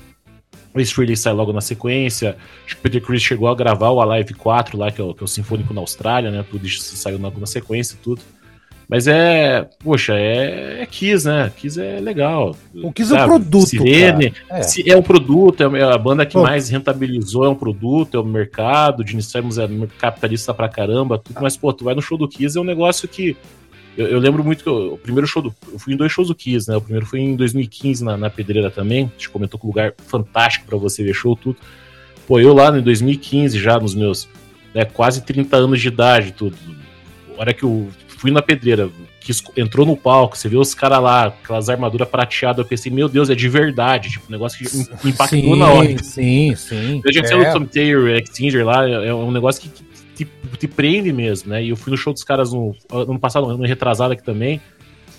[SPEAKER 5] o Ace Frehley sai logo na sequência. Acho que o Peter Chris chegou a gravar o Alive 4 lá, que é o, que é o Sinfônico na Austrália, né? Tudo isso saiu na, na sequência e tudo. Mas é, poxa, é, é Kiss, né? Kiss é legal.
[SPEAKER 1] O Kiss é um
[SPEAKER 5] Sabe?
[SPEAKER 1] produto,
[SPEAKER 5] Sirene,
[SPEAKER 1] cara. É.
[SPEAKER 5] é um produto, é a banda que
[SPEAKER 1] Pô.
[SPEAKER 5] mais rentabilizou é um produto, é o mercado, o Simmons é capitalista pra caramba, tudo, mas, pô, tu vai no show do Kiss, é um negócio que. Eu, eu lembro muito que eu- o primeiro show do. Eu fui em dois shows do Kiss, né? O primeiro foi em 2015 na, na Pedreira também. A gente comentou que um lugar fantástico pra você ver show, tudo. Pô, eu lá em 2015, já nos meus né, quase 30 anos de idade, tudo. A hora que eu fui na pedreira, que entrou no palco, você vê os caras lá, aquelas armaduras prateadas, eu pensei, meu Deus, é de verdade. Tipo, um negócio que im- impactou
[SPEAKER 1] sim,
[SPEAKER 5] na hora.
[SPEAKER 1] Sim, sim.
[SPEAKER 5] Eu já
[SPEAKER 1] É.
[SPEAKER 5] sei o Tom Taylor, Extinger lá, é é um negócio que, que te, te prende mesmo, né? E eu fui no show dos caras no ano passado, ano retrasado aqui também.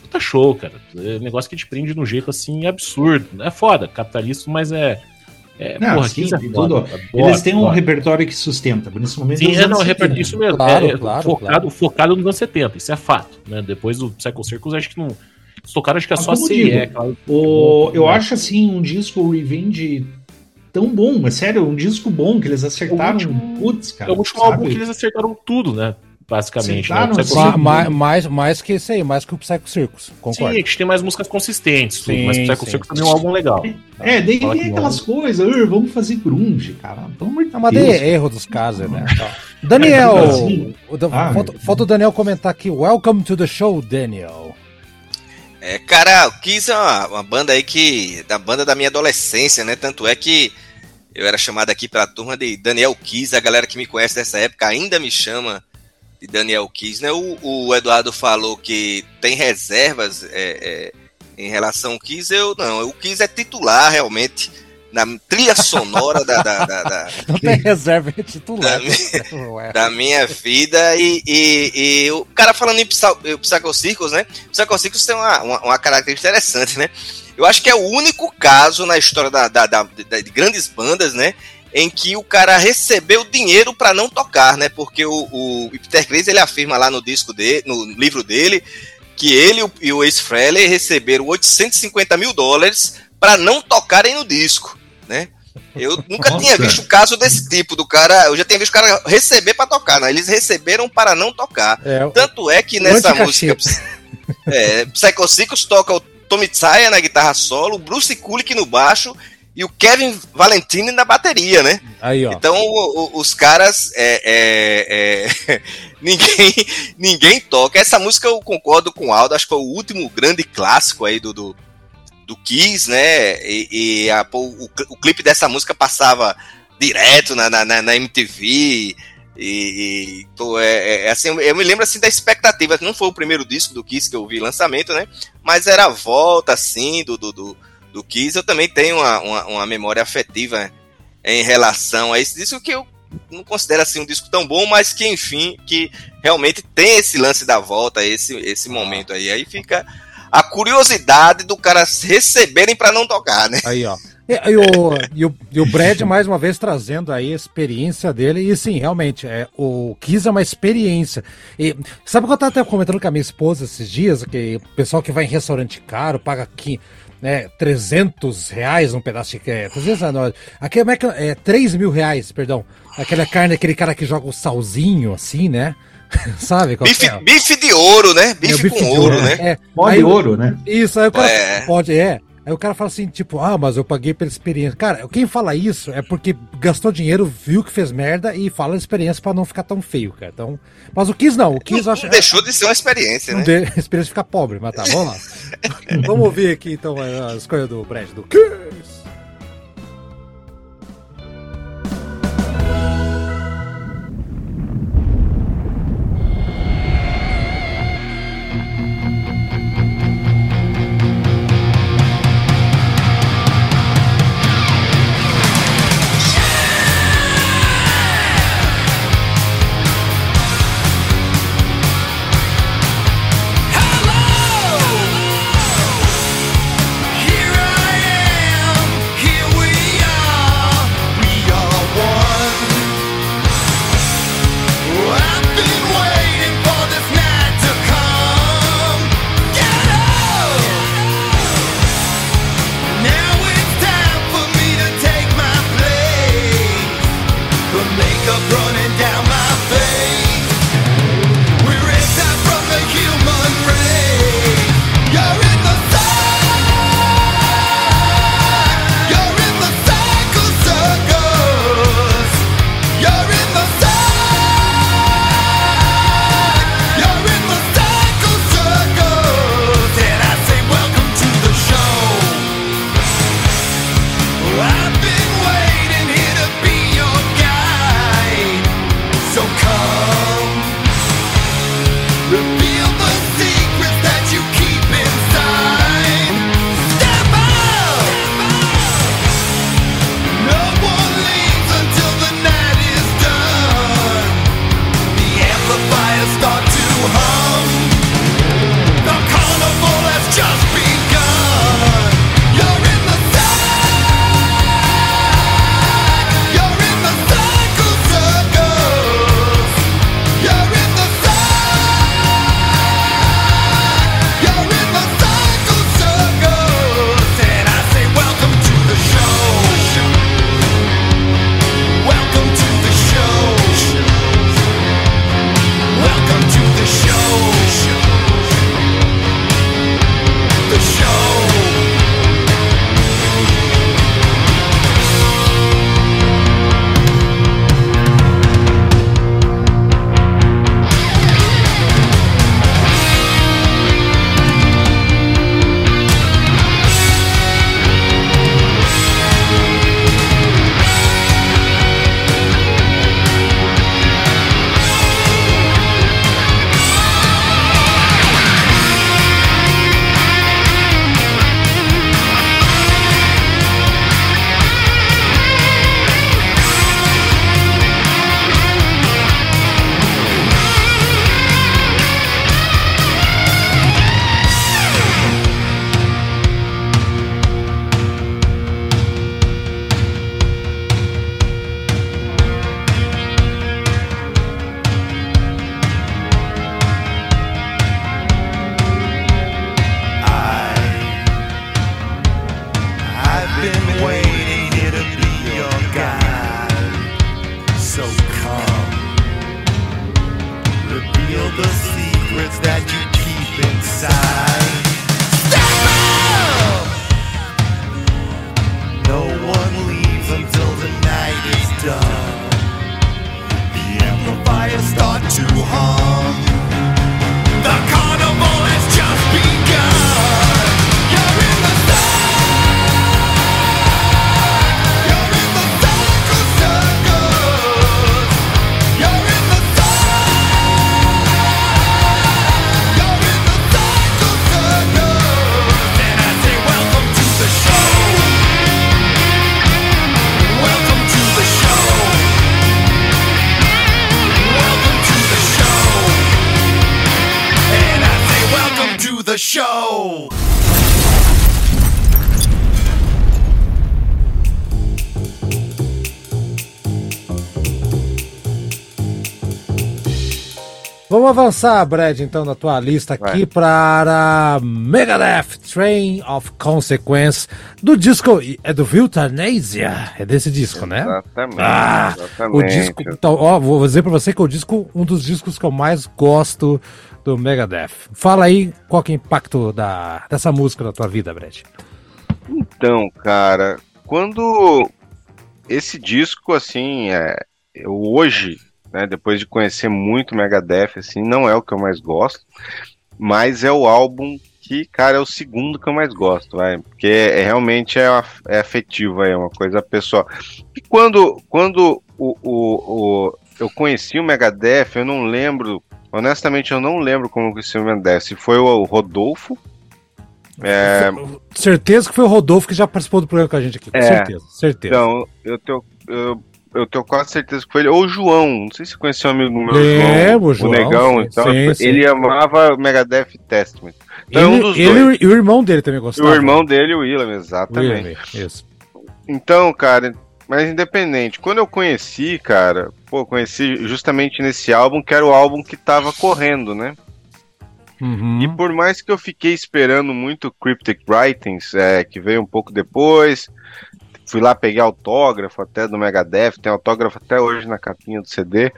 [SPEAKER 5] Puta show, cara. É um negócio que te prende de um jeito assim absurdo. É foda, capitalista, mas é. é
[SPEAKER 3] Não,
[SPEAKER 5] porra,
[SPEAKER 3] sim,
[SPEAKER 5] é
[SPEAKER 3] tudo.
[SPEAKER 5] adoro,
[SPEAKER 3] Eles têm um
[SPEAKER 5] adoro.
[SPEAKER 3] repertório que sustenta. Nesse momento,
[SPEAKER 5] Sim, é,
[SPEAKER 3] anos
[SPEAKER 5] não, é
[SPEAKER 3] 70.
[SPEAKER 5] repertório, isso mesmo.
[SPEAKER 1] Claro,
[SPEAKER 5] é, é
[SPEAKER 1] claro,
[SPEAKER 5] focado,
[SPEAKER 1] claro.
[SPEAKER 5] focado nos anos 70, isso é fato. Né? Depois do Psycho Circles, acho que não. Eles tocaram, acho que é
[SPEAKER 3] Mas
[SPEAKER 5] só a CE.
[SPEAKER 3] digo,
[SPEAKER 5] aquela-
[SPEAKER 3] O, eu
[SPEAKER 5] É.
[SPEAKER 3] acho assim um disco Revenge tão bom, é sério, um disco bom que eles acertaram.
[SPEAKER 5] É o último-
[SPEAKER 3] Putz, cara.
[SPEAKER 5] é o último
[SPEAKER 3] sabe?
[SPEAKER 5] álbum que eles acertaram tudo, né? Basicamente. Né?
[SPEAKER 3] Acertaram,
[SPEAKER 5] O Psycho
[SPEAKER 3] sim.
[SPEAKER 1] Ma-
[SPEAKER 5] Circles-
[SPEAKER 1] ma- mais, mais que esse aí, mais que o Psycho Circus.
[SPEAKER 5] Sim,
[SPEAKER 1] Concordo.
[SPEAKER 5] a gente tem mais músicas consistentes, tudo,
[SPEAKER 1] Sim,
[SPEAKER 5] mas o Psycho
[SPEAKER 1] sim.
[SPEAKER 5] Circles também é um álbum legal.
[SPEAKER 3] É, daí
[SPEAKER 5] Fala que
[SPEAKER 3] aquelas coisas, "Ah, vamos fazer grunge, cara. Pelo amor de
[SPEAKER 1] mas daí
[SPEAKER 3] Deus.
[SPEAKER 1] é erro dos casos, né? [laughs] Daniel,
[SPEAKER 3] É, ah,
[SPEAKER 1] falta, falta o Daniel comentar aqui. Welcome to the show, Daniel.
[SPEAKER 4] É, cara, o Kiss é uma, uma banda aí que. da banda da minha adolescência, né? Tanto é que eu era chamado aqui pela turma de Daniel Kiss, a galera que me conhece dessa época ainda me chama de Daniel Kiss, né? O, o Eduardo falou que tem reservas é, é, em relação ao Kiss, eu não. O Kiss é titular realmente na trilha sonora da- da- da- da, [laughs]
[SPEAKER 1] Não tem reserva é titular.
[SPEAKER 4] Da
[SPEAKER 1] Ué.
[SPEAKER 4] da minha vida e, e, e o cara falando em Psy- em Psycho Circus, né? Psycho Circus tem uma, uma, uma característica interessante, né? Eu acho que é o único caso na história da, da- da- de grandes bandas, né? Em que o cara recebeu dinheiro para não tocar, né? Porque o, o Peter Chris, ele afirma lá no disco dele, no livro dele, que ele e o- e o Ace Frehley receberam 850 mil dólares para não tocarem no disco, né? Eu nunca
[SPEAKER 3] Nossa.
[SPEAKER 4] tinha visto caso desse tipo do cara. Eu já tinha visto o cara receber para tocar, né? Eles receberam para não tocar.
[SPEAKER 1] É,
[SPEAKER 4] Tanto é que nessa música. É, Psycho Circus toca o Tommy Tsaya na guitarra solo, o Bruce Kulick no baixo e o Kevin Valentini na bateria, né?
[SPEAKER 1] Aí, ó.
[SPEAKER 4] Então o, o, os caras é, é, é, [laughs] ninguém ninguém toca. Essa música eu concordo com o Aldo, acho que foi o último grande clássico aí do, do, do Kiss, né? E, e a, o, o, clipe dessa música passava direto na, na, na MTV. E, e pô, é, é, é, assim, eu me lembro assim da expectativa. Não foi o primeiro disco do Kiss que eu vi lançamento, né? Mas era a volta assim do, do, do, do Kiss. Eu também tenho uma, uma, uma memória afetiva em relação a esse disco que eu não considero assim um disco tão bom, mas que enfim, que realmente tem esse lance da volta, esse, esse momento aí. Aí fica a curiosidade do cara receberem para não tocar, né?
[SPEAKER 1] Aí, ó. E, e, o, e, o, e o Brad, mais uma vez, trazendo aí a experiência dele. E sim, realmente, é, o Kiss é uma experiência. E sabe o que eu tava até comentando com a minha esposa esses dias? Que o pessoal que vai em restaurante caro paga aqui. Né, 300 reais um pedaço de é, 300 anos, aqui é, é 3 mil reais, perdão. Aquela carne, aquele cara que joga o salzinho assim, né? [laughs] Sabe?
[SPEAKER 4] Bife, é? bife de ouro, né? Bife, é, bife com ouro, ouro, né?
[SPEAKER 3] É, pode aí, ouro, né?
[SPEAKER 1] Isso, aí o cara é. pode, é. Aí o cara fala assim, tipo, ah, mas eu paguei pela experiência. Cara, quem fala isso é porque gastou dinheiro, viu que fez merda e fala a experiência para não ficar tão feio, cara. Então, mas o Kiss não, o Kiss
[SPEAKER 4] não,
[SPEAKER 1] acha...
[SPEAKER 4] não deixou de ser uma experiência, né? De... [laughs]
[SPEAKER 1] A experiência ficar pobre, mas tá, vamos lá. [laughs] vamos ouvir aqui então a escolha do Brad do Kiss. Vamos avançar, Brad, então, na tua lista aqui para Megadeth Train of Consequence do disco. É do Viltanesia? É desse disco, né?
[SPEAKER 2] Exatamente.
[SPEAKER 1] Ah,
[SPEAKER 2] exatamente.
[SPEAKER 1] o disco. Então, ó, vou dizer pra você que é o disco, um dos discos que eu mais gosto do Megadeth. Fala aí qual é o impacto da, dessa música na tua vida, Brad.
[SPEAKER 2] Então, cara, quando esse disco, assim, é, eu hoje né? Depois de conhecer muito Megadeth, assim, não é o que eu mais gosto, mas é o álbum que, cara, é o segundo que eu mais gosto, vai, porque é, é realmente é, é afetivo, é uma coisa pessoal. E quando, quando o, o, o, eu conheci o Megadeth, eu não lembro, honestamente, eu não lembro como eu conheci o Megadeth. Se foi o Rodolfo,
[SPEAKER 1] é... Certeza que foi o Rodolfo que já participou do programa com a gente aqui. Com é, certeza, certeza.
[SPEAKER 2] Então, eu, tenho, eu eu tenho quase certeza que foi ele, ou o João, não sei se conheceu um amigo meu,
[SPEAKER 1] é,
[SPEAKER 2] João, o,
[SPEAKER 1] João,
[SPEAKER 2] o Negão,
[SPEAKER 1] sim,
[SPEAKER 2] então,
[SPEAKER 1] sim,
[SPEAKER 2] ele
[SPEAKER 1] sim.
[SPEAKER 2] amava Megadeth Testament. Então,
[SPEAKER 1] ele,
[SPEAKER 2] é um
[SPEAKER 1] ele
[SPEAKER 2] dois.
[SPEAKER 1] e o irmão dele também gostavam.
[SPEAKER 2] O irmão dele, o William, exatamente.
[SPEAKER 1] William, isso.
[SPEAKER 2] Então, cara, mas independente, quando eu conheci, cara, pô, conheci justamente nesse álbum, que era o álbum que tava correndo, né?
[SPEAKER 1] Uhum.
[SPEAKER 2] E por mais que eu fiquei esperando muito Cryptic Writings, é, que veio um pouco depois, fui lá pegar autógrafo até do Megadeth, tem autógrafo até hoje na capinha do CD.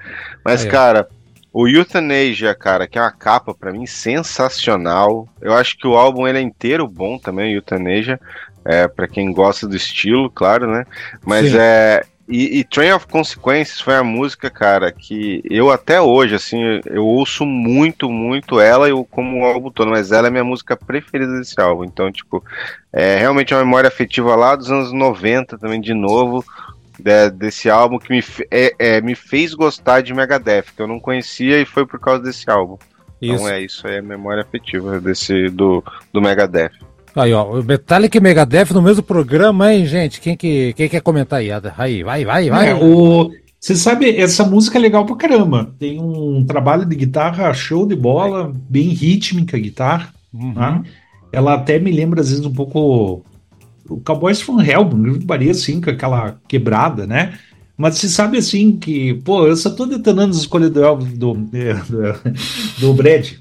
[SPEAKER 2] Mas,
[SPEAKER 1] Aí,
[SPEAKER 2] cara, o Euthanasia, cara, que é uma capa pra mim sensacional. Eu acho que o álbum ele é inteiro bom também, Euthanasia. É, para quem gosta do estilo, claro, né? Mas
[SPEAKER 1] Sim.
[SPEAKER 2] é. E, e Train of Consequences foi a música, cara, que eu até hoje, assim, eu ouço muito, muito ela eu, como o álbum todo, mas ela é a minha música preferida desse álbum. Então, tipo, é realmente uma memória afetiva lá dos anos 90 também, de novo, de- desse álbum que me, é- é, me fez gostar de Megadeth, que eu não conhecia e foi por causa desse álbum.
[SPEAKER 1] Isso.
[SPEAKER 2] Então é isso, aí é a memória afetiva desse, do, do Megadeth.
[SPEAKER 1] Aí, ó, o Metallica e Megadeth no mesmo programa, hein, gente? Quem, que, quem quer comentar aí? Aí, vai, vai, vai.
[SPEAKER 3] É, o, você sabe, essa música é legal pra caramba. Tem um trabalho de guitarra show de bola, bem rítmica a guitarra.
[SPEAKER 1] Uhum.
[SPEAKER 3] né? Ela até me lembra, às vezes, um pouco o Cowboys from Hell, um Bahia, assim, com aquela quebrada, né? Mas você sabe, assim, que, pô, eu só tô detonando as escolhas do, do, [laughs] do, do Brad.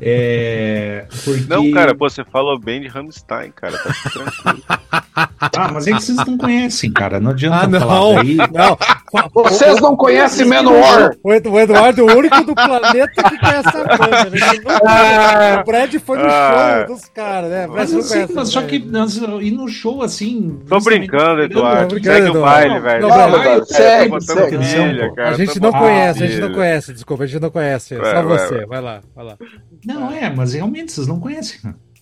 [SPEAKER 3] É, porque...
[SPEAKER 2] Não, cara, pô, você falou bem de Rammstein, cara, tá tranquilo. [laughs]
[SPEAKER 3] Ah, mas é que vocês não conhecem, cara. Não adianta
[SPEAKER 1] Ah, não,
[SPEAKER 3] falar daí.
[SPEAKER 1] não.
[SPEAKER 6] Vocês não conhecem Manowar?
[SPEAKER 1] O Ed- o Eduardo é o único do planeta que conhece a banda. Né? Nunca- o Brad foi no
[SPEAKER 2] Ah.
[SPEAKER 1] show dos caras, né?
[SPEAKER 3] Mas
[SPEAKER 1] não
[SPEAKER 3] assim,
[SPEAKER 1] conhece
[SPEAKER 3] mas só que ir no show assim.
[SPEAKER 2] Tô brincando, Eduardo.
[SPEAKER 1] Tô brincando,
[SPEAKER 2] Segue o baile,
[SPEAKER 1] Não,
[SPEAKER 2] velho.
[SPEAKER 1] não, não,
[SPEAKER 6] não, segue, segue.
[SPEAKER 2] pilha, cara,
[SPEAKER 1] A gente não conhece, a gente não conhece, desculpa, a gente não conhece.
[SPEAKER 2] Vai,
[SPEAKER 1] Só
[SPEAKER 2] vai,
[SPEAKER 1] você,
[SPEAKER 2] vai.
[SPEAKER 1] vai lá, vai lá.
[SPEAKER 3] Não, é, mas realmente vocês não conhecem.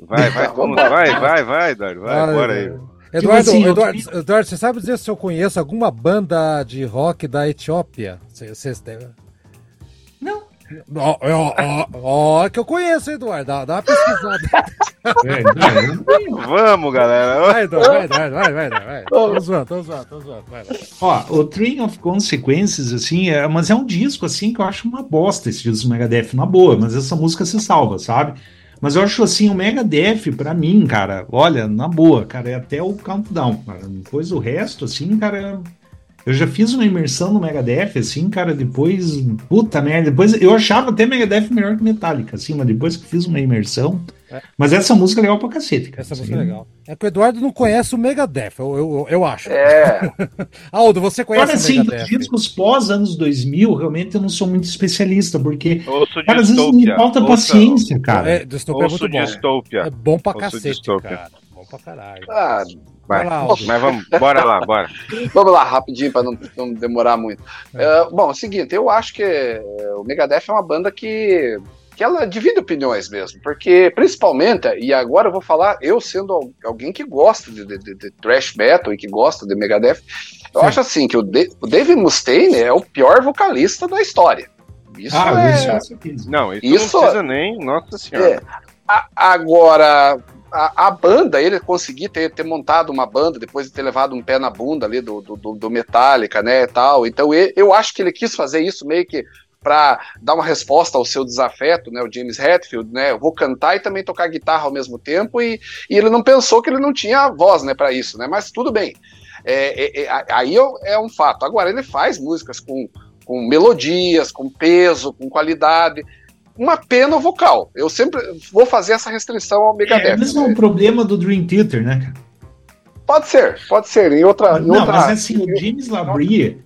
[SPEAKER 2] Vai, vai, vamos lá, vai, vai, vai, Eduardo, vai,
[SPEAKER 1] Vai,
[SPEAKER 2] bora aí.
[SPEAKER 1] Eduardo,
[SPEAKER 3] assim, eu
[SPEAKER 1] Eduardo,
[SPEAKER 3] queria-
[SPEAKER 1] Eduardo, você sabe dizer se eu conheço alguma banda de rock da Etiópia? Você, você deve...
[SPEAKER 3] Não.
[SPEAKER 1] Ó, ó, ó, ó, que eu conheço, Eduardo. Dá, dá uma pesquisada. [laughs]
[SPEAKER 3] É, não,
[SPEAKER 2] Vamos, galera.
[SPEAKER 1] Vai, Eduardo, vai, Eduardo, vai, vai, vai. vai. Tô zoando, tô zoando, tô zoando. Vai, vai.
[SPEAKER 3] Ó, o Train of Consequences, assim, é, mas é um disco, assim, que eu acho uma bosta esse disco do Megadeth, na boa, mas essa música se salva, sabe? Mas eu acho, assim, o Megadeth, pra mim, cara, olha, na boa, cara, é até o Countdown, cara. Depois o resto, assim, cara, eu já fiz uma imersão no Megadeth, assim, cara, depois, puta merda, depois eu achava até Megadeth melhor que Metallica, assim, mas depois que fiz uma imersão,
[SPEAKER 1] É.
[SPEAKER 3] mas essa música é legal pra cacete, cara.
[SPEAKER 1] Essa música é legal. É que o Eduardo não conhece o Megadeth, eu, eu, eu acho.
[SPEAKER 6] É. [laughs]
[SPEAKER 1] Aldo, você conhece
[SPEAKER 3] Olha,
[SPEAKER 1] o
[SPEAKER 3] assim,
[SPEAKER 1] Megadeth?
[SPEAKER 3] discos pós anos 2000, realmente eu não sou muito especialista, porque,
[SPEAKER 2] Ouço
[SPEAKER 3] cara, às vezes me falta
[SPEAKER 2] Ouça-
[SPEAKER 3] paciência, cara.
[SPEAKER 1] É, Dystopia é
[SPEAKER 2] Ouço
[SPEAKER 1] muito bom.
[SPEAKER 2] Dystopia.
[SPEAKER 1] É bom pra
[SPEAKER 2] Ouço
[SPEAKER 1] cacete,
[SPEAKER 2] Dystopia.
[SPEAKER 1] cara. Bom pra caralho.
[SPEAKER 6] Ah,
[SPEAKER 2] Vai,
[SPEAKER 1] lá,
[SPEAKER 2] mas vamos, bora lá, bora. [laughs]
[SPEAKER 6] Vamos lá, rapidinho, para não, não demorar muito. É, bom, é o seguinte, eu acho que é, o Megadeth é uma banda que, que ela divide opiniões mesmo, porque principalmente, e agora eu vou falar, eu sendo al- alguém que gosta de, de- de- de thrash metal e que gosta de Megadeth, eu
[SPEAKER 1] Sim.
[SPEAKER 6] acho assim que o, De- o Dave Mustaine é o pior vocalista da história. Isso
[SPEAKER 3] ah,
[SPEAKER 6] é...
[SPEAKER 3] isso, certeza.
[SPEAKER 2] Não, isso,
[SPEAKER 6] Isso-
[SPEAKER 2] não precisa nem, nossa senhora.
[SPEAKER 6] É. A- agora, a, a banda, ele conseguir ter, ter montado uma banda depois de ter levado um pé na bunda ali do, do, do- Metallica, né, e tal. Então, eu acho que ele quis fazer isso meio que para dar uma resposta ao seu desafeto, né, o James Hetfield, né, eu vou cantar e também tocar guitarra ao mesmo tempo, e, e ele não pensou que ele não tinha voz, né, para isso, né, mas tudo bem. É, é, é, aí é um fato. Agora, ele faz músicas com, com melodias, com peso, com qualidade, uma pena vocal. Eu sempre vou fazer essa restrição ao Megadeth. É,
[SPEAKER 3] mas é um problema do Dream Theater, né, cara?
[SPEAKER 6] Pode ser, pode ser. Em outra. Em
[SPEAKER 3] não,
[SPEAKER 6] outra...
[SPEAKER 3] mas assim, o [laughs] James Labrie.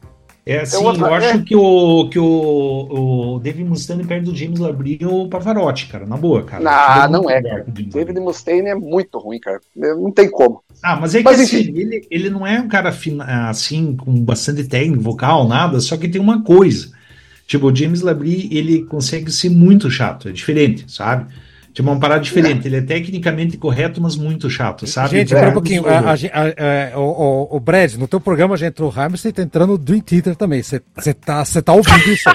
[SPEAKER 3] É assim, eu, eu acho é. que, o, que o, o David Mustaine perde do James Labrie o Pavarotti, cara, na boa, cara.
[SPEAKER 6] Não, não é, cara. David Mustaine é muito ruim, cara. Não tem como.
[SPEAKER 3] Ah, mas é que mas, assim, ele, ele não é um cara assim, com bastante técnico, vocal, nada, só que tem uma coisa. Tipo, o James Labrie, ele consegue ser muito chato, é diferente, sabe? Tipo, uma parada diferente. Ele é tecnicamente correto, mas muito chato, sabe?
[SPEAKER 1] Gente, espera um pouquinho. A, a, a, o, o, Brad, no teu programa já entrou o Hamilton e tá entrando o Dream Theater também. Você tá, tá ouvindo isso?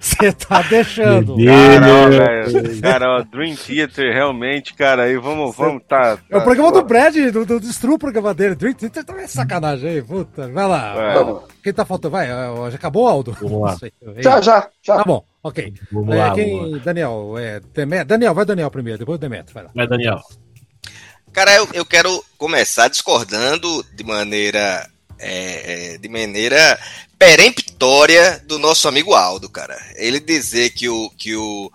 [SPEAKER 1] Você tá, tá deixando.
[SPEAKER 2] Caramba, cara, o Dream Theater realmente, cara, aí vamos, vamos, tá, tá.
[SPEAKER 1] É o programa do Brad, do, do Destru o programa dele. Dream Theater também é sacanagem aí, puta. Vai lá. É. Quem tá faltando? Vai, já acabou, Aldo?
[SPEAKER 3] Vamos lá.
[SPEAKER 6] Já, já, já.
[SPEAKER 1] Tá bom. Ok. Vamos é, lá, quem, vamos Daniel, é, Daniel, vai Daniel primeiro, depois o Demetrio, vai lá.
[SPEAKER 5] Vai, Daniel.
[SPEAKER 4] Cara, eu, eu quero começar discordando de maneira é, é, de maneira peremptória do nosso amigo Aldo, cara. Ele dizer que o que o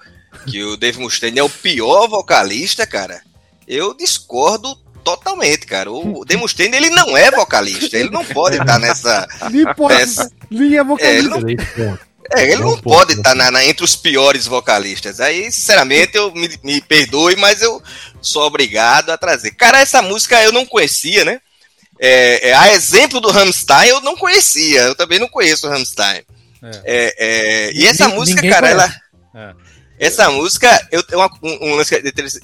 [SPEAKER 4] que o Dave Mustaine é o pior vocalista, cara. Eu discordo totalmente, cara. O Dave Mustaine ele não é vocalista, ele não pode estar nessa, [laughs]
[SPEAKER 1] nessa linha vocalista. É, ele não,
[SPEAKER 4] é, ele não pode estar tá na, entre os piores vocalistas. Aí, sinceramente, eu me, me, perdoe, mas eu sou obrigado a trazer. Cara, essa música eu não conhecia, né? É, é, a exemplo do Rammstein, eu não conhecia. Eu também não conheço o Rammstein. É. é, é e essa música, cara, ela. É. Essa música, eu tenho um, um lance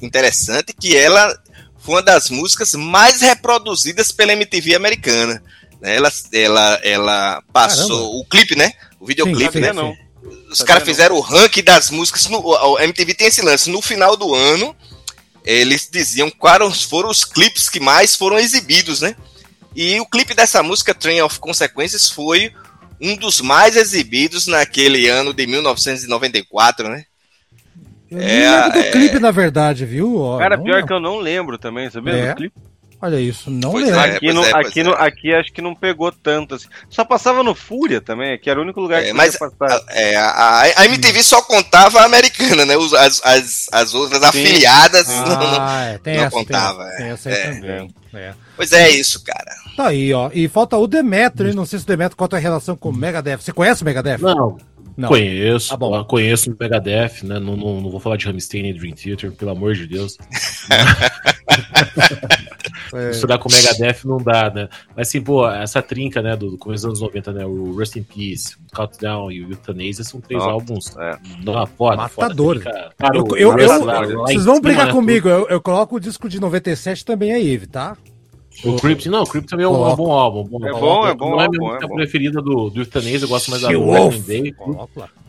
[SPEAKER 4] interessante que ela foi uma das músicas mais reproduzidas pela MTV americana. Ela, ela, ela passou Caramba. o clipe, né? O videoclipe, né? Não. Os caras fizeram o ranking das músicas. No, o MTV tem esse lance. No final do ano, eles diziam quais foram os clipes que mais foram exibidos, né? E o clipe dessa música, Train of Consequences, foi um dos mais exibidos naquele ano de 1994, né?
[SPEAKER 1] Eu é, lembro do é... clipe, na verdade, viu?
[SPEAKER 2] Cara, pior que eu não lembro também, sabia? É. Do clipe.
[SPEAKER 1] Olha isso, não
[SPEAKER 2] lembro. É, aqui, no, é, aqui, no, é. aqui acho que não pegou tanto assim. Só passava no Fúria também, que era o único lugar é, que
[SPEAKER 4] mas passar. A, é, a, a, MTV só contava a americana, né? Os, as, as, as outras Sim. afiliadas ah, não, não,
[SPEAKER 1] é, tem não essa, contava. Tem, tem essa aí também.
[SPEAKER 4] Pois é isso, cara.
[SPEAKER 1] Tá aí, ó. E falta o Demetrio, não sei se o Demetrio qual a relação com o Megadeth. Você conhece o Megadeth?
[SPEAKER 5] Não, não. Conheço, tá bom. conheço o Megadeth, né? Não, não, não vou falar de Rammstein e Dream Theater, pelo amor de Deus. [laughs] é. Estudar com o Megadeth não dá, né? Mas assim, pô, essa trinca, né, do, começo dos anos 90, né? O Rust in Peace, o Countdown e o Euthanasia são três álbuns. É.
[SPEAKER 1] Não, foda, Matador. Foda, cara, eu, eu, eu, vocês vão brigar né, comigo, eu, eu coloco o disco de 97 também aí, tá?
[SPEAKER 5] O Crypt, não, o Crypt também é um, é um bom álbum.
[SPEAKER 2] Bom, é bom, é bom.
[SPEAKER 5] Não
[SPEAKER 2] é
[SPEAKER 5] a minha música é preferida do, do Euthanasia, eu gosto mais da Green Day.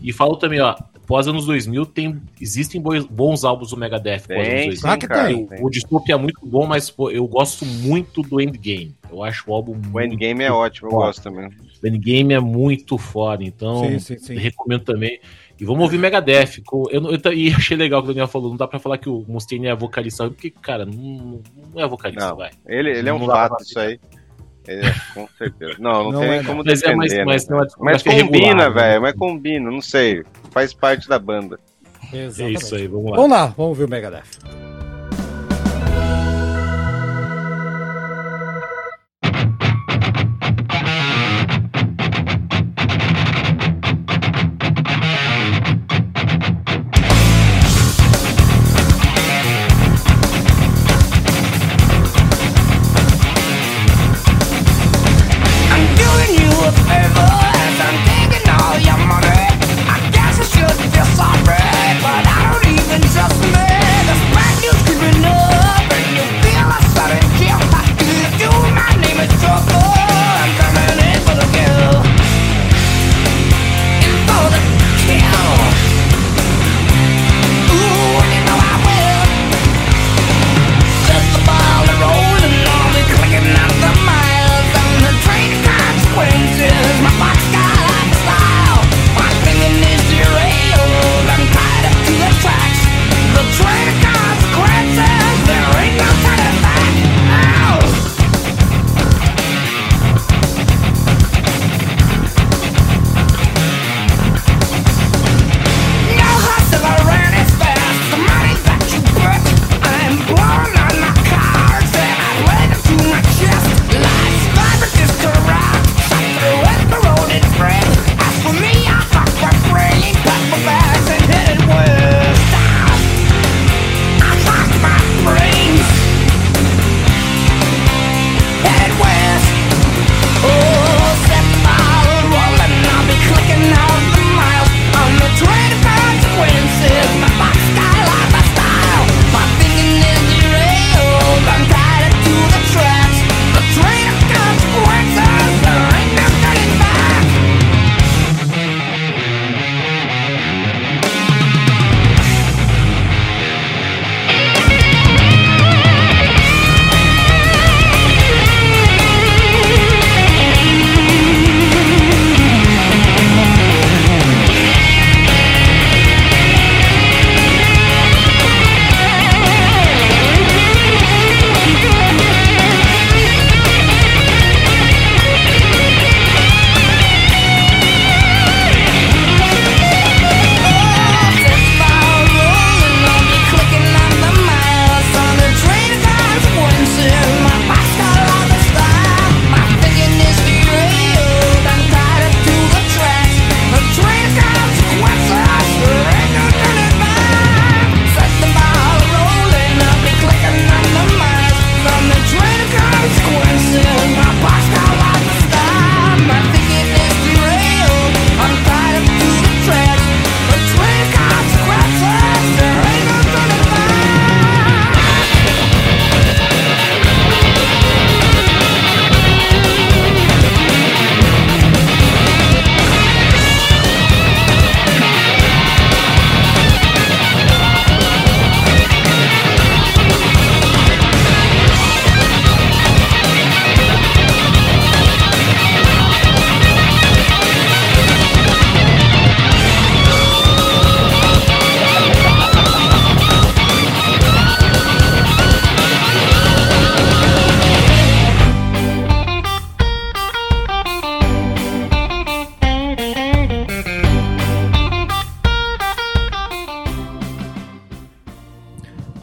[SPEAKER 5] E falo também, ó, pós anos 2000, tem, existem bons, bons álbuns do Megadeth pós anos 2000.
[SPEAKER 1] que tem.
[SPEAKER 5] O, o Dystopia é muito bom, mas pô, eu gosto muito do Endgame. Eu acho o álbum
[SPEAKER 2] O Endgame é ótimo, eu gosto também.
[SPEAKER 5] O Endgame é muito foda, então sim, sim, sim. recomendo também. E vamos ouvir Megadeth. Eu, eu, eu, e achei legal o que o Daniel falou. Não dá pra falar que o Mustaine é vocalista, porque, cara, não, não é vocalista,
[SPEAKER 2] não,
[SPEAKER 5] vai.
[SPEAKER 2] Ele, ele é um fato, isso aí. Ele é, com certeza. Não, não, não tem nem é, como
[SPEAKER 5] mas
[SPEAKER 2] defender.
[SPEAKER 5] É, mas,
[SPEAKER 2] né?
[SPEAKER 5] mas,
[SPEAKER 2] é mas combina, velho. Mas combina, não sei. Faz parte da banda.
[SPEAKER 5] Exatamente. É isso aí, vamos lá.
[SPEAKER 1] Vamos lá, vamos ver o Megadeth.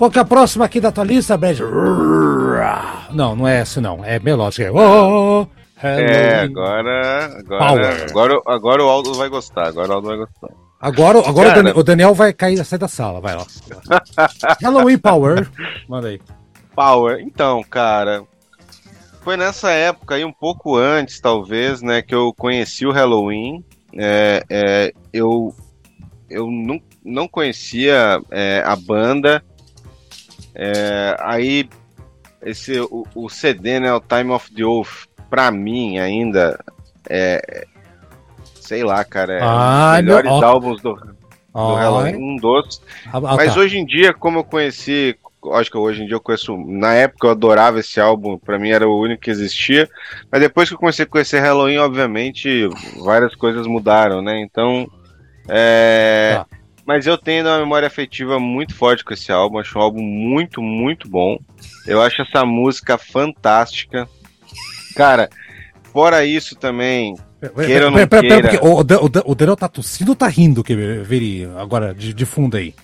[SPEAKER 1] Qual que é a próxima aqui da tua lista, Brad? Não, não é essa não. É melódica. Oh,
[SPEAKER 2] é, agora. Agora, agora, agora o Aldo vai gostar. Agora o Aldo vai gostar.
[SPEAKER 1] Agora, agora o, Daniel, o, Daniel, vai cair, sair da sala, vai lá. [laughs] Halloween Power. Manda aí.
[SPEAKER 2] Power. Então, cara, foi nessa época aí, um pouco antes, talvez, né, que eu conheci o Halloween. É, é, eu eu não, não conhecia é, a banda. É, aí esse o, o, CD, né, o Time of the Oath, pra mim ainda é sei lá, cara, é
[SPEAKER 1] ah, um dos melhores
[SPEAKER 2] meu... álbuns do, do Halloween, um dos. Ah, ah, Mas tá. hoje em dia, como eu conheci acho que hoje em dia eu conheço. Na época eu adorava esse álbum, para mim era o único que existia. Mas depois que eu comecei a conhecer Halloween, obviamente, várias coisas mudaram, né? Então. É... Tá. Mas eu tenho uma memória afetiva muito forte com esse álbum. Acho um álbum muito, muito bom. Eu acho essa música fantástica. Cara, fora isso também. Queira ou não pera, pera,
[SPEAKER 1] queira... o, o, o Daniel tá tossindo ou tá rindo, que veri agora de, de fundo aí?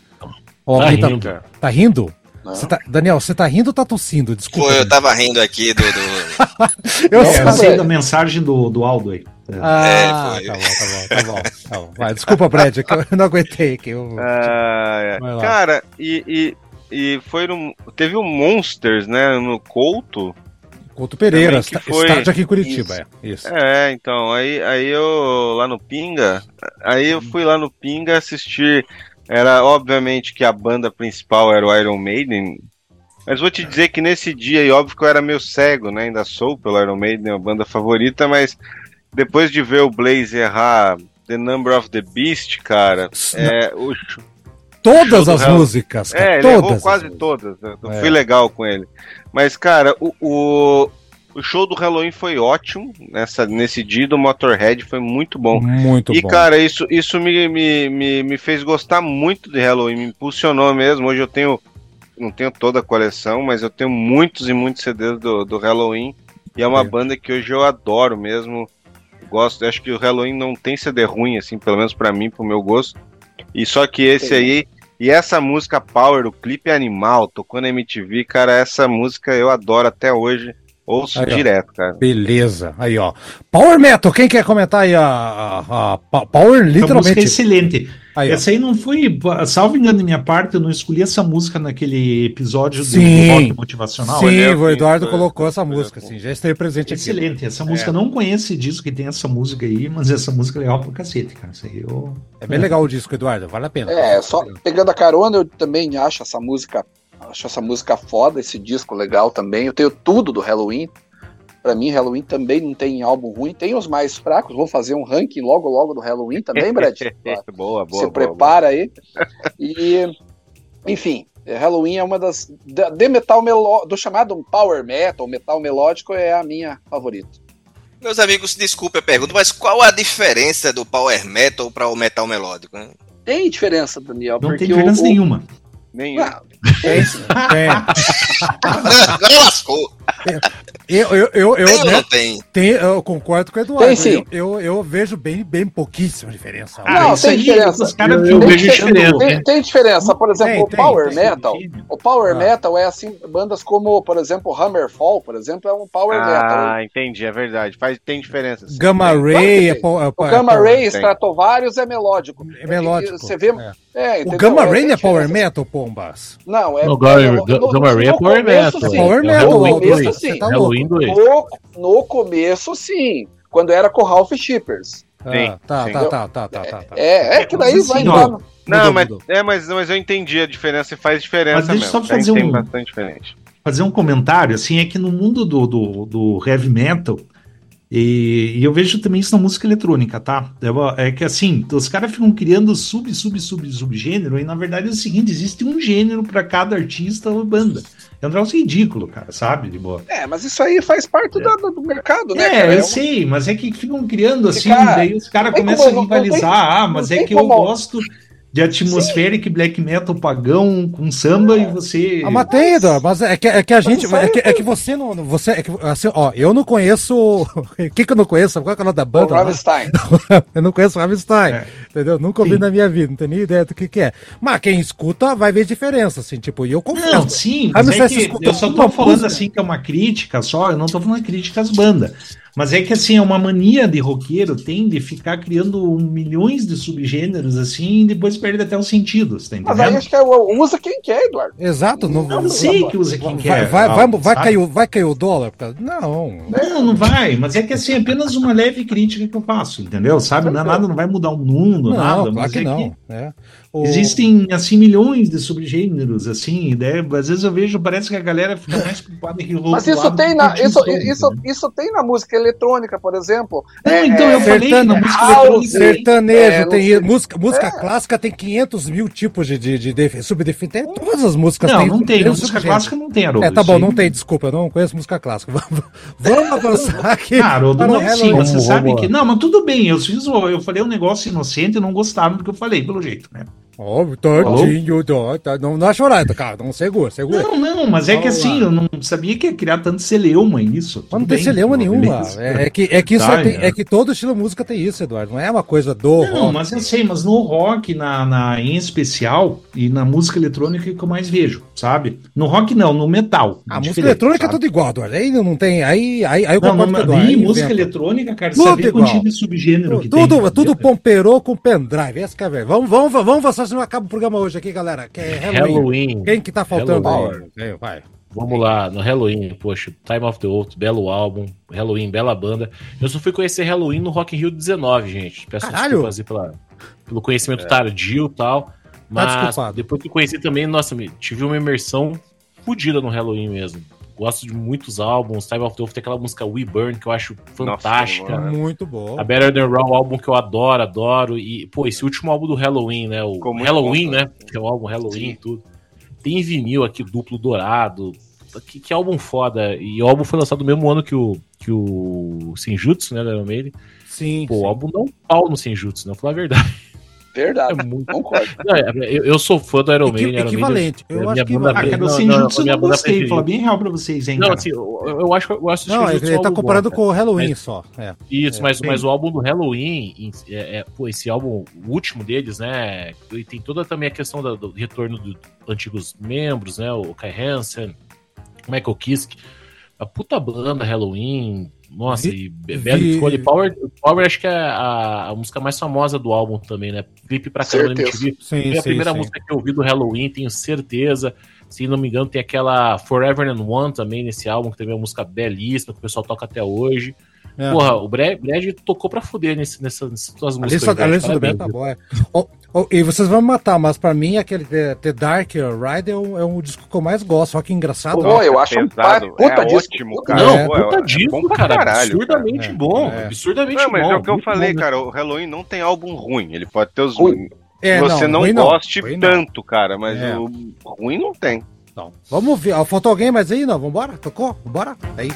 [SPEAKER 1] Oh, tá, rindo. Tá, tá rindo? Você tá, Daniel, você tá rindo ou tá tossindo?
[SPEAKER 4] Desculpa. Pô, eu tava rindo aqui do. do... [laughs]
[SPEAKER 3] eu é, sei da mensagem do, do Aldo aí.
[SPEAKER 1] Ah, é, tá, bom, tá bom, tá bom, tá bom. Vai, desculpa, [laughs] Brad, é que eu não aguentei aqui. Eu...
[SPEAKER 2] Ah, é. Cara, e, e, e foi no. Teve o um Monsters, né? No Couto.
[SPEAKER 1] Couto Pereira, que foi... estádio aqui em Curitiba,
[SPEAKER 2] isso. é. Isso. É, então, aí, aí eu lá no Pinga, aí eu fui lá no Pinga assistir era obviamente que a banda principal era o Iron Maiden. Mas vou te dizer que nesse dia, e óbvio que eu era meio cego, né? Ainda sou pelo Iron Maiden, a banda favorita, mas depois de ver o Blaze errar The Number of the Beast, cara, é, o,
[SPEAKER 1] Todas as Hell... músicas.
[SPEAKER 2] Cara, é, ele todas errou quase todas. Eu é. fui legal com ele. Mas, cara, o, o, o show do Halloween foi ótimo nessa, nesse dia do Motorhead, foi muito bom.
[SPEAKER 1] Muito
[SPEAKER 2] e,
[SPEAKER 1] bom.
[SPEAKER 2] E, cara, isso, isso me, me, me, me, fez gostar muito de Halloween, me impulsionou mesmo. Hoje eu tenho, não tenho toda a coleção, mas eu tenho muitos e muitos CDs do, do Halloween. E é uma é. banda que hoje eu adoro mesmo. Gosto, acho que o Halloween não tem CD ruim, assim, pelo menos para mim, pro meu gosto. E só que esse aí. E essa música Power, o clipe animal, tocou na MTV, cara, essa música eu adoro até hoje. Ouço aí, direto, cara.
[SPEAKER 1] Beleza. Aí, ó. Power Metal, quem quer comentar aí a, a, a Power, literalmente? A música
[SPEAKER 3] é excelente. Aí, essa aí não foi, salvo engano da minha parte, eu não escolhi essa música naquele episódio
[SPEAKER 1] sim, do rock motivacional. Sim, é, o Eduardo foi, colocou essa música, sim, já esteve presente
[SPEAKER 3] excelente. aqui. Excelente, essa música, é. não conhece disso que tem essa música aí, mas essa música é legal pra cacete, cara. Isso aí eu...
[SPEAKER 1] É bem legal o disco, Eduardo, vale a pena.
[SPEAKER 6] É, só pegando a carona, eu também acho essa música, acho essa música foda, esse disco legal também. Eu tenho tudo do Halloween, para mim, Halloween também não tem álbum ruim. Tem os mais fracos. Vou fazer um ranking logo, logo do Halloween também, Brad. [laughs]
[SPEAKER 2] boa, boa.
[SPEAKER 6] Se prepara aí. E, enfim, Halloween é uma das. De metal melo, do chamado power metal, metal melódico, é a minha favorita.
[SPEAKER 4] Meus amigos, desculpe a pergunta, mas qual a diferença do power metal para o metal melódico? Né?
[SPEAKER 6] Tem diferença, Daniel.
[SPEAKER 3] Não tem diferença o, nenhuma.
[SPEAKER 2] Nenhuma. Não,
[SPEAKER 1] tem. tem.
[SPEAKER 4] Agora lascou.
[SPEAKER 1] Eu, eu, eu, eu,
[SPEAKER 4] né, tem?
[SPEAKER 1] tem? eu concordo com o Eduardo. Tem, sim. Eu, eu, eu, vejo bem, bem pouquíssima diferença.
[SPEAKER 6] Ah, não, tem diferença. Os cara, eu, tem, vejo diferença. Tem, tem, diferença. Por exemplo, tem, o Power Metal. O Power ah. Metal é assim, bandas como, por exemplo, Hammerfall, por exemplo, é um Power
[SPEAKER 2] ah,
[SPEAKER 6] Metal.
[SPEAKER 2] Ah, entendi, é verdade. Faz, tem diferença.
[SPEAKER 1] Sim. Gamma Ray é, é,
[SPEAKER 6] O Gamma Ray Stratovarius é melódico.
[SPEAKER 1] É melódico.
[SPEAKER 6] Você vê.
[SPEAKER 1] É, o Gamma Ray é Power Metal, Pombas?
[SPEAKER 6] Não, é.
[SPEAKER 5] O Gamma Ray é Power Metal.
[SPEAKER 1] Power Metal, Você
[SPEAKER 6] tá louco. No, no começo, sim. Quando era com Ralph Shippers.
[SPEAKER 1] Ah, sim, tá, sim. Tá, tá, tá, tá, tá, tá.
[SPEAKER 6] É, é que daí vai lá.
[SPEAKER 2] No... Não, mas, é, mas, mas eu entendi a diferença e faz diferença mas deixa mesmo.
[SPEAKER 3] Só fazer um, bastante diferente. Fazer um comentário, assim, é que no mundo do, do, do heavy metal, e, e, eu vejo também isso na música eletrônica, tá? É, é que assim, os caras ficam criando sub, sub, sub, subgênero, e na verdade é o seguinte: existe um gênero para cada artista ou banda. É um negócio ridículo, cara, sabe? De boa.
[SPEAKER 6] É, mas isso aí faz parte é. do, do mercado, né?
[SPEAKER 3] É, cara? eu é sei, mas é que ficam criando assim, daí os caras começam a rivalizar. ah, mas é que como... eu gosto de atmospheric black metal pagão com samba e você.
[SPEAKER 1] Ah, mas tem, Eduardo, mas é que, é que a gente. É que, é que você não. Você, é que, assim, ó, eu não conheço. [laughs] O que, que eu não conheço? Qual é o nome da banda?
[SPEAKER 6] O Rammstein. [laughs]
[SPEAKER 1] eu não conheço o Rammstein. É. Entendeu? Nunca ouvi sim. na minha vida, não tenho nem ideia do que, que é. Mas quem escuta vai ver diferença, assim, tipo, e eu confesso. Não,
[SPEAKER 3] sim, mas é que eu só tô falando assim que é uma crítica só, eu não tô falando crítica às bandas. Mas é que assim, é uma mania de roqueiro tem de ficar criando milhões de subgêneros assim e depois perde até os sentidos, tá entendendo? Mas aí
[SPEAKER 6] acho que é, usa quem quer, Eduardo.
[SPEAKER 1] Exato,
[SPEAKER 3] não, não sei que usa quem
[SPEAKER 1] vai,
[SPEAKER 3] quer.
[SPEAKER 1] Vai, vai, vai, cair, vai cair o dólar? Não.
[SPEAKER 3] Não, não vai, mas é que assim, é apenas uma leve crítica que eu faço, entendeu? Sabe? Não, é nada não vai mudar o mundo, não, nada.
[SPEAKER 1] Claro que
[SPEAKER 3] é
[SPEAKER 1] não. Que... É.
[SPEAKER 3] Existem, assim, milhões de subgêneros, assim, né? Às vezes eu vejo, parece que a galera fica mais preocupada em
[SPEAKER 6] Mas isso tem, na, isso, isso, né? isso tem na música eletrônica, por exemplo.
[SPEAKER 3] Não, é, então, eu falei na música eletrônica.
[SPEAKER 1] Sertanejo, é, tem música, música é. clássica tem 500 mil tipos de, de, de, de subdefinição. Tem todas as músicas.
[SPEAKER 3] Não, tem, não tem. Música clássica não tem,
[SPEAKER 1] Haroldo. É, tá bom, não tem, desculpa, eu não conheço música clássica. [laughs] Vamos avançar aqui.
[SPEAKER 3] Haroldo, não é assim, você sabe que... Não, mas tudo bem, eu, fiz, eu falei um negócio inocente e não gostaram do que eu falei, pelo jeito, né?
[SPEAKER 1] Ó, oh, tadinho, tá, não dá chorada, cara, não segura, segura.
[SPEAKER 3] Não, não, mas é que assim, eu não sabia que ia criar tanto celeuma isso.
[SPEAKER 1] Mas não tem celeuma nenhuma. É, é, que, é, que isso tá, é, tem, é. é, que todo estilo de música tem isso, Eduardo. Não é uma coisa do.
[SPEAKER 3] Não, rock. mas eu sei, mas no rock, na, na, em especial, e na música eletrônica é que eu mais vejo, sabe? No rock não, no metal.
[SPEAKER 1] A música eletrônica sabe? é tudo igual, Eduardo. Aí não tem. Aí, aí, aí eu
[SPEAKER 3] não, concordo com Eduardo. Aí, música eletrônica, cara, tudo sabe quantia de subgênero
[SPEAKER 1] que tudo, tem. Tudo pomperou com pendrive. Essa que é a Vamos, vamos, vamos, vamos, vamos, não acaba o programa hoje aqui, galera, que é Halloween. Halloween. Quem que tá faltando
[SPEAKER 5] Halloween. aí? Vai. Vamos lá, no Halloween, poxa, Time of the Oath, belo álbum, Halloween, bela banda. Eu só fui conhecer Halloween no Rock in Rio 19, gente. Peço Caralho. desculpas aí pela, pelo conhecimento é. tardio e tal. Tá mas tá depois que conheci também, nossa, tive uma imersão fodida no Halloween mesmo. Gosto de muitos álbuns. Time of the Wolf tem aquela música We Burn que eu acho fantástica.
[SPEAKER 1] Nossa, muito bom.
[SPEAKER 5] A Better Than Raw, álbum que eu adoro, adoro. E, pô, esse último álbum do Halloween, né? O Halloween, bom, né? Que é o álbum Halloween e tudo. Tem vinil aqui, duplo dourado. Que, que álbum foda. E o álbum foi lançado no mesmo ano que o, que o Senjutsu, né? Da Iron Maiden.
[SPEAKER 1] Sim.
[SPEAKER 5] Pô,
[SPEAKER 1] sim.
[SPEAKER 5] o álbum dá um pau no Senjutsu, né? Vou falar a verdade.
[SPEAKER 6] Verdade, é muito... concordo.
[SPEAKER 5] eu, eu, sou fã do Iron Maiden.
[SPEAKER 1] equivalente.
[SPEAKER 5] Iron Maiden, eu acho que... Banda, ah,
[SPEAKER 3] cara, o Senjutsu eu não gostei, falar bem real pra vocês, hein,
[SPEAKER 5] Não, assim, eu, eu, acho que eu acho
[SPEAKER 1] Não, ele, tá comparando bom, com o Halloween
[SPEAKER 5] mas,
[SPEAKER 1] só. É.
[SPEAKER 5] Isso, é, mas, mas o álbum do Halloween, é, é, pô, esse álbum, o último deles, né, tem toda também a questão do, do retorno dos antigos membros, né, o Kai Hansen, Michael Kiske, a puta banda Halloween, nossa, vi, e bela escolha. Power, Power acho que é a, a, música mais famosa do álbum também, né? Clipe pra caramba na MTV. Sim, Foi a sim, primeira sim. música que eu ouvi do Halloween, tenho certeza. Se não me engano, tem aquela Forever and One também nesse álbum, que também é uma música belíssima, que o pessoal toca até hoje. É. Porra, o Brad, tocou pra fuder nesse, nessa, nessas tuas músicas.
[SPEAKER 1] A lista do Brad tá boa. É. Oh, e vocês vão me matar, mas pra mim aquele The, The Dark Ride é um, é um disco que eu mais gosto. Só que engraçado.
[SPEAKER 6] Pô, eu acho um puta
[SPEAKER 2] é
[SPEAKER 6] disco.
[SPEAKER 2] ótimo, cara.
[SPEAKER 5] Não, é, puta é disco, cara. Caralho, absurdamente cara. bom. É. Absurdamente não,
[SPEAKER 2] mas
[SPEAKER 5] bom.
[SPEAKER 2] é o que eu falei, bom. cara. O Halloween não tem álbum ruim. Ele pode ter os ruins. É, você não, não goste não. tanto, cara, mas é. o ruim não tem.
[SPEAKER 1] Não. Vamos ver. Faltou alguém mais aí? Não, vambora? Tocou? Vambora? Aí.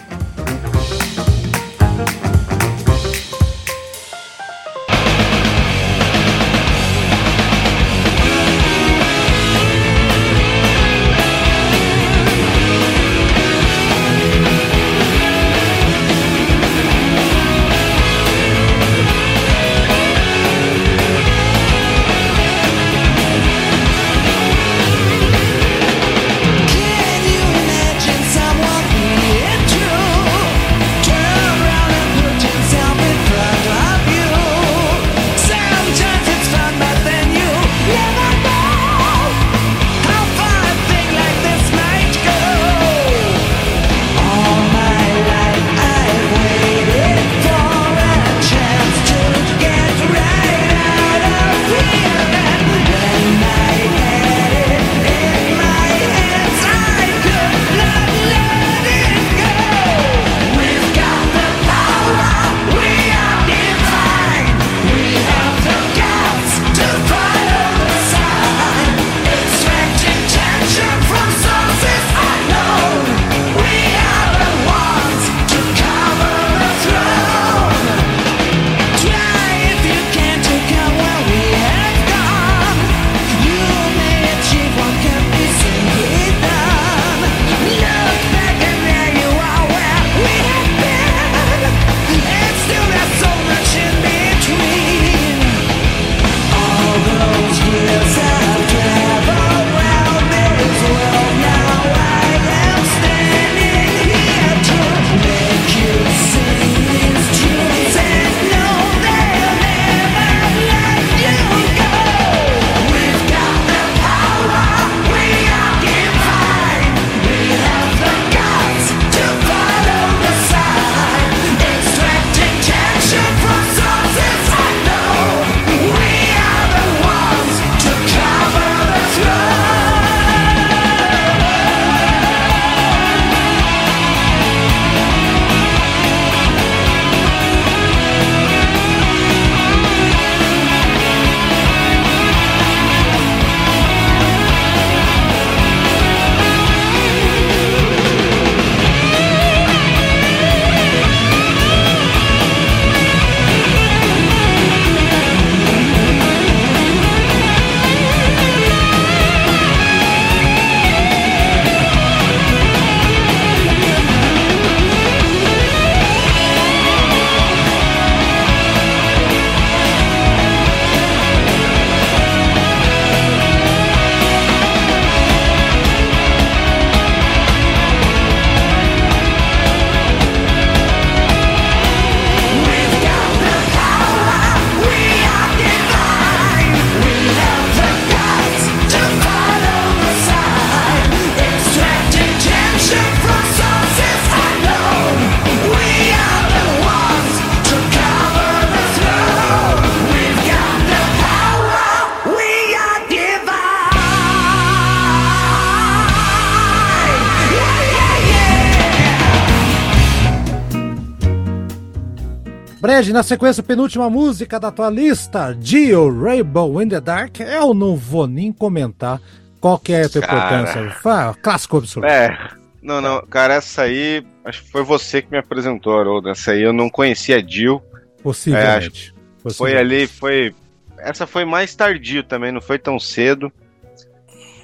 [SPEAKER 1] Brad, na sequência, penúltima música da tua lista, Dio Rainbow in the Dark. Eu não vou nem comentar qual que é a tua
[SPEAKER 2] Cara.
[SPEAKER 1] importância. Fala, clássico absoluto.
[SPEAKER 2] É, não, não, cara, essa aí, acho que foi você que me apresentou, Haroldo. Essa aí eu não conhecia a Jill.
[SPEAKER 1] Possivelmente.
[SPEAKER 2] Foi
[SPEAKER 1] Possivelmente.
[SPEAKER 2] ali, foi. Essa foi mais tardio também, não foi tão cedo.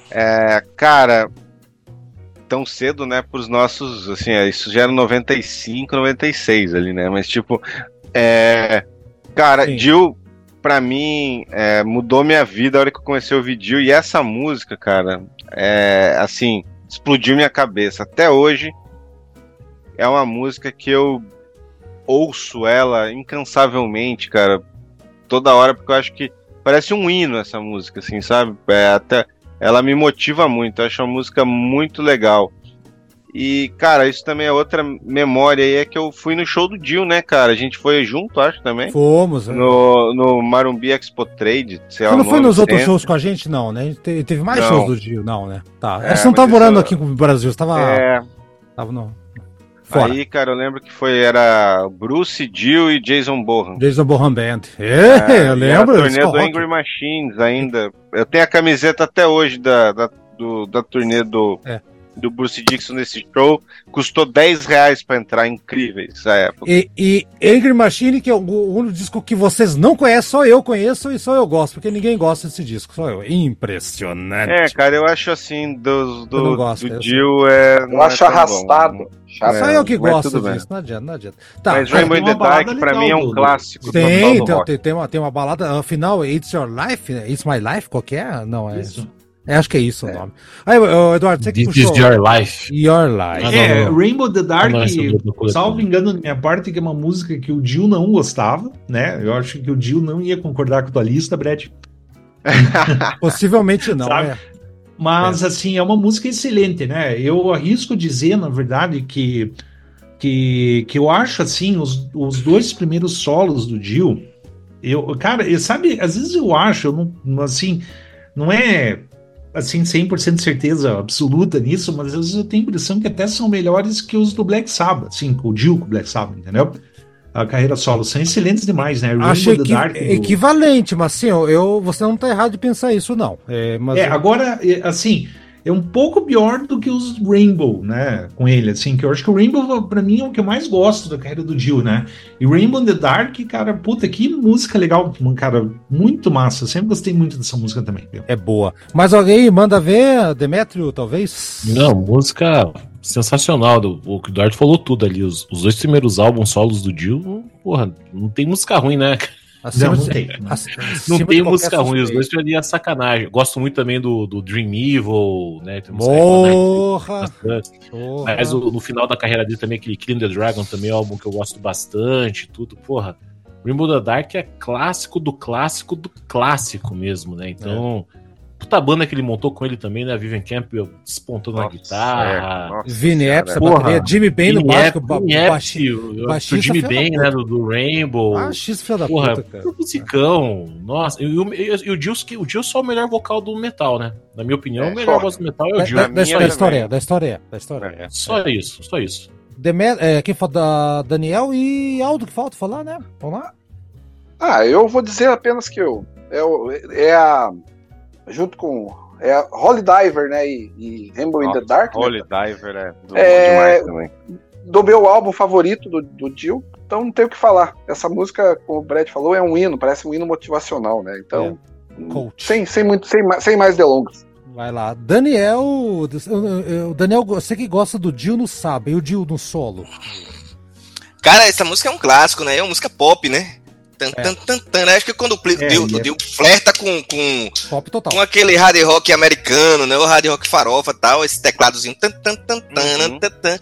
[SPEAKER 2] É, cara, tão cedo, né, pros nossos, assim, é, isso já era 95, 96 ali, né, mas tipo, é, cara,
[SPEAKER 1] Sim.
[SPEAKER 2] Jill, pra mim, é, mudou minha vida a hora que eu comecei a ouvir Jill, e essa música, cara, é, assim, explodiu minha cabeça. Até hoje, é uma música que eu ouço ela incansavelmente, cara, toda hora, porque eu acho que parece um hino essa música, assim, sabe? É, até ela me motiva muito, eu acho uma música muito legal. E, cara, isso também é outra memória aí, é que eu fui no show do Dio, né, cara? A gente foi junto, acho, também.
[SPEAKER 1] Fomos. né?
[SPEAKER 2] No, no Marumbi Expo Trade, sei lá.
[SPEAKER 1] Você não foi nos outros shows com a gente, não, né? Te- Teve mais
[SPEAKER 2] Não.
[SPEAKER 1] shows do Dio, não, né? Tá.
[SPEAKER 2] É,
[SPEAKER 1] você não tava morando
[SPEAKER 2] isso-
[SPEAKER 1] aqui no Brasil, você tava,
[SPEAKER 2] É,
[SPEAKER 1] tava no. Fora.
[SPEAKER 2] aí, cara, eu lembro que foi, era Bruce, Dio e Jason Bohan.
[SPEAKER 1] Jason Bohan Band. É, eu
[SPEAKER 2] É, e
[SPEAKER 1] lembro.
[SPEAKER 2] A turnê
[SPEAKER 1] Skull
[SPEAKER 2] do
[SPEAKER 1] Rock.
[SPEAKER 2] Angry Machines ainda. Eu tenho a camiseta até hoje da, da, do, da turnê do,
[SPEAKER 1] É.
[SPEAKER 2] do Bruce Dixon nesse show. Custou 10 reais pra entrar, incrível essa época.
[SPEAKER 1] E, e Angry Machine, que é o único disco que vocês não conhecem, só eu conheço e só eu gosto, porque ninguém gosta desse disco, só eu. Impressionante.
[SPEAKER 2] É, cara, eu acho assim, dos,
[SPEAKER 1] Eu não
[SPEAKER 2] do,
[SPEAKER 1] gosto,
[SPEAKER 2] do Jill é.
[SPEAKER 6] Eu
[SPEAKER 2] não é
[SPEAKER 6] acho
[SPEAKER 2] bom.
[SPEAKER 6] arrastado. Chato.
[SPEAKER 1] só
[SPEAKER 2] é,
[SPEAKER 1] eu que gosto
[SPEAKER 2] bem.
[SPEAKER 1] disso, não adianta, não adianta. Tá,
[SPEAKER 2] Mas Rainbow in the Dark pra
[SPEAKER 3] legal
[SPEAKER 2] mim é um
[SPEAKER 3] do- do-
[SPEAKER 2] clássico.
[SPEAKER 3] do-
[SPEAKER 1] tem,
[SPEAKER 2] do
[SPEAKER 1] tem, tem, tem uma, tem uma balada, afinal, It's Your Life, né? It's My Life, qual que é? Não, é.
[SPEAKER 3] Isso.
[SPEAKER 1] É, acho que é isso o nome. Aí, Eduardo, você que
[SPEAKER 5] This
[SPEAKER 1] puxou.
[SPEAKER 5] is your life.
[SPEAKER 1] Your Life.
[SPEAKER 5] Ah, não,
[SPEAKER 3] É,
[SPEAKER 5] não.
[SPEAKER 3] Rainbow the Dark,
[SPEAKER 5] é
[SPEAKER 3] salvo engano da minha parte, que é uma música que o Jill não gostava, né? Eu acho que o Jill não ia concordar com a tua lista, Brett. [laughs] [laughs]
[SPEAKER 1] Possivelmente não,
[SPEAKER 3] Sabe?
[SPEAKER 1] é.
[SPEAKER 3] Mas, assim, é uma música excelente, né? Eu arrisco dizer, na verdade, que, que, que eu acho, assim, os, os dois primeiros solos do Jill, eu, cara, eu, sabe, às vezes eu acho, eu não, assim, não é, assim, 100% de certeza absoluta nisso, mas às vezes eu tenho a impressão que até são melhores que os do Black Sabbath, assim, o Jill com o Black Sabbath, entendeu? A carreira solo, são excelentes demais, né? Rainbow the
[SPEAKER 1] equi-
[SPEAKER 3] Dark, do-
[SPEAKER 1] equivalente, mas assim, eu, eu- você não tá errado de pensar isso, não. É, mas
[SPEAKER 3] É, agora, é, assim, é um pouco pior do que os Rainbow, né? Com ele, assim, que eu acho que o Rainbow, pra mim, é o que eu mais gosto da carreira do Jill, né? E Rainbow in the Dark, cara, puta, que música legal, cara, muito massa. Eu sempre gostei muito dessa música também, viu?
[SPEAKER 1] é boa. Mas alguém manda ver, Demetrio, talvez?
[SPEAKER 5] Não, música sensacional. do- O que o Eduardo falou tudo ali. Os, os dois primeiros álbuns solos do Dio, porra, não tem música ruim, né?
[SPEAKER 1] Acima
[SPEAKER 3] Não,
[SPEAKER 1] de-
[SPEAKER 3] não tem. Não.
[SPEAKER 1] ac-
[SPEAKER 5] Não
[SPEAKER 1] acima de
[SPEAKER 5] tem música ruim, os dois ali é sacanagem. Gosto muito também do, do Dream Evil, né? Bastante.
[SPEAKER 1] porra.
[SPEAKER 5] Mas o- no final da carreira dele também, aquele Killing the Dragon também é um álbum que eu gosto bastante, tudo, porra. Rainbow the Dark é clássico do clássico do clássico mesmo, né? Então, puta banda que ele montou com ele também, né? A Vivian Campbell despontando na
[SPEAKER 2] Nossa,
[SPEAKER 5] guitarra.
[SPEAKER 2] é, nossa
[SPEAKER 1] Vini Epps, a
[SPEAKER 2] é.
[SPEAKER 5] Porra.
[SPEAKER 1] bateria, Jimmy Bain no básico,
[SPEAKER 5] Epps,
[SPEAKER 1] ba
[SPEAKER 5] Vini Epps,
[SPEAKER 1] baixi-
[SPEAKER 5] o-
[SPEAKER 1] baixista
[SPEAKER 5] Jimmy Bain, né? Do, do Rainbow.
[SPEAKER 1] Ah, X filha da
[SPEAKER 5] Porra,
[SPEAKER 1] puta, cara.
[SPEAKER 5] musicão. Nossa, e o, e o Gilson, que- o Gilson é o melhor vocal do metal, né? Na minha opinião,
[SPEAKER 2] É,
[SPEAKER 5] o melhor
[SPEAKER 2] só.
[SPEAKER 5] voz do metal é o
[SPEAKER 1] Da,
[SPEAKER 5] Gilson.
[SPEAKER 1] da, da, história, da história, da história.
[SPEAKER 2] É.
[SPEAKER 5] Só isso, só isso.
[SPEAKER 1] Demet, é, quem fala da Daniel e Aldo que falta falar, né? Vamos lá?
[SPEAKER 6] Ah, eu vou dizer apenas que eu, é, o- é a. Junto com. É Holy Diver, né? E, e Rainbow in the
[SPEAKER 2] Nossa,
[SPEAKER 6] Dark. né,
[SPEAKER 2] Holy Diver é, do,
[SPEAKER 6] É,
[SPEAKER 2] demais também.
[SPEAKER 6] do meu álbum favorito do, do Jill, então não tem o que falar. Essa música, como o Brett falou, é um hino, parece um hino motivacional, né? Então,
[SPEAKER 1] Coach.
[SPEAKER 6] sem, sem, muito, sem, sem mais delongas.
[SPEAKER 1] Vai lá. Daniel. O Daniel, você que gosta do Dio no sabe, e o Dio no solo.
[SPEAKER 4] Cara, essa música é um clássico, né? É uma música pop, né? Tan,
[SPEAKER 1] É.
[SPEAKER 4] tan, tan, tan, né? Acho que quando o Dio,
[SPEAKER 3] É, é-
[SPEAKER 4] flerta com, com,
[SPEAKER 1] Pop total.
[SPEAKER 4] com aquele hard rock americano, né? O hard rock farofa e tal, esse tecladozinho. Tan, tan, tan, tan,
[SPEAKER 2] Uhum.
[SPEAKER 4] tan, tan.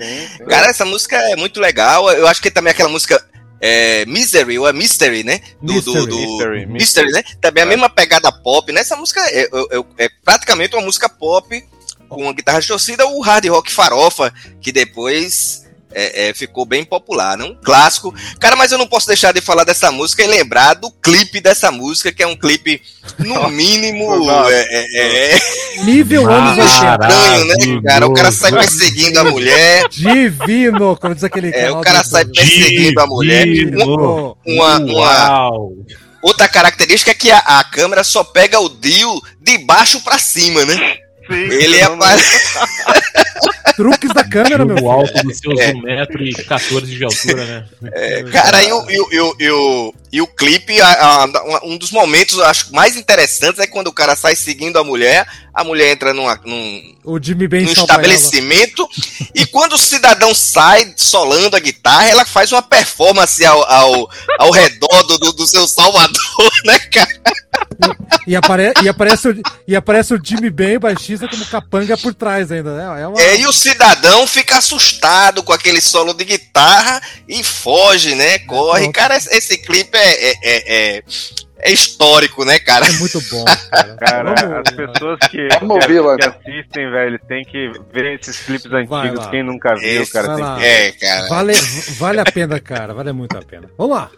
[SPEAKER 4] Cara, essa música é muito legal. Eu acho que também aquela música é, Misery, ou é Mystery, né? Do,
[SPEAKER 1] Mystery.
[SPEAKER 4] do, do-
[SPEAKER 2] Mystery,
[SPEAKER 4] Mystery, né? Também a
[SPEAKER 2] É.
[SPEAKER 4] mesma pegada pop, né? Essa música é, é- é praticamente uma música pop com uma guitarra distorcida, o hard rock farofa, que depois é, é, ficou bem popular, né? Um clássico. Cara, mas eu não posso deixar de falar dessa música e lembrar do clipe dessa música, que é um clipe, no mínimo, é, é,
[SPEAKER 7] é, nível anos
[SPEAKER 4] estranho, né, cara? O cara sai perseguindo a mulher.
[SPEAKER 7] Divino, como diz aquele
[SPEAKER 4] cara. É, o cara sai perseguindo a mulher. Uma, uma, uma, outra característica é que a, a câmera só pega o Dio de baixo para cima, né? Sim, ele é [laughs]
[SPEAKER 7] Truques da câmera, meu
[SPEAKER 5] O alto dos seus é. 1,14m de altura, né?
[SPEAKER 4] É, cara, e o, e, o, e, o, e o clipe, a, a, um dos momentos acho mais interessantes é quando o cara sai seguindo a mulher, a mulher entra numa, num,
[SPEAKER 7] num
[SPEAKER 4] estabelecimento, e quando o cidadão sai solando a guitarra, ela faz uma performance ao, ao, ao redor do, do seu salvador, [laughs] né, cara?
[SPEAKER 7] E, apare, e, aparece o, e aparece o Jimmy Ben, baixista, como capanga por trás ainda, né?
[SPEAKER 4] É, uma... é, e o cidadão fica assustado com aquele solo de guitarra e foge, né? Corre. É, cara, esse, esse clipe é, é, é, é, histórico, né, cara?
[SPEAKER 7] É muito bom, cara.
[SPEAKER 2] cara Vamos, as pessoas que, que, que, assistem, velho, tem que ver esses clipes antigos. Quem nunca viu, esse, cara, tem que...
[SPEAKER 4] É, cara.
[SPEAKER 7] Vale, vale a pena, cara. Vale muito a pena. Vamos lá.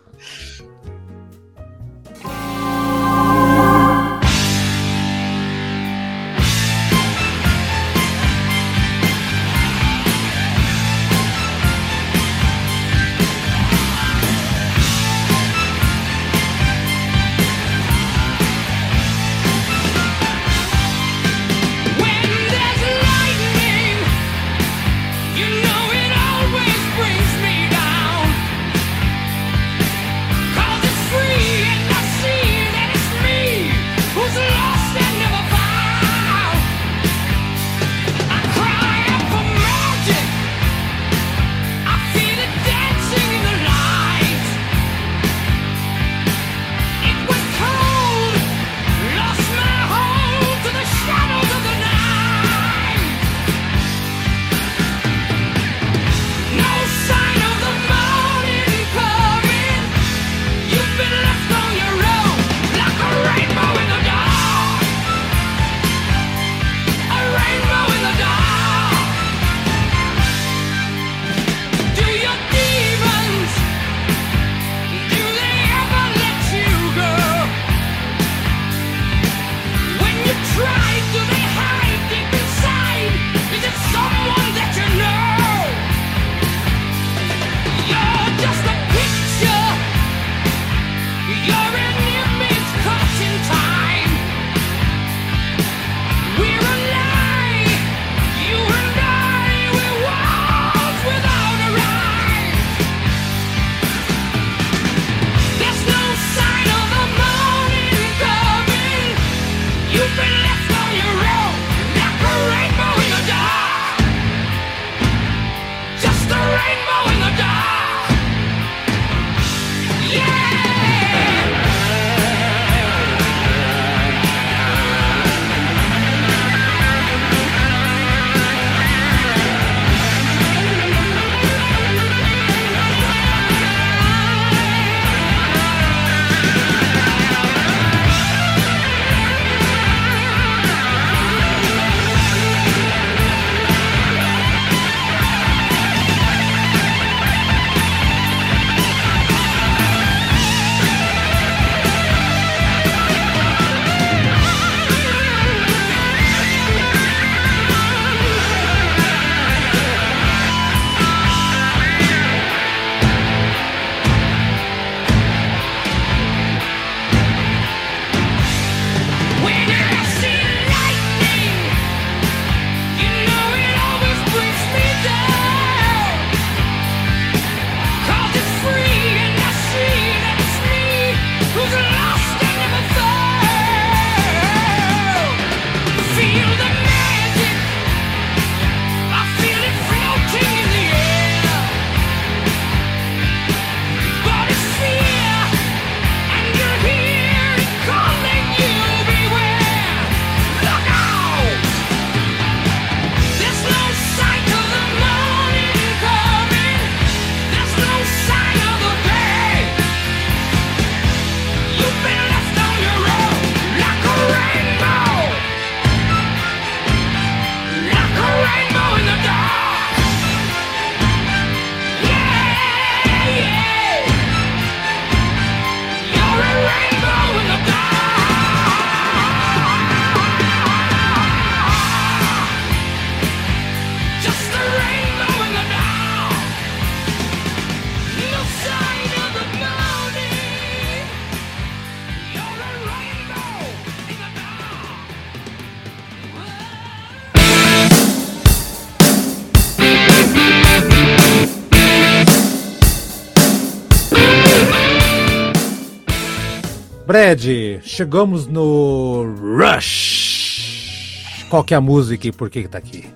[SPEAKER 1] Brad, chegamos no Rush. Qual que é a música e por que que tá aqui?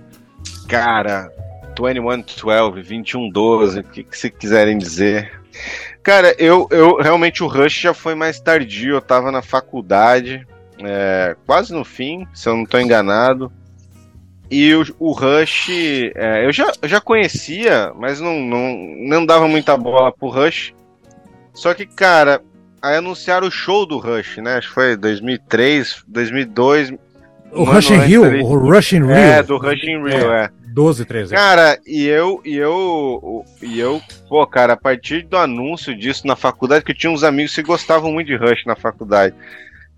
[SPEAKER 2] Cara, 2112, 2112, o que, que se quiserem dizer. Cara, eu, eu realmente o Rush já foi mais tardio, eu tava na faculdade, é, quase no fim, se eu não tô enganado. E o, o Rush, é, eu, já, já conhecia, mas não, não, não dava muita bola pro Rush. Só que, cara, aí anunciaram o show do Rush, né? Acho que foi 2003, 2002.
[SPEAKER 1] O Rush in Rio? O Rush in Rio?
[SPEAKER 2] É, do Rush in Rio, é.
[SPEAKER 1] 12, 13.
[SPEAKER 2] Cara, e eu, e eu, e eu, pô, cara, a partir do anúncio disso na faculdade, que eu tinha uns amigos que gostavam muito de Rush na faculdade.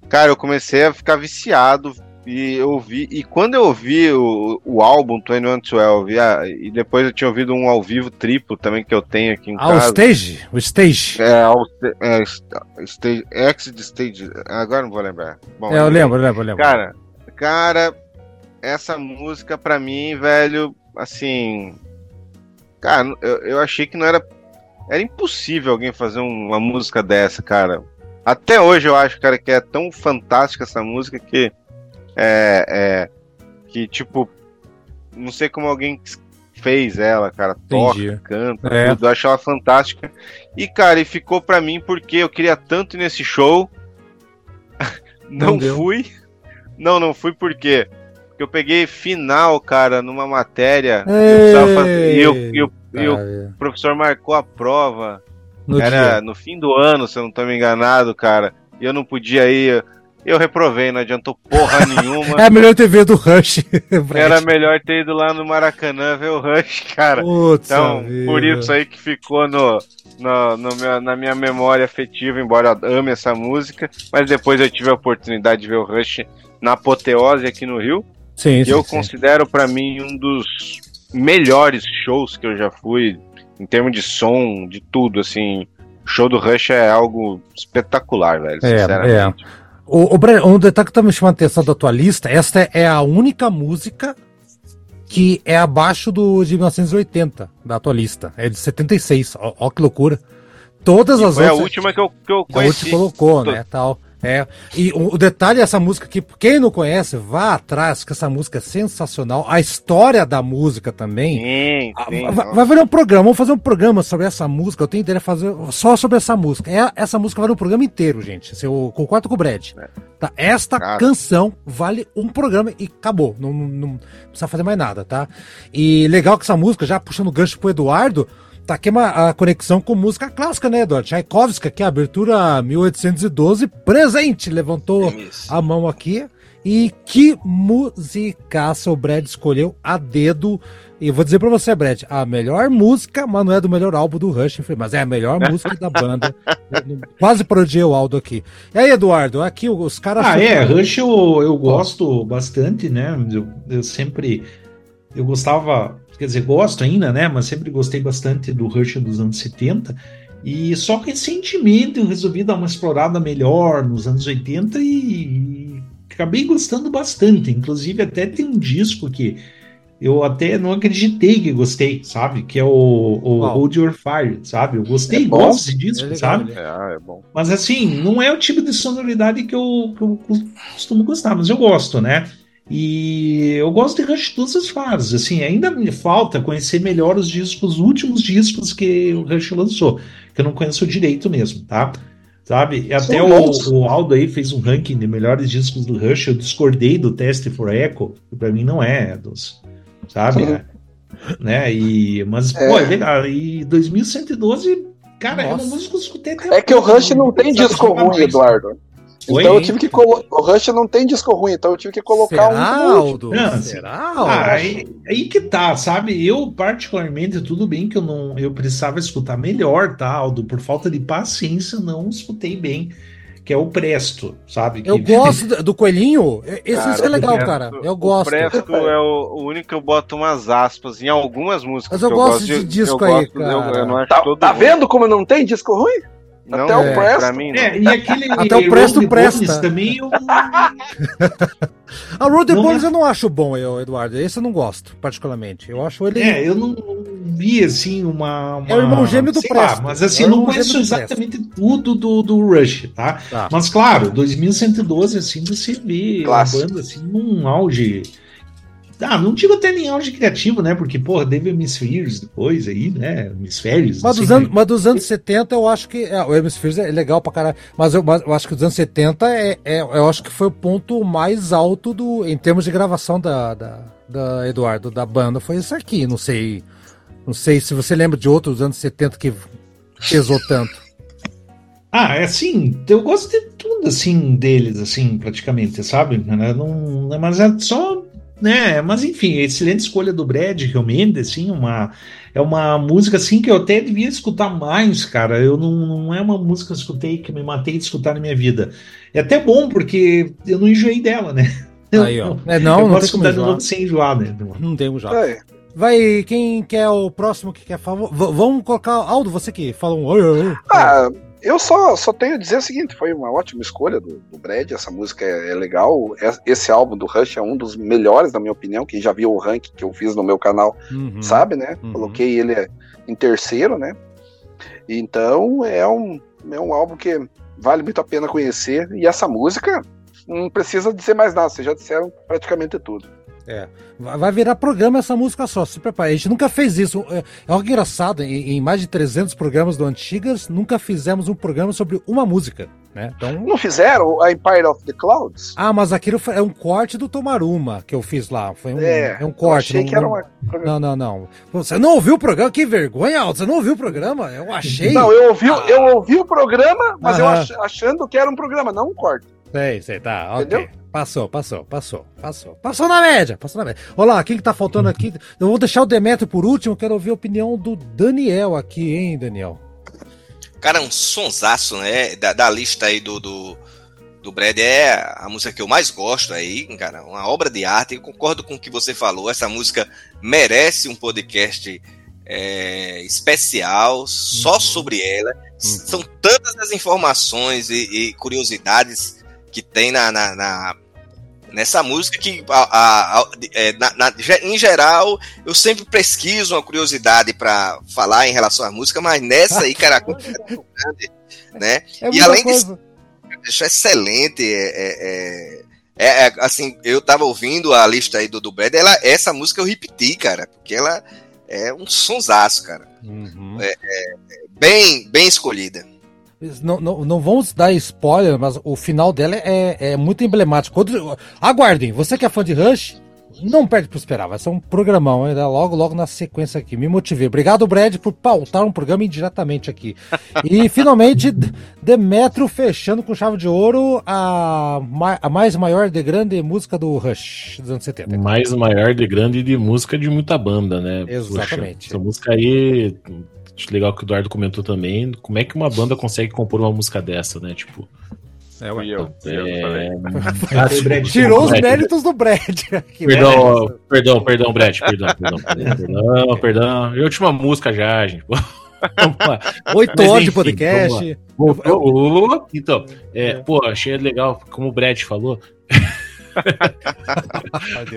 [SPEAKER 2] Cara, eu comecei a ficar viciado e eu ouvi, e quando eu ouvi o, o álbum 2112, ah, e depois eu tinha ouvido um ao vivo triplo também que eu tenho aqui em
[SPEAKER 1] ah, casa. o Stage? O Stage?
[SPEAKER 2] É, o é, Stage, Exit Stage, agora não vou lembrar.
[SPEAKER 1] Bom, é, eu lembro, eu lembro, eu lembro.
[SPEAKER 2] Cara, cara, essa música pra mim, velho, assim. Cara, eu, eu achei que não era. Era impossível alguém fazer uma música dessa, cara. Até hoje eu acho, cara, que é tão fantástica essa música que. É. é que, tipo. Não sei como alguém fez ela, cara. Toca, Entendi. canta, é. tudo. Eu acho ela fantástica. E, cara, e ficou pra mim porque eu queria tanto ir nesse show. [laughs] não, fui. Não, não fui porque eu peguei final, cara, numa matéria. Fazer, e, eu, e, eu, e o professor marcou a prova. No era dia. no fim do ano, se eu não tô me enganado, cara. E eu não podia ir. Eu reprovei, não adiantou porra nenhuma. [laughs]
[SPEAKER 1] é melhor ter vindo o Rush. [laughs]
[SPEAKER 2] Era melhor ter ido lá no Maracanã ver o Rush, cara. Putz então, vida. por isso aí que ficou no, no, no meu, na minha memória afetiva, embora eu ame essa música. Mas depois eu tive a oportunidade de ver o Rush na apoteose aqui no Rio.
[SPEAKER 1] Sim,
[SPEAKER 2] sim, eu sim. considero para mim um dos melhores shows que eu já fui em termos de som, de tudo, assim. O show do Rush é algo espetacular, velho,
[SPEAKER 1] é, sinceramente. É. O, o, um detalhe que tá me chamando a atenção da tua lista, esta é a única música que é abaixo do de 1980 da tua lista. É de 76. Ó, ó que loucura. Todas e as
[SPEAKER 2] foi outras. Foi a última que eu, que eu conheci. A última
[SPEAKER 1] colocou, né? Tal. É, e o, o detalhe dessa música que quem não conhece, vá atrás, que essa música é sensacional. A história da música também. Sim, sim, vai, vai ver um programa, vamos fazer um programa sobre essa música. Eu tenho ideia de fazer só sobre essa música. É, essa música vale um programa inteiro, gente. Se eu concordo com o Brad. É. Tá? Esta Cara. canção vale um programa e acabou. Não, não, não, precisa fazer mais nada, tá? E legal que essa música, já puxando o gancho pro Eduardo, Tá aqui uma, a conexão com música clássica, né, Eduardo? Tchaikovsky, que é a abertura 1812, presente. Levantou é a mão aqui. E que musicaça o Brad escolheu a dedo. E vou dizer pra você, Brad, a melhor música, mas não é do melhor álbum do Rush, mas é a melhor [laughs] música da banda. Quase parodiei o Aldo aqui. E aí, Eduardo, aqui os caras.
[SPEAKER 3] Ah, é, Rush eu, eu gosto bastante, né? Eu, eu sempre. Eu gostava quer dizer, gosto ainda, né? Mas sempre gostei bastante do Rush dos anos 70. E só recentemente eu resolvi dar uma explorada melhor nos anos 80 e, e acabei gostando bastante. Inclusive, até tem um disco que eu até não acreditei que gostei, sabe? Que é o, o Hold Your Fire, sabe? Eu gostei, é gosto desse disco, é sabe? É, é bom. Mas assim, não é o tipo de sonoridade que eu, que eu costumo gostar, mas eu gosto, né? E eu gosto de Rush todas as fases. Assim, ainda me falta conhecer melhor os discos, os últimos discos que o Rush lançou, que eu não conheço direito mesmo, tá? Sabe? E até o, o, Aldo aí fez um ranking de melhores discos do Rush. Eu discordei do Test for Echo, que pra mim não é dos. Sabe? É, né? E, mas, é. pô, é legal. E 2112, cara, Nossa. é uma música que eu escutei até.
[SPEAKER 6] É que o Rush não tem disco ruim, Eduardo. Então eu tive que colocar. O Rush não tem disco ruim, então eu tive que colocar Será, um. Aldo?
[SPEAKER 3] Não, Será? Ah, aí, aí, que tá, sabe? Eu, particularmente, tudo bem que eu não. Eu precisava escutar melhor, tá, Aldo? Por falta de paciência, não escutei bem. Que é o Presto, sabe?
[SPEAKER 1] Eu
[SPEAKER 3] que...
[SPEAKER 1] gosto do Coelhinho. Esse cara, é legal, Presto, cara. Eu gosto. O
[SPEAKER 2] Presto é o, o, único que eu boto umas aspas em algumas músicas.
[SPEAKER 1] Mas eu, gosto, gosto de, de disco aí, cara. Eu, eu
[SPEAKER 6] não tá, tá vendo como não tem disco ruim?
[SPEAKER 2] Não, Até é, o Presto. Mim,
[SPEAKER 3] é, e aquele
[SPEAKER 1] Até o Presto presta.
[SPEAKER 3] também eu... [laughs]
[SPEAKER 1] A Road Boys eu não acho bom, eu, Eduardo. Esse eu não gosto, particularmente. Eu acho ele.
[SPEAKER 3] É, eu não vi assim uma. uma
[SPEAKER 1] é o irmão gêmeo do Presto.
[SPEAKER 3] mas assim, é eu não conheço exatamente tudo do, do Rush, tá? tá? Mas claro, 2112, assim, você vê Clássico. a banda assim num auge ah, não digo até nem auge criativo, né? Porque, porra, teve Hemispheres depois aí, né? Hemisférios.
[SPEAKER 1] Mas, dos anos, mas dos anos 70 eu acho que. É, o Hemispheres é legal pra caralho. Mas eu, mas eu acho que dos anos 70 é, é, eu acho que foi o ponto mais alto do, em termos de gravação da, da, da Eduardo, da banda. Foi isso aqui. Não sei. Não sei se você lembra de outros anos 70 que pesou tanto. [laughs]
[SPEAKER 3] Ah, é assim, eu gosto de tudo assim deles, assim, praticamente, sabe? Não, mas é só né? Mas enfim, excelente escolha do Brad, realmente, assim, uma é uma música assim que eu até devia escutar mais, cara. Eu não, não é uma música que eu escutei que me matei de escutar na minha vida. É até bom porque eu não enjoei dela, né?
[SPEAKER 1] Aí, ó. É, não, eu não
[SPEAKER 3] posso escutar de novo sem enjoar, né?
[SPEAKER 1] Não tem já. É. Vai, quem quer o próximo que quer favor? vamos colocar Aldo, você que fala um.
[SPEAKER 6] Ah, eu só, só tenho a dizer o seguinte: foi uma ótima escolha do, do Brad. Essa música é, é legal. É, esse álbum do Rush é um dos melhores, na minha opinião. Quem já viu o ranking que eu fiz no meu canal uhum, sabe, né? Uhum. Coloquei ele em terceiro, né? Então é um, é um álbum que vale muito a pena conhecer. E essa música não precisa dizer mais nada, vocês já disseram praticamente tudo.
[SPEAKER 1] É. Vai virar programa essa música só, se prepare. A gente nunca fez isso. É, é algo engraçado, em, mais de 300 programas do Antigas, nunca fizemos um programa sobre uma música, né? Então...
[SPEAKER 6] Não fizeram a Empire of the Clouds?
[SPEAKER 1] Ah, mas aquilo é um corte do Tomaruma que eu fiz lá. Foi um, é, é um corte.
[SPEAKER 6] Eu achei não, que era
[SPEAKER 1] uma... Não, não, não. Você não ouviu o programa? Que vergonha, Aldo. Você não ouviu o programa? Eu achei.
[SPEAKER 6] Não, eu ouvi, ah. eu ouvi o programa, mas Aham. eu ach, achando que era um programa, não um corte.
[SPEAKER 1] Sei, sei, tá. Entendeu? Ok. Passou, passou, passou, passou. Passou na média, passou na média. Olha lá, quem que tá faltando aqui? Eu vou deixar o Demetrio por último, quero ouvir a opinião do Daniel aqui, hein, Daniel?
[SPEAKER 4] Cara, um sonsaço, né? Da, da lista aí do, do, do Brad é a música que eu mais gosto aí, cara. Uma obra de arte. Eu concordo com o que você falou. Essa música merece um podcast é, especial só uhum. sobre ela. Uhum. São tantas as informações e, e curiosidades que tem na, na, na, nessa música que, a, a, a, é, na, na, em geral, eu sempre pesquiso uma curiosidade para falar em relação à música, mas nessa aí, cara, é [laughs] grande, né? É e além disso, é excelente, é, é, é, é, assim, eu tava ouvindo a lista aí do, do Brad, ela, essa música eu repeti, cara, porque ela é um sonsaço, cara. Uhum. É, é, bem, bem escolhida.
[SPEAKER 1] Não, não, não vamos dar spoiler, mas o final dela é, é muito emblemático. Quando, aguardem, você que é fã de Rush, não perde para esperar, vai ser um programão, ainda logo, logo na sequência aqui. Me motivei. Obrigado, Brad, por pautar um programa indiretamente aqui. E [laughs] finalmente, Demetro fechando com chave de ouro a, a mais maior de grande música do Rush dos anos 70.
[SPEAKER 5] Mais maior de grande de música de muita banda, né?
[SPEAKER 1] Exatamente.
[SPEAKER 5] Poxa, essa música aí Acho legal que o Eduardo comentou também. Como é que uma banda consegue compor uma música dessa, né? Tipo.
[SPEAKER 2] É, eu, eu,
[SPEAKER 1] é... [laughs] eu Tirou os méritos do Brad. [laughs]
[SPEAKER 5] Perdão, perdão, perdão, Brad, perdão, perdão, perdão, perdão. [laughs] E última música já, gente.
[SPEAKER 1] Oito horas de podcast.
[SPEAKER 5] Então, é, pô, achei legal, como o Brad falou.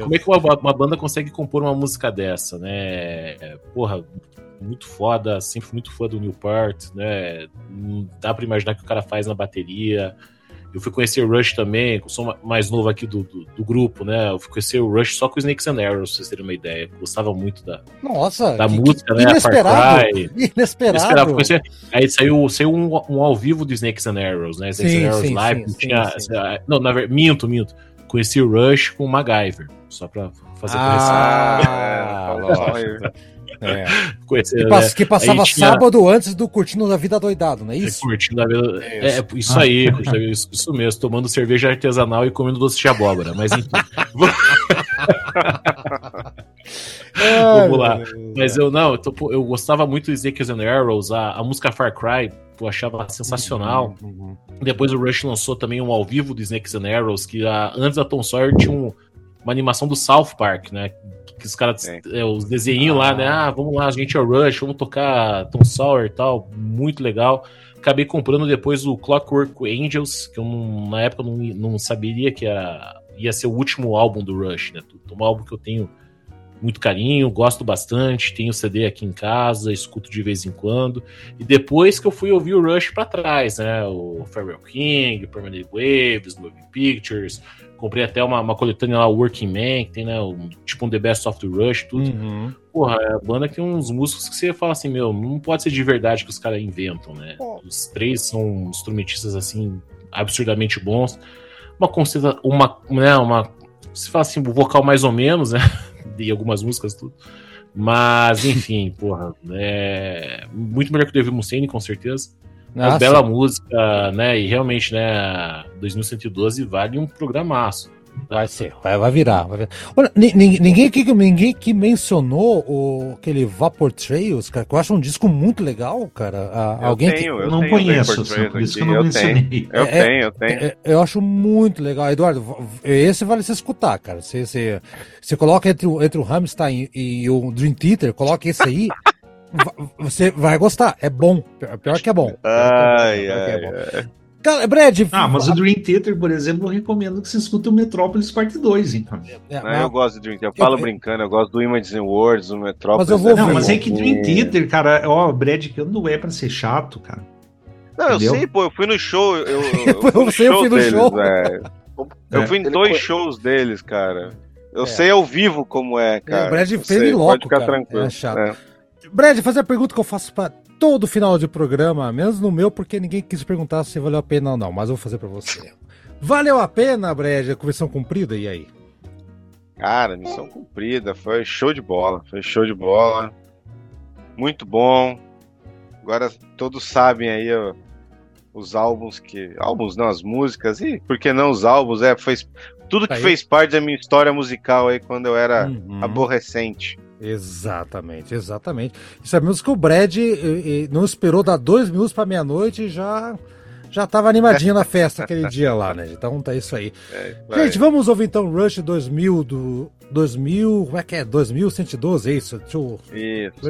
[SPEAKER 5] como é que uma, uma, banda consegue compor uma música dessa, né? Porra, muito foda, sempre muito fã do Newport, né? Não dá pra imaginar o que o cara faz na bateria. Eu fui conhecer o Rush também, eu sou mais novo aqui do, do, do, grupo, né? Eu fui conhecer o Rush só com Snakes and Arrows, pra vocês terem uma ideia. Eu gostava muito da,
[SPEAKER 1] Nossa,
[SPEAKER 5] da que, música, que,
[SPEAKER 1] né? Inesperado, inesperado.
[SPEAKER 5] Conhecer. Aí saiu, saiu um, um, ao vivo do Snakes and Arrows, né? Snakes sim, and Arrows sim, Live. Sim, tinha, sim, Não, na verdade, minto, minto. Conheci o Rush com o MacGyver, só pra fazer
[SPEAKER 1] ah, a correção. [laughs] É, que, pass, que, passava tinha... sábado antes do Curtindo da Vida Doidado, não é isso?
[SPEAKER 5] Curtindo a Vida... É, é isso aí, isso, isso mesmo, tomando cerveja artesanal e comendo doce de abóbora, mas enfim. [laughs] Vamos lá. Mas eu não, eu, tô, eu gostava muito de Zakers and Arrows, a, a música Far Cry, eu achava sensacional. Uhum, uhum. Depois o Rush lançou também um ao vivo do Snakes and Arrows, que a, antes da Tom Sawyer tinha um, uma animação do South Park, né? que os caras, é, os desenhinhos ah. lá, né? Ah, vamos lá, a gente é Rush, vamos tocar Tom Sawyer e tal, muito legal. Acabei comprando depois o Clockwork Angels, que eu não, na época não, não saberia que era ia ser o último álbum do Rush, né? Um álbum que eu tenho muito carinho, gosto bastante, tenho CD aqui em casa, escuto de vez em quando. E depois que eu fui ouvir o Rush para trás, né? O Farewell King, Permanent Waves, Moving Pictures, comprei até uma, uma coletânea lá, Working Man, que tem, né? Um, tipo um The Best of the Rush, tudo. Uhum. Porra, é a banda que tem uns músicos que você fala assim, meu, não pode ser de verdade que os caras inventam, né? Os três são instrumentistas assim, absurdamente bons. Uma conceita, uma, né, uma. Se fala assim, o vocal mais ou menos, né? [laughs] de algumas músicas tudo. Mas, enfim, [laughs] porra, é muito melhor que o David Mustaine, com certeza. Uma ah, bela música, né? E realmente, né, 2112 vale um programaço.
[SPEAKER 1] Vai ser, vai, vai virar. Vai virar. Olha, ninguém, aqui, ninguém que mencionou o, aquele Vapor Trails, cara, que eu acho um disco muito legal, cara.
[SPEAKER 2] eu alguém tenho, que... eu não tenho conheço, assim, por isso que eu não eu mencionei. Tenho, eu é, tenho, eu tenho. É,
[SPEAKER 1] eu acho muito legal. Eduardo, esse vale se escutar, cara. Você, você, você coloca entre, entre o Hamstein e, e o Dream Theater, coloca esse aí. [laughs] você vai gostar. É bom. Pior que é bom.
[SPEAKER 2] Ai, ai,
[SPEAKER 1] é bom. ai. Brad.
[SPEAKER 3] Ah, mas o Dream Theater, por exemplo, eu recomendo que você escute o Metrópolis Parte 2, então.
[SPEAKER 2] É. Eu gosto do Dream Theater. Eu falo eu, brincando, eu gosto do Imagine Words, do Metrópolis.
[SPEAKER 3] Mas eu vou Não, mas é que Dream Theater, cara, ó, Brad, que não é pra ser chato, cara.
[SPEAKER 2] Não, Entendeu? eu sei, pô, eu fui no show. Eu, eu, eu, [laughs] eu fui no deles, show. Eu fui em dois shows deles, cara. Eu é. sei ao vivo como é, cara. É,
[SPEAKER 1] o Brad fez louco, Pode ficar cara. tranquilo. É chato. É. Brad, fazer a pergunta que eu faço pra todo final de programa, menos no meu, porque ninguém quis perguntar se valeu a pena ou não, mas eu vou fazer para você. Valeu a pena, Brad, a missão cumprida? E aí?
[SPEAKER 2] Cara, missão cumprida, foi show de bola, foi show de bola. Muito bom. Agora todos sabem aí ó, os álbuns que. Álbuns não, as músicas, e por que não os álbuns? É, foi tudo que aí. fez parte da minha história musical aí quando eu era uhum. aborrecente.
[SPEAKER 1] Exatamente, exatamente. E sabemos que o Brad não esperou dar dois minutos para meia-noite e já já tava animadinho na festa aquele [laughs] dia lá, né? Então tá isso aí. É, Gente, vamos ouvir então Rush 2000 do 2000, como é que é? 2112, é isso? Deixa eu... Isso.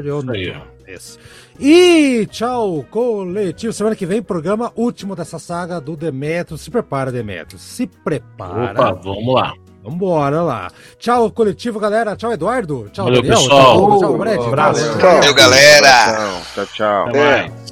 [SPEAKER 1] isso. E tchau, coletivo. Semana que vem, programa último dessa saga do Demetrio. Se prepara, Demetrio. Se prepara. Opa,
[SPEAKER 5] vamos lá.
[SPEAKER 1] Vambora lá. Tchau, coletivo, galera. Tchau, Eduardo. Tchau,
[SPEAKER 5] Valeu, Daniel. Pessoal.
[SPEAKER 1] Tchau, tchau, Brad. Um
[SPEAKER 4] abraço. Valeu, galera.
[SPEAKER 2] Tchau, tchau.
[SPEAKER 4] Até mais.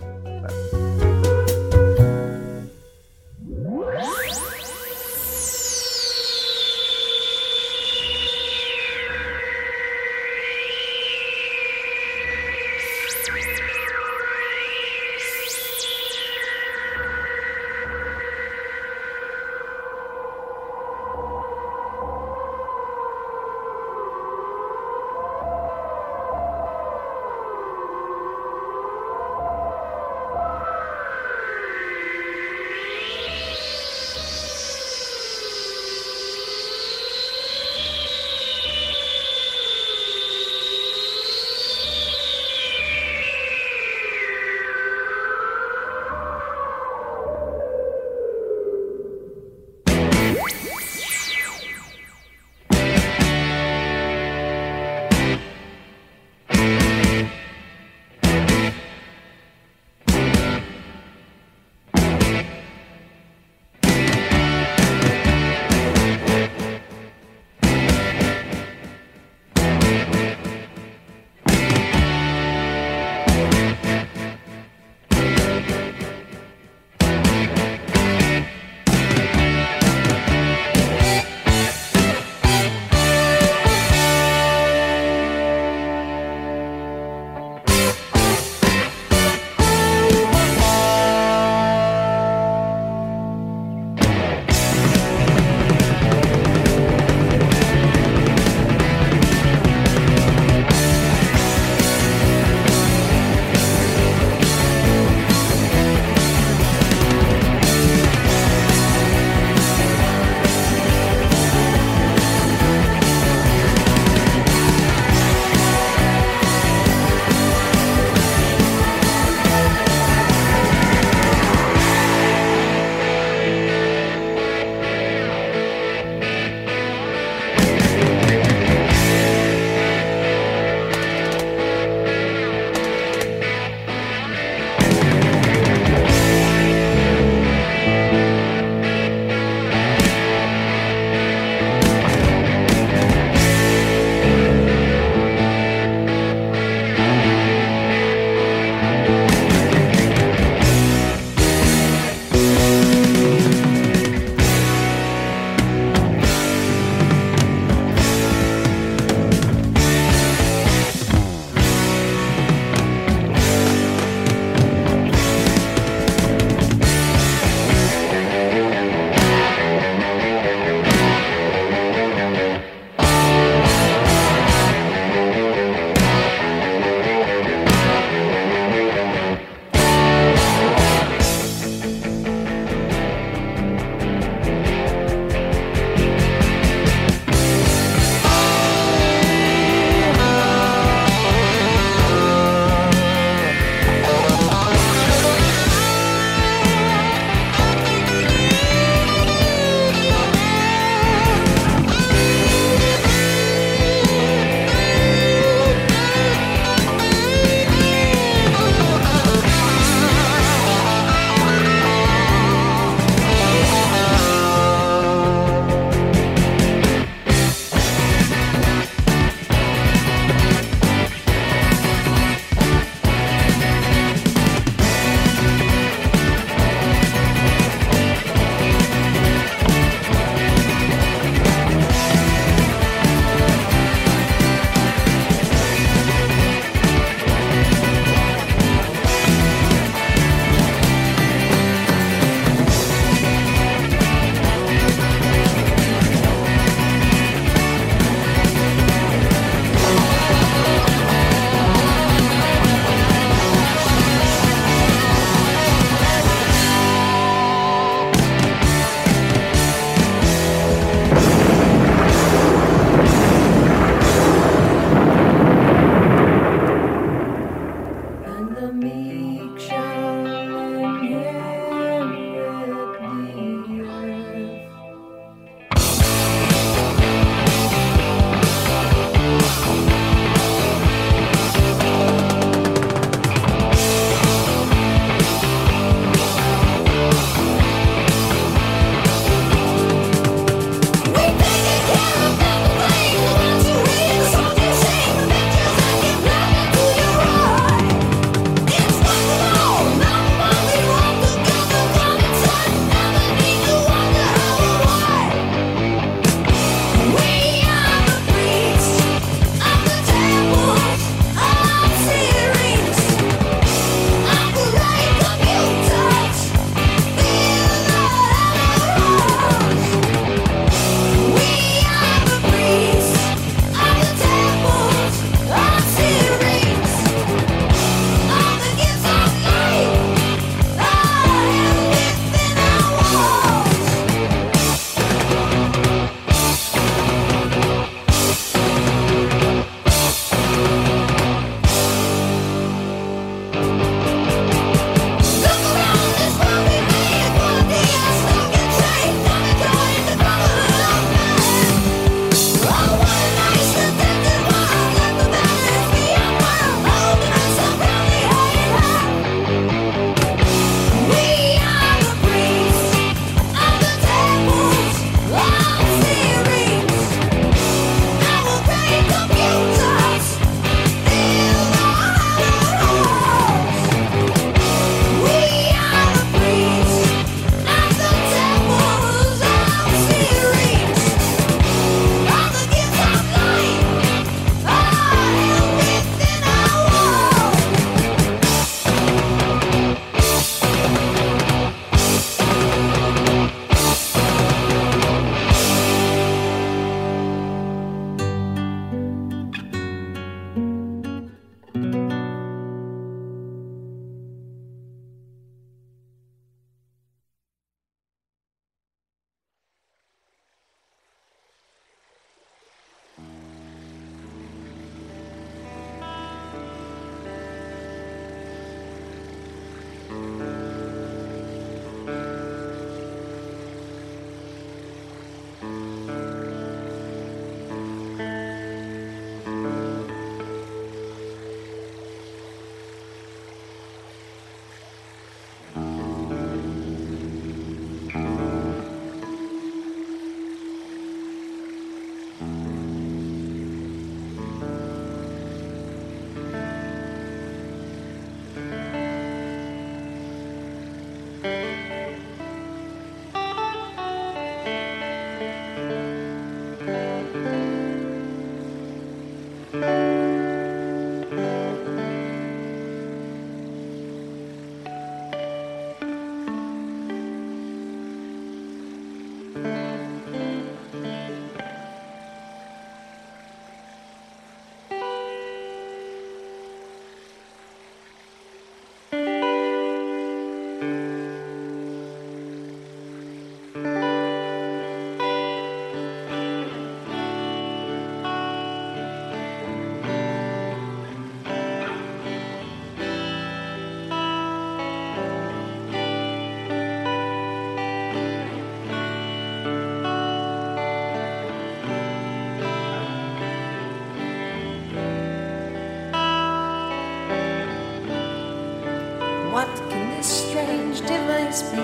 [SPEAKER 7] be?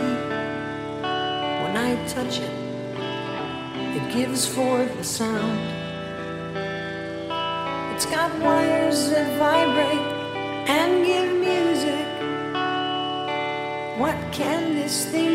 [SPEAKER 7] When I touch it, it gives forth a sound. It's got wires that vibrate and give music. What can this thing?